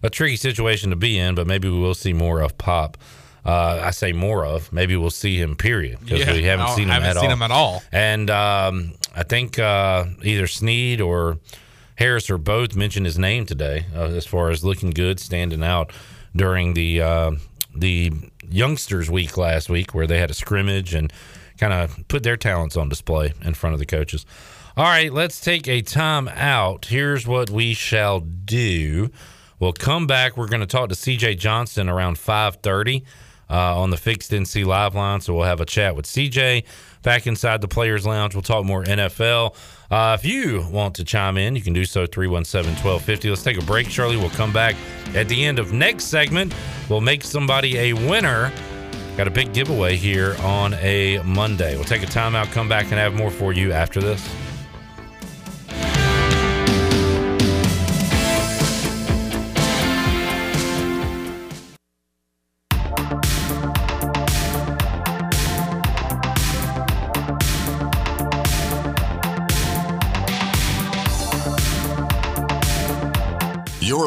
a tricky situation to be in, but maybe we will see more of Pop. Uh, I say more of. Maybe we'll see him. Period. Because Yeah, we haven't seen him haven't at seen all. him at all. And um, I think uh, either Snead or Harris or both mentioned his name today uh, as far as looking good, standing out during the uh, the youngsters week last week, where they had a scrimmage and kind of put their talents on display in front of the coaches. All right, let's take a time out. Here's what we shall do. We'll come back. We're going to talk to CJ Johnson around 530 uh, on the Fixed NC Live line. So we'll have a chat with CJ back inside the Players Lounge. We'll talk more NFL. Uh, if you want to chime in, you can do so 317 1250. Let's take a break, Shirley. We'll come back at the end of next segment. We'll make somebody a winner. Got a big giveaway here on a Monday. We'll take a timeout, come back, and have more for you after this.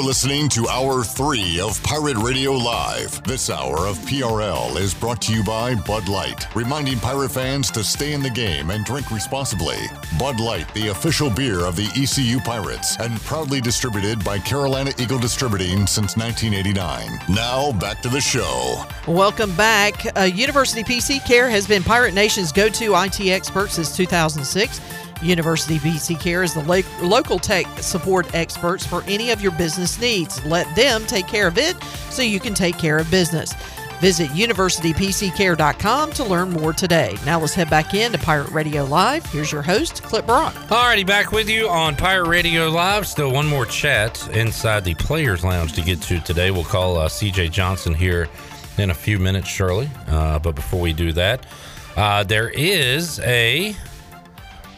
Listening to Hour 3 of Pirate Radio Live. This hour of PRL is brought to you by Bud Light, reminding Pirate fans to stay in the game and drink responsibly. Bud Light, the official beer of the ECU Pirates, and proudly distributed by Carolina Eagle Distributing since 1989. Now, back to the show. Welcome back. Uh, University PC Care has been Pirate Nation's go to IT expert since 2006. University PC Care is the lo- local tech support experts for any of your business needs. Let them take care of it so you can take care of business. Visit universitypccare.com to learn more today. Now let's head back in to Pirate Radio Live. Here's your host, Clip Brock. Alrighty, back with you on Pirate Radio Live. Still one more chat inside the Players Lounge to get to today. We'll call uh, CJ Johnson here in a few minutes, Shirley. Uh, but before we do that, uh, there is a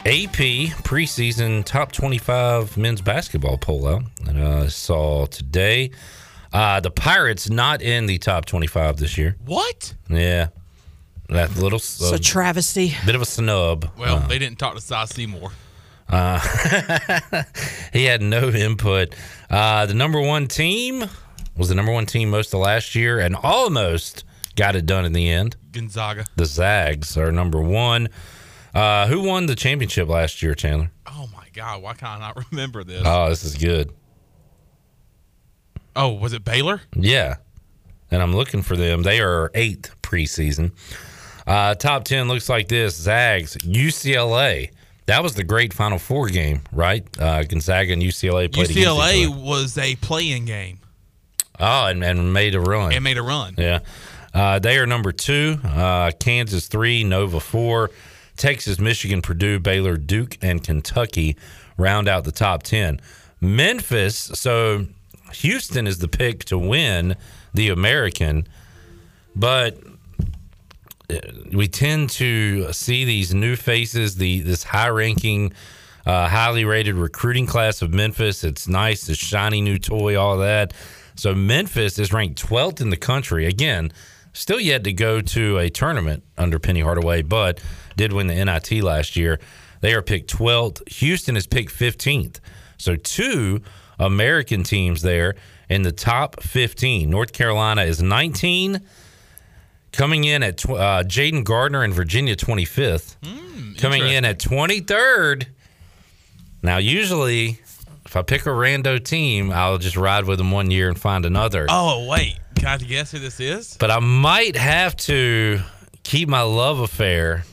AP preseason top 25 men's basketball poll out that I saw today. Uh, the Pirates not in the top 25 this year. What? Yeah. That little It's a travesty. bit of a snub. Well, Uh, they didn't talk to Cy Seymour. uh, he had no input. Uh, the number one team was the number one team most of last year and almost got it done in the end. Gonzaga. The Zags are number one. Uh, who won the championship last year, Chandler? Oh my God! Why can I not remember this? Oh, this is good. oh, was it Baylor? Yeah. And I'm looking for them. They are eighth preseason. Uh, top 10 looks like this Zags, UCLA. That was the great Final Four game, right? Uh, Gonzaga and UCLA played UCLA was a playing game. Oh, and, and made a run. It made a run. Yeah. Uh, they are number two. Uh, Kansas three, Nova four. Texas, Michigan, Purdue, Baylor, Duke, and Kentucky round out the top 10. Memphis, so Houston is the pick to win the American, but uh, we tend to see these new faces, the this high ranking, uh, highly rated recruiting class of Memphis. It's nice, it's shiny new toy, all that. So Memphis is ranked 12th in the country. Again, still yet to go to a tournament under Penny Hardaway, but did win the NIT last year. They are picked 12th. Houston is picked 15th. So two American teams there in the top 15. North Carolina is 19. Coming in at tw- uh, Jayden Gardner and Virginia 25th. Coming in at 23rd. Now, usually, if I pick a rando team, I'll just ride with them one year and find another. Oh wait, can I guess who this is? But I might have to keep my love affair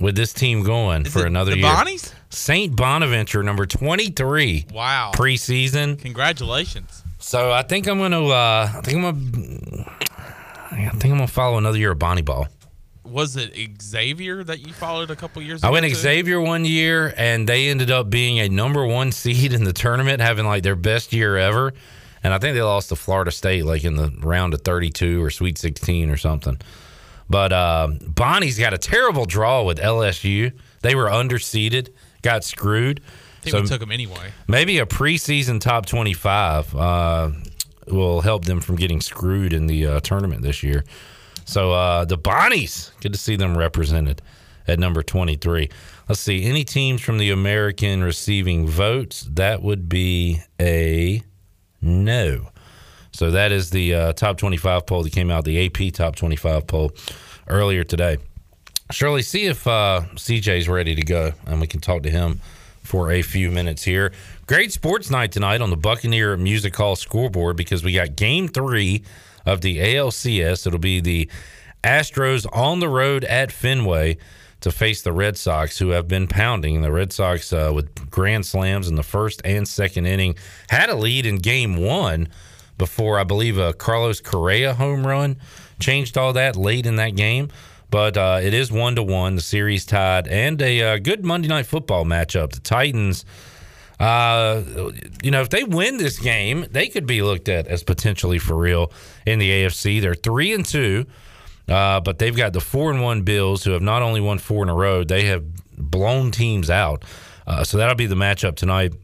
with this team going for another the year. Bonnies? St. Bonaventure, number 23. Wow. Preseason. Congratulations. So I think I'm going to, uh, I think I'm going to, I think I'm going to follow another year of Bonnie Ball. Was it Xavier that you followed a couple years ago? I went too? Xavier one year, and they ended up being a number one seed in the tournament, having like their best year ever. And I think they lost to Florida State like in the round of 32 or Sweet 16 or something. But uh, Bonnie's got a terrible draw with LSU. They were underseeded, got screwed. I think we took them anyway. Maybe a preseason top 25 uh, will help them from getting screwed in the uh, tournament this year. So uh, the Bonnies, good to see them represented at number 23. Let's see, any teams from the American receiving votes? That would be a no. So that is the uh, top 25 poll that came out, the AP top 25 poll earlier today. Shirley, see if uh, CJ's ready to go, and we can talk to him for a few minutes here. Great sports night tonight on the Buccaneer Music Hall scoreboard because we got game three of the ALCS. It'll be the Astros on the road at Fenway to face the Red Sox, who have been pounding. The Red Sox, uh, with grand slams in the first and second inning, had a lead in game one before I believe a Carlos Correa home run changed all that late in that game. But uh, it is one to one, the series tied, and a uh, good Monday night football matchup. The Titans, uh, you know, if they win this game, they could be looked at as potentially for real in the AFC. They're three and two, uh, but they've got the four and one Bills, who have not only won four in a row, they have blown teams out. Uh, so that'll be the matchup tonight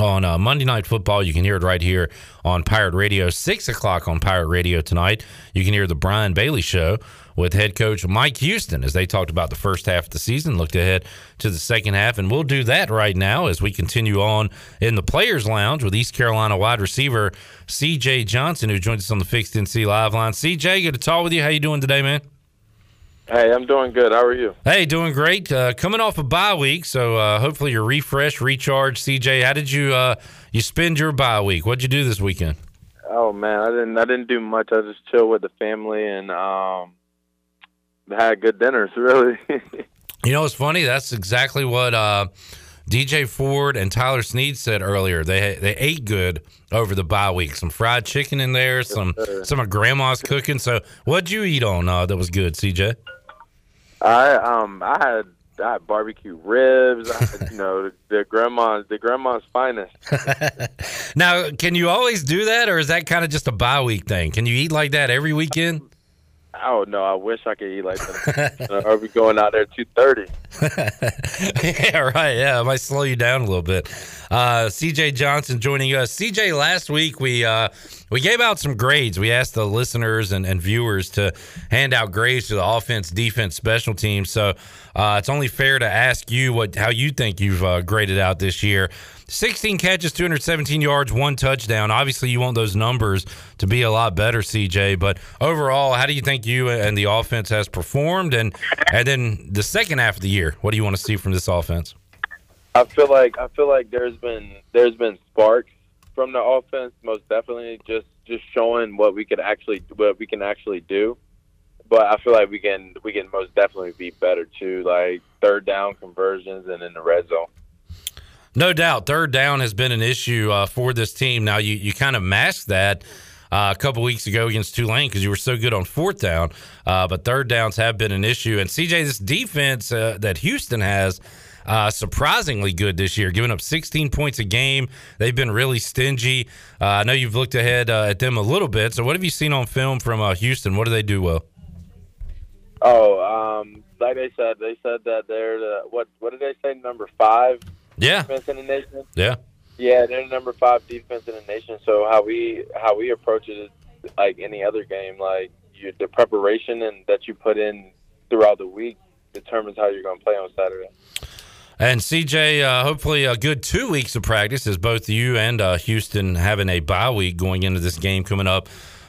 on uh, Monday Night Football. You can hear it right here on Pirate Radio, 6 o'clock on Pirate Radio tonight. You can hear the Brian Bailey Show with head coach Mike Houston as they talked about the first half of the season, looked ahead to the second half. And we'll do that right now as we continue on in the Players Lounge with East Carolina wide receiver CJ Johnson, who joins us on the Fixed NC Live line. CJ, good to talk with you. How you doing today, man? Hey, I'm doing good. How are you? Hey, doing great. Uh, coming off a bye week, so uh, hopefully you're refreshed, recharged. CJ, how did you uh, you spend your bye week? What'd you do this weekend? Oh man, I didn't I didn't do much. I just chill with the family and um had good dinners. Really. you know, it's funny. That's exactly what uh, DJ Ford and Tyler Snead said earlier. They they ate good over the bye week. Some fried chicken in there. Some some of Grandma's cooking. So, what'd you eat on uh, that was good, CJ? I um I had I had barbecue ribs. I had, you know the, grandma's the grandma's finest. now, can you always do that, or is that kind of just a bye week thing? Can you eat like that every weekend? Oh no, I wish I could eat like that. Are we going out there two thirty? yeah, right. Yeah, it might slow you down a little bit. Uh, CJ Johnson joining us. CJ, last week we uh, we gave out some grades. We asked the listeners and, and viewers to hand out grades to the offense, defense, special teams. So uh, it's only fair to ask you what how you think you've uh, graded out this year. 16 catches, 217 yards, one touchdown. Obviously, you want those numbers to be a lot better, CJ. But overall, how do you think you and the offense has performed? And and then the second half of the year, what do you want to see from this offense? I feel like I feel like there's been there's been sparks from the offense, most definitely. Just just showing what we could actually what we can actually do. But I feel like we can we can most definitely be better too, like third down conversions and in the red zone. No doubt, third down has been an issue uh, for this team. Now you you kind of masked that. Uh, a couple weeks ago against Tulane because you were so good on fourth down, uh, but third downs have been an issue. And CJ, this defense uh, that Houston has, uh, surprisingly good this year, giving up 16 points a game. They've been really stingy. Uh, I know you've looked ahead uh, at them a little bit. So, what have you seen on film from uh, Houston? What do they do well? Oh, um, like they said, they said that they're the what? What did they say? Number five. Yeah. Defense in the nation. Yeah. Yeah, they're number five defense in the nation. So how we how we approach it is like any other game. Like you, the preparation and that you put in throughout the week determines how you're going to play on Saturday. And CJ, uh, hopefully a good two weeks of practice as both you and uh, Houston having a bye week going into this game coming up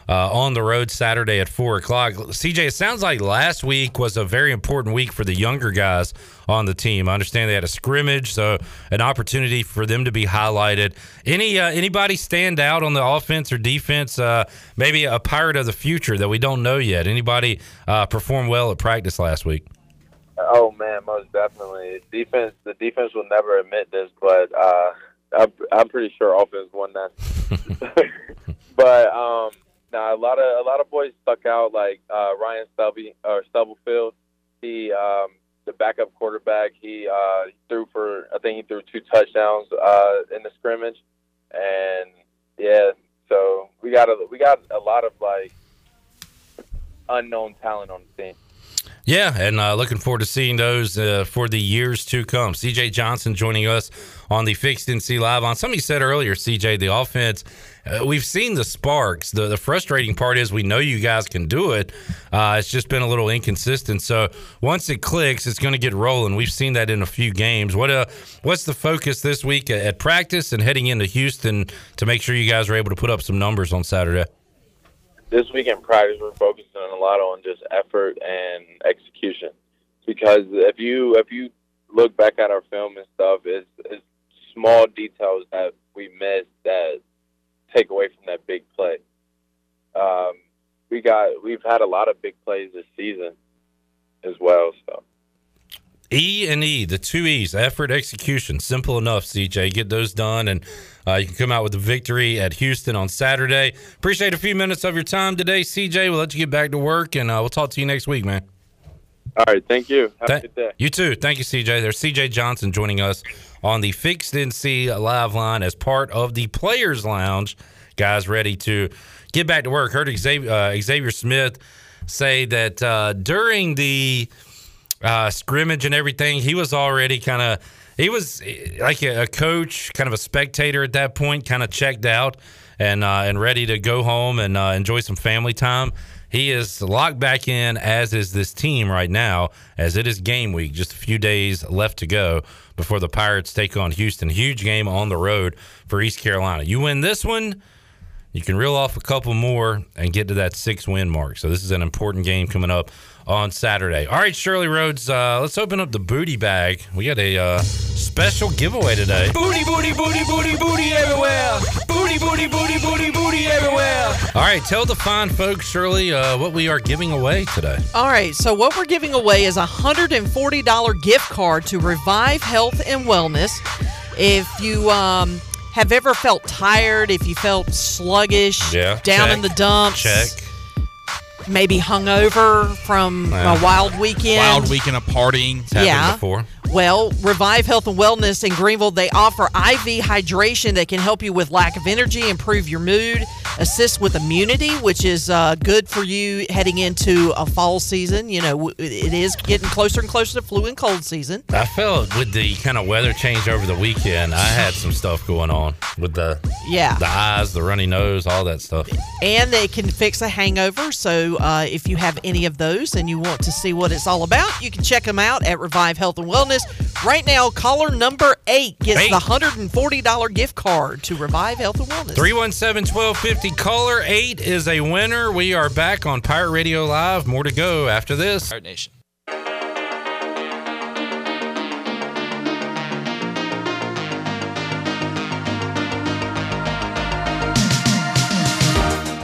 uh, on the road Saturday at four o'clock. CJ, it sounds like last week was a very important week for the younger guys on the team. I understand they had a scrimmage, so an opportunity for them to be highlighted. Any uh, anybody stand out on the offense or defense? Uh, maybe a pirate of the future that we don't know yet. Anybody uh, perform well at practice last week? Oh man, most definitely. Defense, the defense will never admit this, but uh, I'm, I'm pretty sure offense won that. but um, now a lot of a lot of boys stuck out, like uh, Ryan Stubby or Stubblefield. He um, the backup quarterback. He uh, threw for I think he threw two touchdowns uh, in the scrimmage, and yeah, so we got a we got a lot of like unknown talent on the team. Yeah, and uh, looking forward to seeing those uh, for the years to come. CJ Johnson joining us on the Fixed NC Live. On somebody said earlier, CJ, the offense, uh, we've seen the sparks. The, the frustrating part is we know you guys can do it. Uh, it's just been a little inconsistent. So once it clicks, it's going to get rolling. We've seen that in a few games. What uh, what's the focus this week at, at practice and heading into Houston to make sure you guys are able to put up some numbers on Saturday? this week in practice, we're focusing a lot on just effort and execution. Because if you if you look back at our film and stuff, it's, it's small details that we miss that take away from that big play. Um, we got we've had a lot of big plays this season as well. So E and E, the two E's, effort, execution. Simple enough, CJ. Get those done, and uh, you can come out with a victory at Houston on Saturday. Appreciate a few minutes of your time today, CJ. We'll let you get back to work, and uh, we'll talk to you next week, man. All right. Thank you. Have Th- a good day. You too. Thank you, CJ. There's CJ Johnson joining us on the Fixed NC live line as part of the Players Lounge. Guys, ready to get back to work. Heard Xavier, uh, Xavier Smith say that uh, during the uh, scrimmage and everything, he was already kind of he was eh, like a, a, coach, kind of a spectator at that point, kind of checked out and uh, and ready to go home and uh, enjoy some family time. He is locked back in, as is this team right now, as it is game week. Just a few days left to go before the Pirates take on Houston. Huge game on the road for East Carolina. You win this one, you can reel off a couple more and get to that six win mark. So this is an important game coming up on Saturday. All right, Shirley Rhodes, uh, let's open up the booty bag. We got a uh, special giveaway today. Booty, booty, booty, booty, booty everywhere. Booty, booty, booty, booty, booty everywhere. All right, tell the fine folks, Shirley, uh, what we are giving away today. All right, so what we're giving away is a $140 gift card to Revive Health and Wellness. If you um, have ever felt tired, if you felt sluggish, Yeah, down check, in the dumps, check. Maybe hungover from Yeah. a wild weekend. Wild weekend of partying. It's Yeah. before. Well, Revive Health and Wellness in Greenville, they offer IV hydration that can help you with lack of energy, improve your mood, assist with immunity, which is uh, good for you heading into a fall season. You know, it is getting closer and closer to flu and cold season. I felt with the kind of weather change over the weekend, I had some stuff going on with the Yeah. the eyes, the runny nose, all that stuff. And they can fix a hangover. So uh, if you have any of those and you want to see what it's all about, you can check them out at Revive Health and Wellness. Right now, caller number eight gets Eight. the $140 gift card to Revive Health and Wellness. 317 1250 caller 8 is a winner. We are back on Pirate Radio Live. More to go after this. Pirate Nation.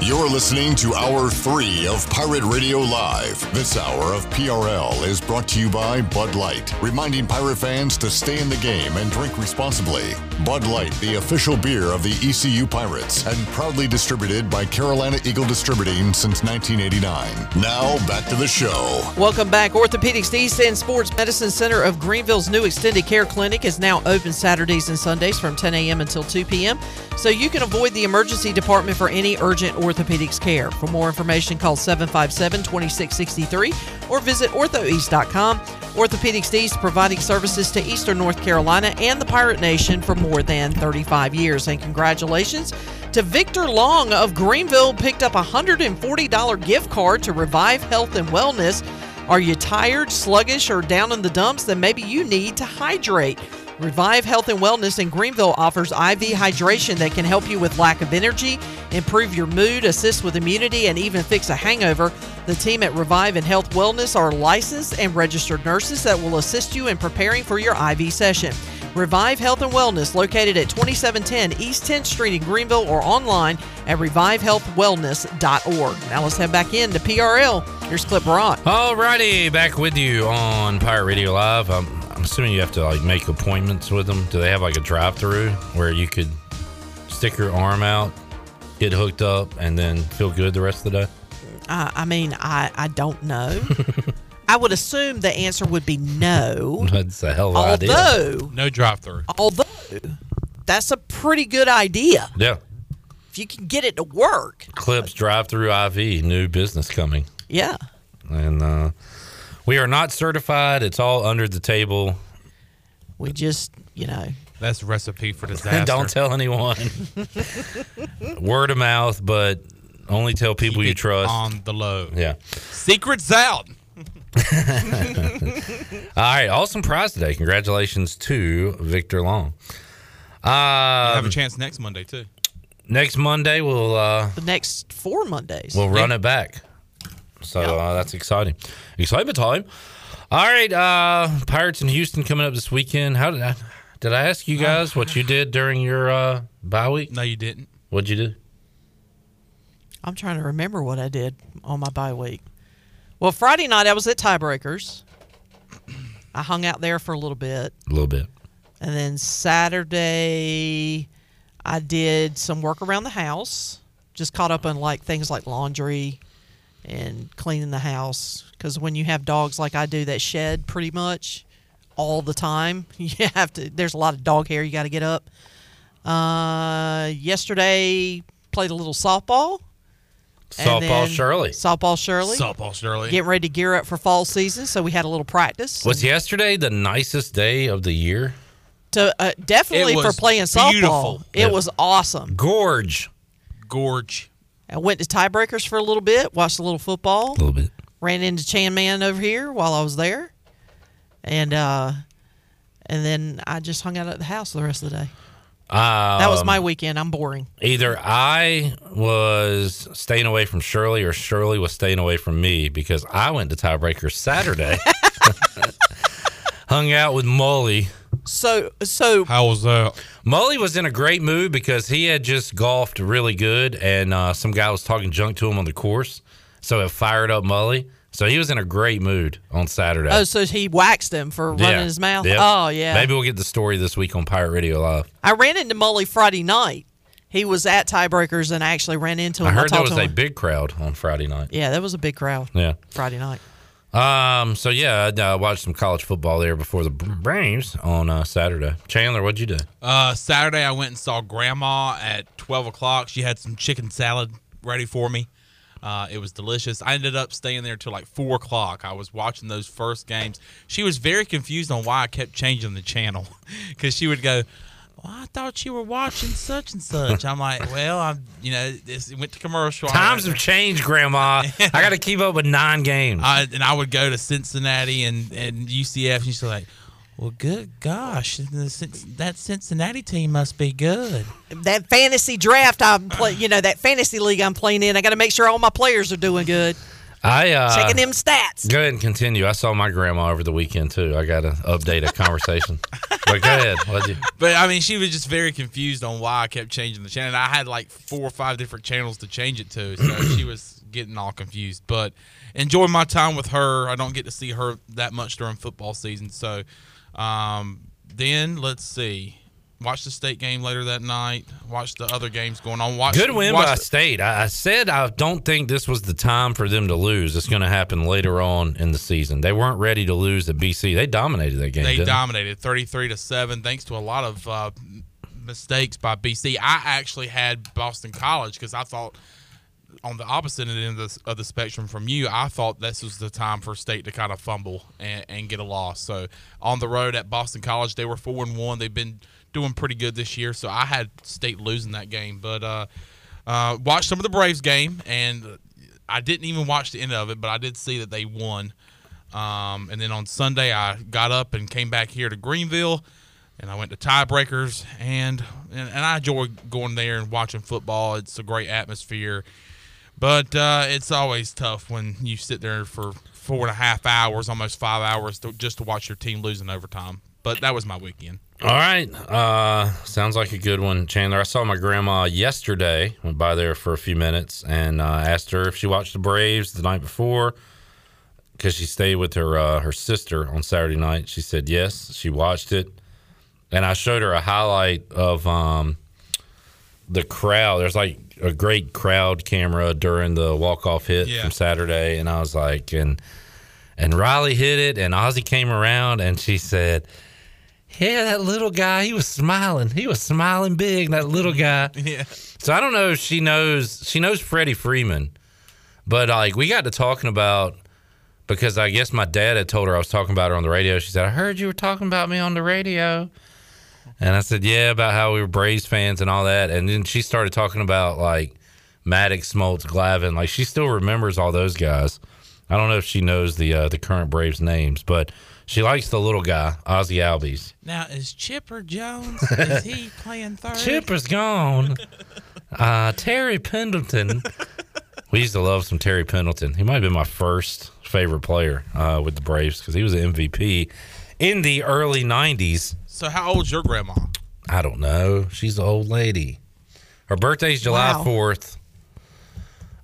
You're listening to Hour 3 of Pirate Radio Live. This hour of PRL is brought to you by Bud Light, reminding pirate fans to stay in the game and drink responsibly. Bud Light, the official beer of the ECU Pirates, and proudly distributed by Carolina Eagle Distributing since 1989. Now, back to the show. Welcome back. Orthopedics East End Sports Medicine Center of Greenville's new extended care clinic is now open Saturdays and Sundays from 10 a.m. until 2 p.m. So you can avoid the emergency department for any urgent orthopedics care. For more information, call 757 2663 or visit orthoeast.com. Orthopedics East providing services to Eastern North Carolina and the Pirate Nation for more than 35 years. And congratulations to Victor Long of Greenville, picked up a $140 gift card to Revive Health and Wellness. Are you tired, sluggish, or down in the dumps? Then maybe you need to hydrate. Revive Health and Wellness in Greenville offers IV hydration that can help you with lack of energy, improve your mood, assist with immunity, and even fix a hangover. The team at Revive and Health Wellness are licensed and registered nurses that will assist you in preparing for your IV session. Revive Health and Wellness, located at 2710 East 10th Street in Greenville or online at revivehealthwellness.org. Now let's head back in to PRL. Here's Clip Brock. Alrighty, back with you on Pirate Radio Live. I'm assuming you have to like make appointments with them. Do they have like a drive-through where you could stick your arm out, get hooked up, and then feel good the rest of the day? Uh, I mean, I, I don't know. I would assume the answer would be no. That's a hell of an idea. Although, No drive through. although that's a pretty good idea Yeah. if you can get it to work. Clips drive-through IV, new business coming. Yeah. And uh, we are not certified. It's all under the table. We just, you know. That's recipe for disaster. Don't tell anyone. Word of mouth, but only tell people you trust. on the low. Yeah. Secrets out. All right. Awesome prize today. Congratulations to Victor Long. Uh, have a chance next Monday too. Next Monday, we'll uh, The next four Mondays. we'll run it back. So uh, that's exciting. Excitement time. All right. Uh, Pirates in Houston coming up this weekend. How did I did I ask you guys what you did during your uh, bye week? No, you didn't. What'd you do? I'm trying to remember what I did on my bye week. Well, Friday night I was at Tiebreakers. I hung out there for a little bit. A little bit. And then Saturday, I did some work around the house. Just caught up on like things like laundry and cleaning the house. Because when you have dogs like I do that shed pretty much all the time, you have to. There's a lot of dog hair you got to get up. Uh, yesterday played a little softball. And Softball then Shirley. Softball Shirley. Softball Shirley. Getting ready to gear up for fall season, so we had a little practice. Was yesterday the nicest day of the year? to uh, definitely for playing softball. beautiful. It was awesome. Gorge. Gorge. I went to tiebreakers for a little bit, watched a little football. A little bit. Ran into Chan Man over here while I was there, and uh, and then I just hung out at the house the rest of the day. that was Um, my weekend. I'm boring. Either I was staying away from Shirley or Shirley was staying away from me because I went to tiebreakers Saturday. Hung out with Mully. So so how was that? Mully was in a great mood because he had just golfed really good, and uh, some guy was talking junk to him on the course, so it fired up Mully. So he was in a great mood on Saturday. Oh, so he waxed him for running his mouth. Yep. Oh yeah. Maybe we'll get the story this week on Pirate Radio Live. I ran into Mully Friday night. He was at tiebreakers and I actually ran into him. I heard there talked was a him. big crowd on Friday night. Yeah, that was a big crowd. Yeah. Friday night. Um. So yeah, I uh, watched some college football there before the Braves on uh, Saturday. Chandler, what'd you do? Uh, Saturday, I went and saw Grandma at 12 o'clock. She had some chicken salad ready for me. Uh, it was delicious. I ended up staying there till like 4 o'clock. I was watching those first games. She was very confused on why I kept changing the channel because she would go, well, I thought you were watching such and such. I'm like, well, I'm, you know, this went to commercial. Times have changed, Grandma. I got to keep up with nine games. I, and I would go to Cincinnati and, and UCF, and she's like, well, good gosh, that Cincinnati team must be good. That fantasy draft I'm play, you know, that fantasy league I'm playing in, I got to make sure all my players are doing good. I uh, Checking them stats. Go ahead and continue. I saw my grandma over the weekend too. I got to update a conversation. but go ahead. What'd you? But I mean, she was just very confused on why I kept changing the channel. And I had like four or five different channels to change it to, so she was getting all confused. But enjoy my time with her. I don't get to see her that much during football season. So um, then let's see. Watch the state game later that night. Watch the other games going on. Watch Good win watch by the- State. I, I said I don't think this was the time for them to lose. It's going to happen later on in the season. They weren't ready to lose at BC. They dominated that game. They dominated 33 to 7 thanks to a lot of uh, mistakes by BC. I actually had Boston College because I thought on the opposite end of the, of the spectrum from you, I thought this was the time for State to kind of fumble and, and get a loss. So on the road at Boston College, they were four and one. They've been doing pretty good this year. So I had State losing that game, but uh, uh, watched some of the Braves game, and I didn't even watch the end of it, but I did see that they won. Um, and then on Sunday, I got up and came back here to Greenville, and I went to tiebreakers, and, and and I enjoy going there and watching football. It's a great atmosphere, but uh, it's always tough when you sit there for four and a half hours, almost five hours, to, just to watch your team lose in overtime. But that was my weekend. All right. Uh, sounds like a good one, Chandler. I saw my grandma yesterday. Went by there for a few minutes and uh, asked her if she watched the Braves the night before because she stayed with her uh, her sister on Saturday night. She said yes, she watched it, and I showed her a highlight of um, the crowd. There's like a great crowd camera during the walk off hit Yeah. from Saturday, and I was like, and and Riley hit it, and Ozzy came around, and she said. Yeah, that little guy, he was smiling. He was smiling big, that little guy. Yeah. So I don't know if she knows she knows Freddie Freeman. But like we got to talking about because I guess my dad had told her I was talking about her on the radio. She said, I heard you were talking about me on the radio. And I said, Yeah, about how we were Braves fans and all that. And then she started talking about like Maddux, Smoltz, Glavine. Like she still remembers all those guys. I don't know if she knows the uh, the current Braves names, but she likes the little guy, Ozzy Albies. Now is Chipper Jones? is he playing third? Chipper's gone. Uh, Terry Pendleton. we used to love some Terry Pendleton. He might have been my first favorite player uh, with the Braves because he was an MVP in the early 90s. So how old's your grandma? I don't know. She's an old lady. Her birthday's July Wow. 4th.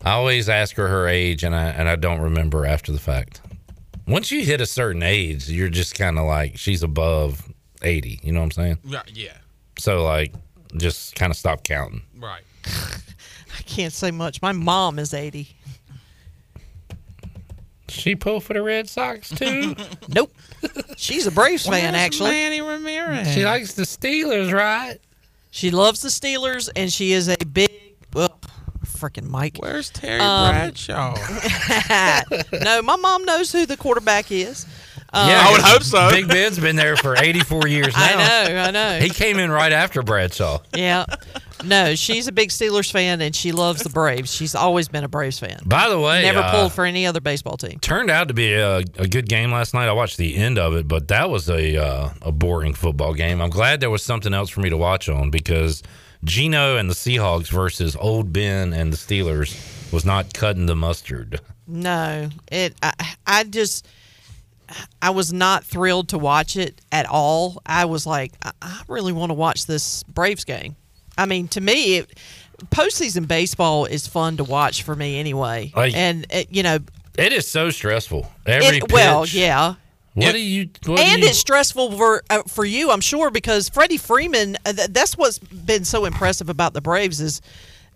I always ask her her age, and I and I don't remember after the fact. Once you hit a certain age, you're just kind of like she's above 80. You know what I'm saying? Yeah, yeah, So like, just kind of stop counting. right. I can't say much. My mom is 80. She pull for the Red Sox too? nope. She's a Braves fan, Where's actually. Manny Ramirez? She likes the Steelers, right? She loves the Steelers, and she is a big. Ugh, freaking Mike. Where's Terry Um, Bradshaw? no, my mom knows who the quarterback is. Um, yeah, I would hope so. Big Ben's been there for 84 years now. I know, I know. He came in right after Bradshaw. Yeah. No, she's a big Steelers fan and she loves the Braves. She's always been a Braves fan. By the way, Never uh, pulled for any other baseball team. Turned out to be a, a good game last night. I watched the end of it, but that was a uh, a boring football game. I'm glad there was something else for me to watch on because Geno and the Seahawks versus Old Ben and the Steelers was not cutting the mustard. No, it. I, I just. I was not thrilled to watch it at all. I was like, I, I really want to watch this Braves game. I mean, to me, it, postseason baseball is fun to watch for me anyway. Like- and it, you know, It is so stressful. Every it, well, yeah. What do you? What do and you, it's stressful for uh, for you, I'm sure, because Freddie Freeman. Uh, th- that's what's been so impressive about the Braves is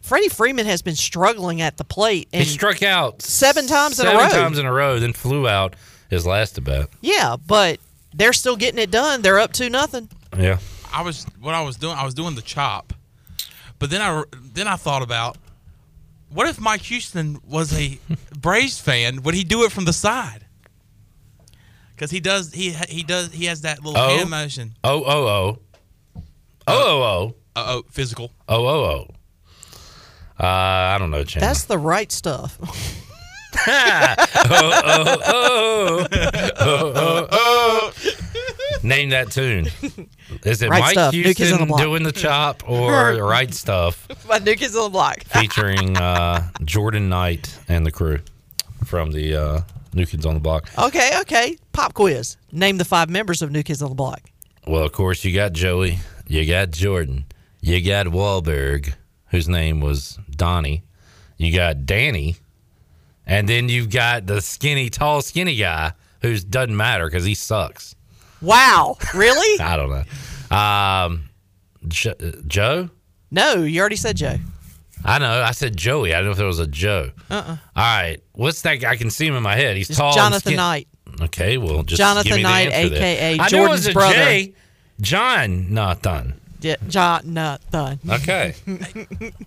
Freddie Freeman has been struggling at the plate. And he struck out seven times in a seven row. times in a row, then flew out his last at bat. yeah, but they're still getting it done. They're up to nothing. Yeah. I was what I was doing. I was doing the chop, but then I then I thought about what if Mike Houston was a Braves fan? Would he do it from the side? Because he does. He he does. He has that little Oh. hand motion. Oh oh oh. Oh oh oh. Uh oh, physical. Oh oh oh. Uh, I don't know, Chandler. That's the right stuff. oh, oh, oh, oh, oh, oh. Name that tune. Is it Right Mike Stuff, New Kids on the Houston Block. doing the chop or Right Stuff My new kids on the block. featuring uh, Jordan Knight and the crew from the uh, New Kids on the Block? Okay, okay. Pop quiz. Name the five members of New Kids on the Block. Well, of course, you got Joey, you got Jordan, you got Wahlberg, whose name was Donnie, you got Danny, and then you've got the skinny, tall, skinny guy who doesn't matter because he sucks. Wow, really? I don't know. Um, jo- Joe? no, you already said Joe. I know. I said Joey. I don't know if there was a Joe. Uh-uh. All right. What's that? guy? I can see him in my head. He's It's tall. and Jonathan skin- Knight. Okay. Well, just Jonathan give me the Knight, answer then. AKA I knew it was Jordan's a brother. J. John Nathan. Yeah, Jonathan. Okay.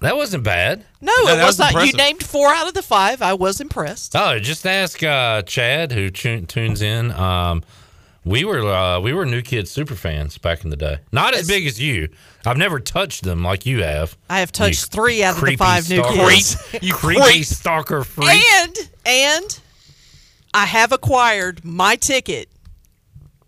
that wasn't bad. No, No, it was, was not. You named four out of the five. I was impressed. Oh, just ask uh, Chad who tu- tunes in. Um, we were uh, we were New Kids super fans back in the day. Not as big as you. I've never touched them like you have. I have touched You three out of the five new kids. You creepy stalker freak. And and I have acquired my ticket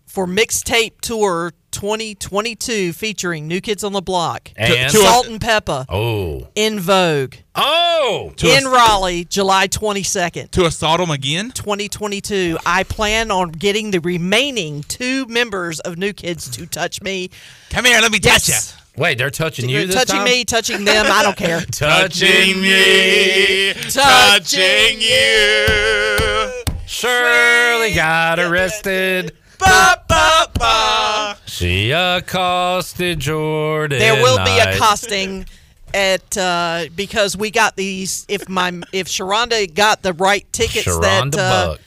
for mixtape tour 2022 featuring New Kids on the Block, And? Salt-N-Pepa, Oh. En Vogue, Oh. in Raleigh, July 22nd. To assault them again? 2022. I plan on getting the remaining two members of New Kids to touch me. Come here, let me touch you. Wait, they're touching you this touching time? me, touching them. I don't care. Touching me, touching you. Shirley got arrested. Ba, ba, ba. She accosted Jordan. There will be accosting at uh, because we got these. If my if Sharonda got the right tickets, Sharonda that uh, Buck.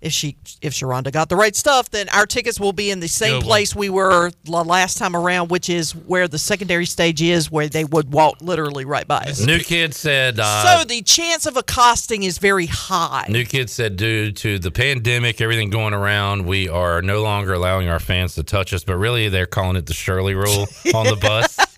If she if Sharonda got the right stuff, then our tickets will be in the same Good one. place we were the last time around, which is where the secondary stage is, where they would walk literally right by us. New Kid said. Uh, so the chance of accosting is very high. New Kid said, due to the pandemic, everything going around, we are no longer allowing our fans to touch us. But really, they're calling it the Shirley rule on the bus.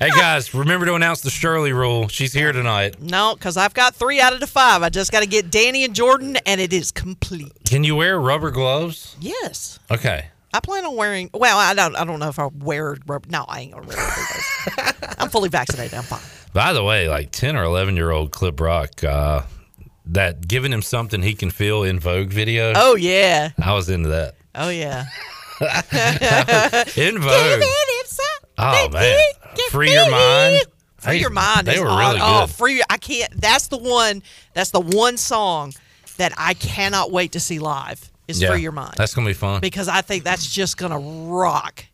hey guys, remember to announce the Shirley rule. She's here tonight. No, because I've got three out of the five. I just got to get Danny and Jordan, and it is complete. Can you wear rubber gloves? Yes. Okay. I plan on wearing. Well, I don't. I don't know if I wear rubber. No, I ain't gonna wear rubber gloves. I'm fully vaccinated. I'm fine. By the way, like 10 or 11 year old Clip Brock, uh, that giving him something he can feel En Vogue video. Oh yeah. I was into that. Oh yeah. En Vogue. Oh, man. Free your mind. Free They- your mind. They is were aw- really Oh, good. free. I can't. That's the one. That's the one song that I cannot wait to see live. Is Yeah, free your mind That's going to be fun. because I think that's just gonna rock.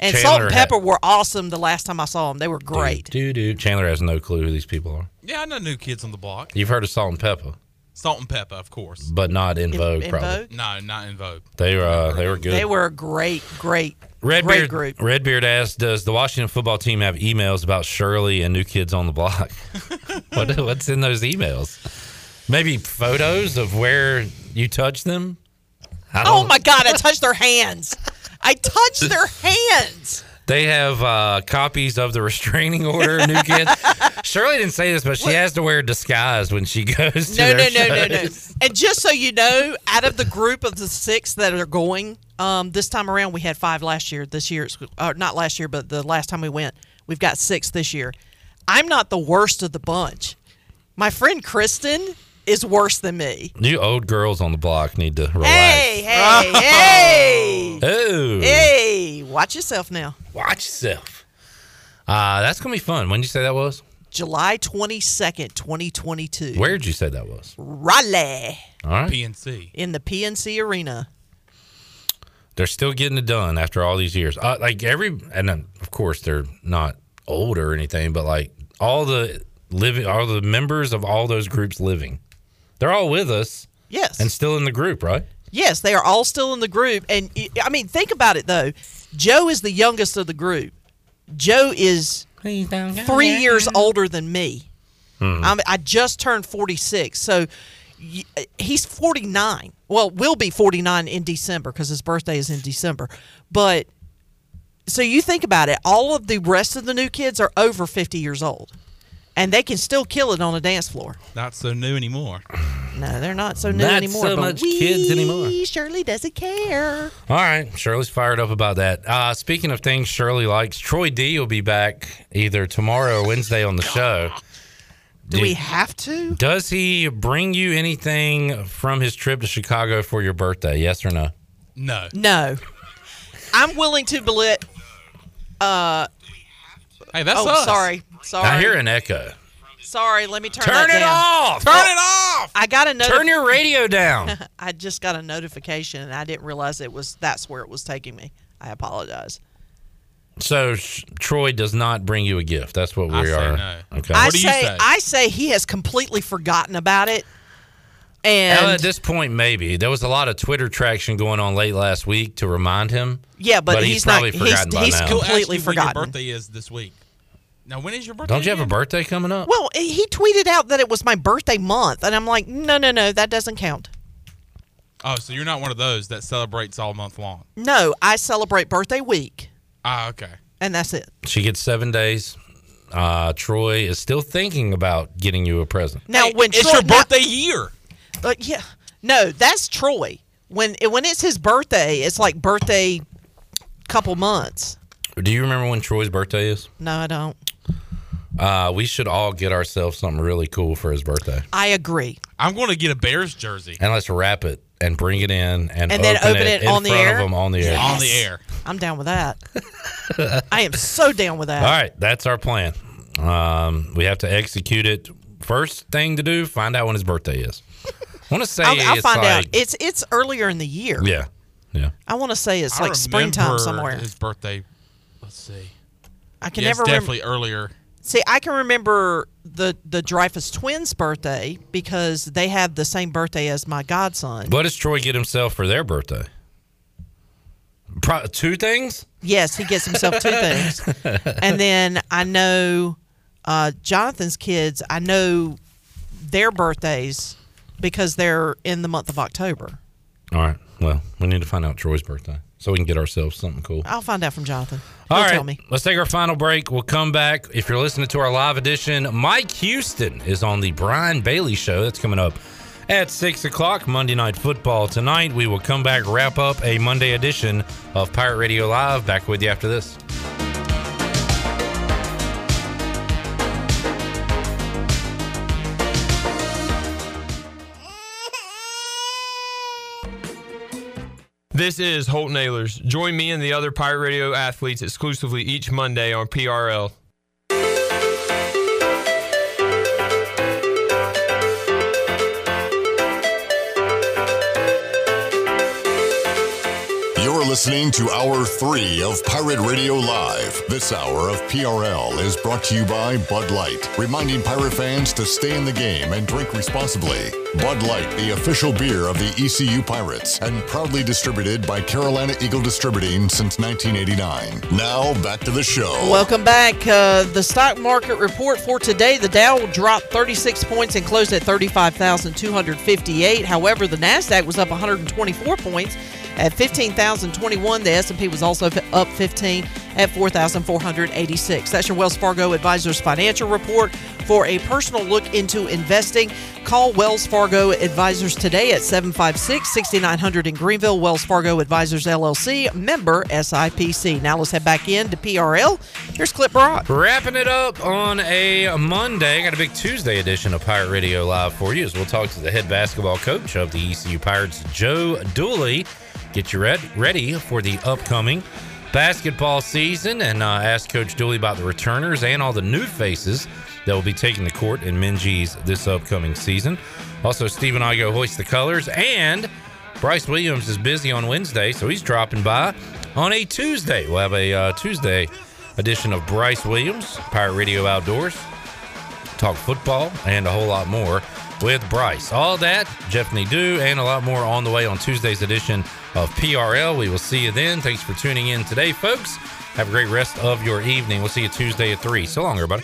And Chandler Salt and had- Pepper were awesome the last time I saw them. They were great. Dude, dude. Chandler has no clue who these people are. Yeah, I know new kids on the block. You've heard of Salt-N-Pepa, Salt and pepper, of course. but not in, Vogue, in probably. Vogue? No, not in Vogue. They were uh, they were good. They were a great, great, great Redbeard, group. Redbeard asked, "Does the Washington football team have emails about Shirley and New Kids on the Block? what, what's in those emails? Maybe photos of where you touch them? Oh my God! I touched their hands. I touched their hands. They have uh, copies of the restraining order. New kids. Shirley didn't say this, but she has to wear a disguise when she goes. To No, no, their no, no, no. shows. And just so you know, out of the group of the six that are going, um, this time around we had five last year. This year, it's uh, not last year, but the last time we went, we've got six this year. I'm not the worst of the bunch. My friend Kristen is worse than me. You old girls on the block need to relax. Hey, hey, hey, Oh, hey! Watch yourself now. watch yourself. Uh, that's gonna be fun. When did you say that was? July twenty second, twenty twenty two. Where did you say that was? Raleigh All right. PNC. in the PNC Arena. They're still getting it done after all these years. Uh, like every, and then, of course they're not old or anything, but like all the living, all the members of all those groups living, they're all with us Yes. and still in the group, right? Yes, they are all still in the group. And I mean, think about it though. Joe is the youngest of the group. Joe is three years older than me. Hmm. I'm, I just turned 46. So he's 49. Well, will be 49 in December because his birthday is in December. But so you think about it, all of the rest of the new kids are over 50 years old. And they can still kill it on a dance floor. Not so new anymore. No, they're not so new anymore. Not anymore. so but much we kids anymore. Shirley doesn't care. All right, Shirley's fired up about that. Uh, speaking of things Shirley likes, Troy D will be back either tomorrow or Wednesday on the show. Do we have to? Does he bring you anything from his trip to Chicago for your birthday? Yes or no? No. No. I'm willing to believe. Uh, Hey, that's oh, us. sorry. Sorry. I hear an echo. Sorry, let me turn Turn that it down. off! Turn it off! I got a notif- Turn your radio down. I just got a notification and I didn't realize it was that's where it was taking me. I apologize. So Sh- Troy does not bring you a gift. That's what we I say are. no. Okay. I say, I say he has completely forgotten about it. And Well, at this point, maybe there was a lot of Twitter traction going on late last week to remind him. Yeah, but he's, he's not- probably he's- by he's now. com- completely Ask you forgotten. When your birthday is this week. Now, when is your birthday? Don't you have a birthday coming up? well, he tweeted out that it was my birthday month, and I'm like, no, no, no, that doesn't count. Oh, so you're not one of those that celebrates all month long. No, I celebrate birthday week, Ah, okay. and that's it. She gets seven days. Uh, Troy is still thinking about getting you a present. Now, when it's Troy, your now- birthday year. Uh, yeah, no, that's Troy. When when it's his birthday, it's like birthday couple months. Do you remember when Troy's birthday is? No, I don't. Uh, we should all get ourselves something really cool for his birthday, I agree. I'm going to get a Bears jersey and let's wrap it and bring it in and, And then open it in on the air? of them on the air. on the air. I'm down with that. I am so down with that. All right, that's our plan. Um, we have to execute it. First thing to do: find out when his birthday is. I want to say I'll, I'll it's find out. It's it's earlier in the year. Yeah, yeah. I want to say it's I like springtime somewhere. His birthday. Let's see. I can Yeah, never it's remember. definitely earlier. See, I can remember the the Dreyfus twins' birthday because they have the same birthday as my godson. What does Troy get himself for their birthday? Pro- two things. Yes, he gets himself two things. And then I know uh, Jonathan's kids, I know their birthdays because they're in the month of October. All right. Well, we need to find out Troy's birthday so we can get ourselves something cool. I'll find out from Jonathan. He'll All right, tell me. let's take our final break. We'll come back. If you're listening to our live edition, Mike Houston is on the Brian Bailey Show. That's coming up at 6 o'clock, Monday Night Football. Tonight, we will come back, wrap up a Monday edition of Pirate Radio Live. Back with you after this. This is Holton Ahlers. Join me and the other Pirate Radio athletes exclusively each Monday on PRL. Listening to Hour 3 of Pirate Radio Live. This hour of PRL is brought to you by Bud Light, reminding pirate fans to stay in the game and drink responsibly. Bud Light, the official beer of the ECU Pirates, and proudly distributed by Carolina Eagle Distributing since 1989. Now, back to the show. Welcome back. Uh, the stock market report for today the Dow dropped 36 points and closed at 35,258. However, the Nasdaq was up 124 points at 15,021. The S&P was also up 15 at 4486 That's your Wells Fargo Advisors financial report. For a personal look into investing, call Wells Fargo Advisors today at 756 6900 in Greenville. Wells Fargo Advisors LLC, member SIPC. Now let's head back in to PRL. Here's Clip Brock. Wrapping it up on a Monday. Got a big Tuesday edition of Pirate Radio Live for you as we'll talk to the head basketball coach of the ECU Pirates, Joe Dooley. Get you red, ready for the upcoming basketball season and uh, ask Coach Dooley about the returners and all the new faces that will be taking the court in Minges this upcoming season. Also, Steve and I go hoist the colors, and Bryce Williams is busy on Wednesday, so he's dropping by on a Tuesday. We'll have a uh, Tuesday edition of Bryce Williams, Pirate Radio Outdoors, talk football, and a whole lot more with Bryce. All that, Jeff Nadeau, and a lot more on the way on Tuesday's edition of PRL. We will see you then. Thanks for tuning in today, folks. Have a great rest of your evening. We'll see you Tuesday at 3. So long, everybody.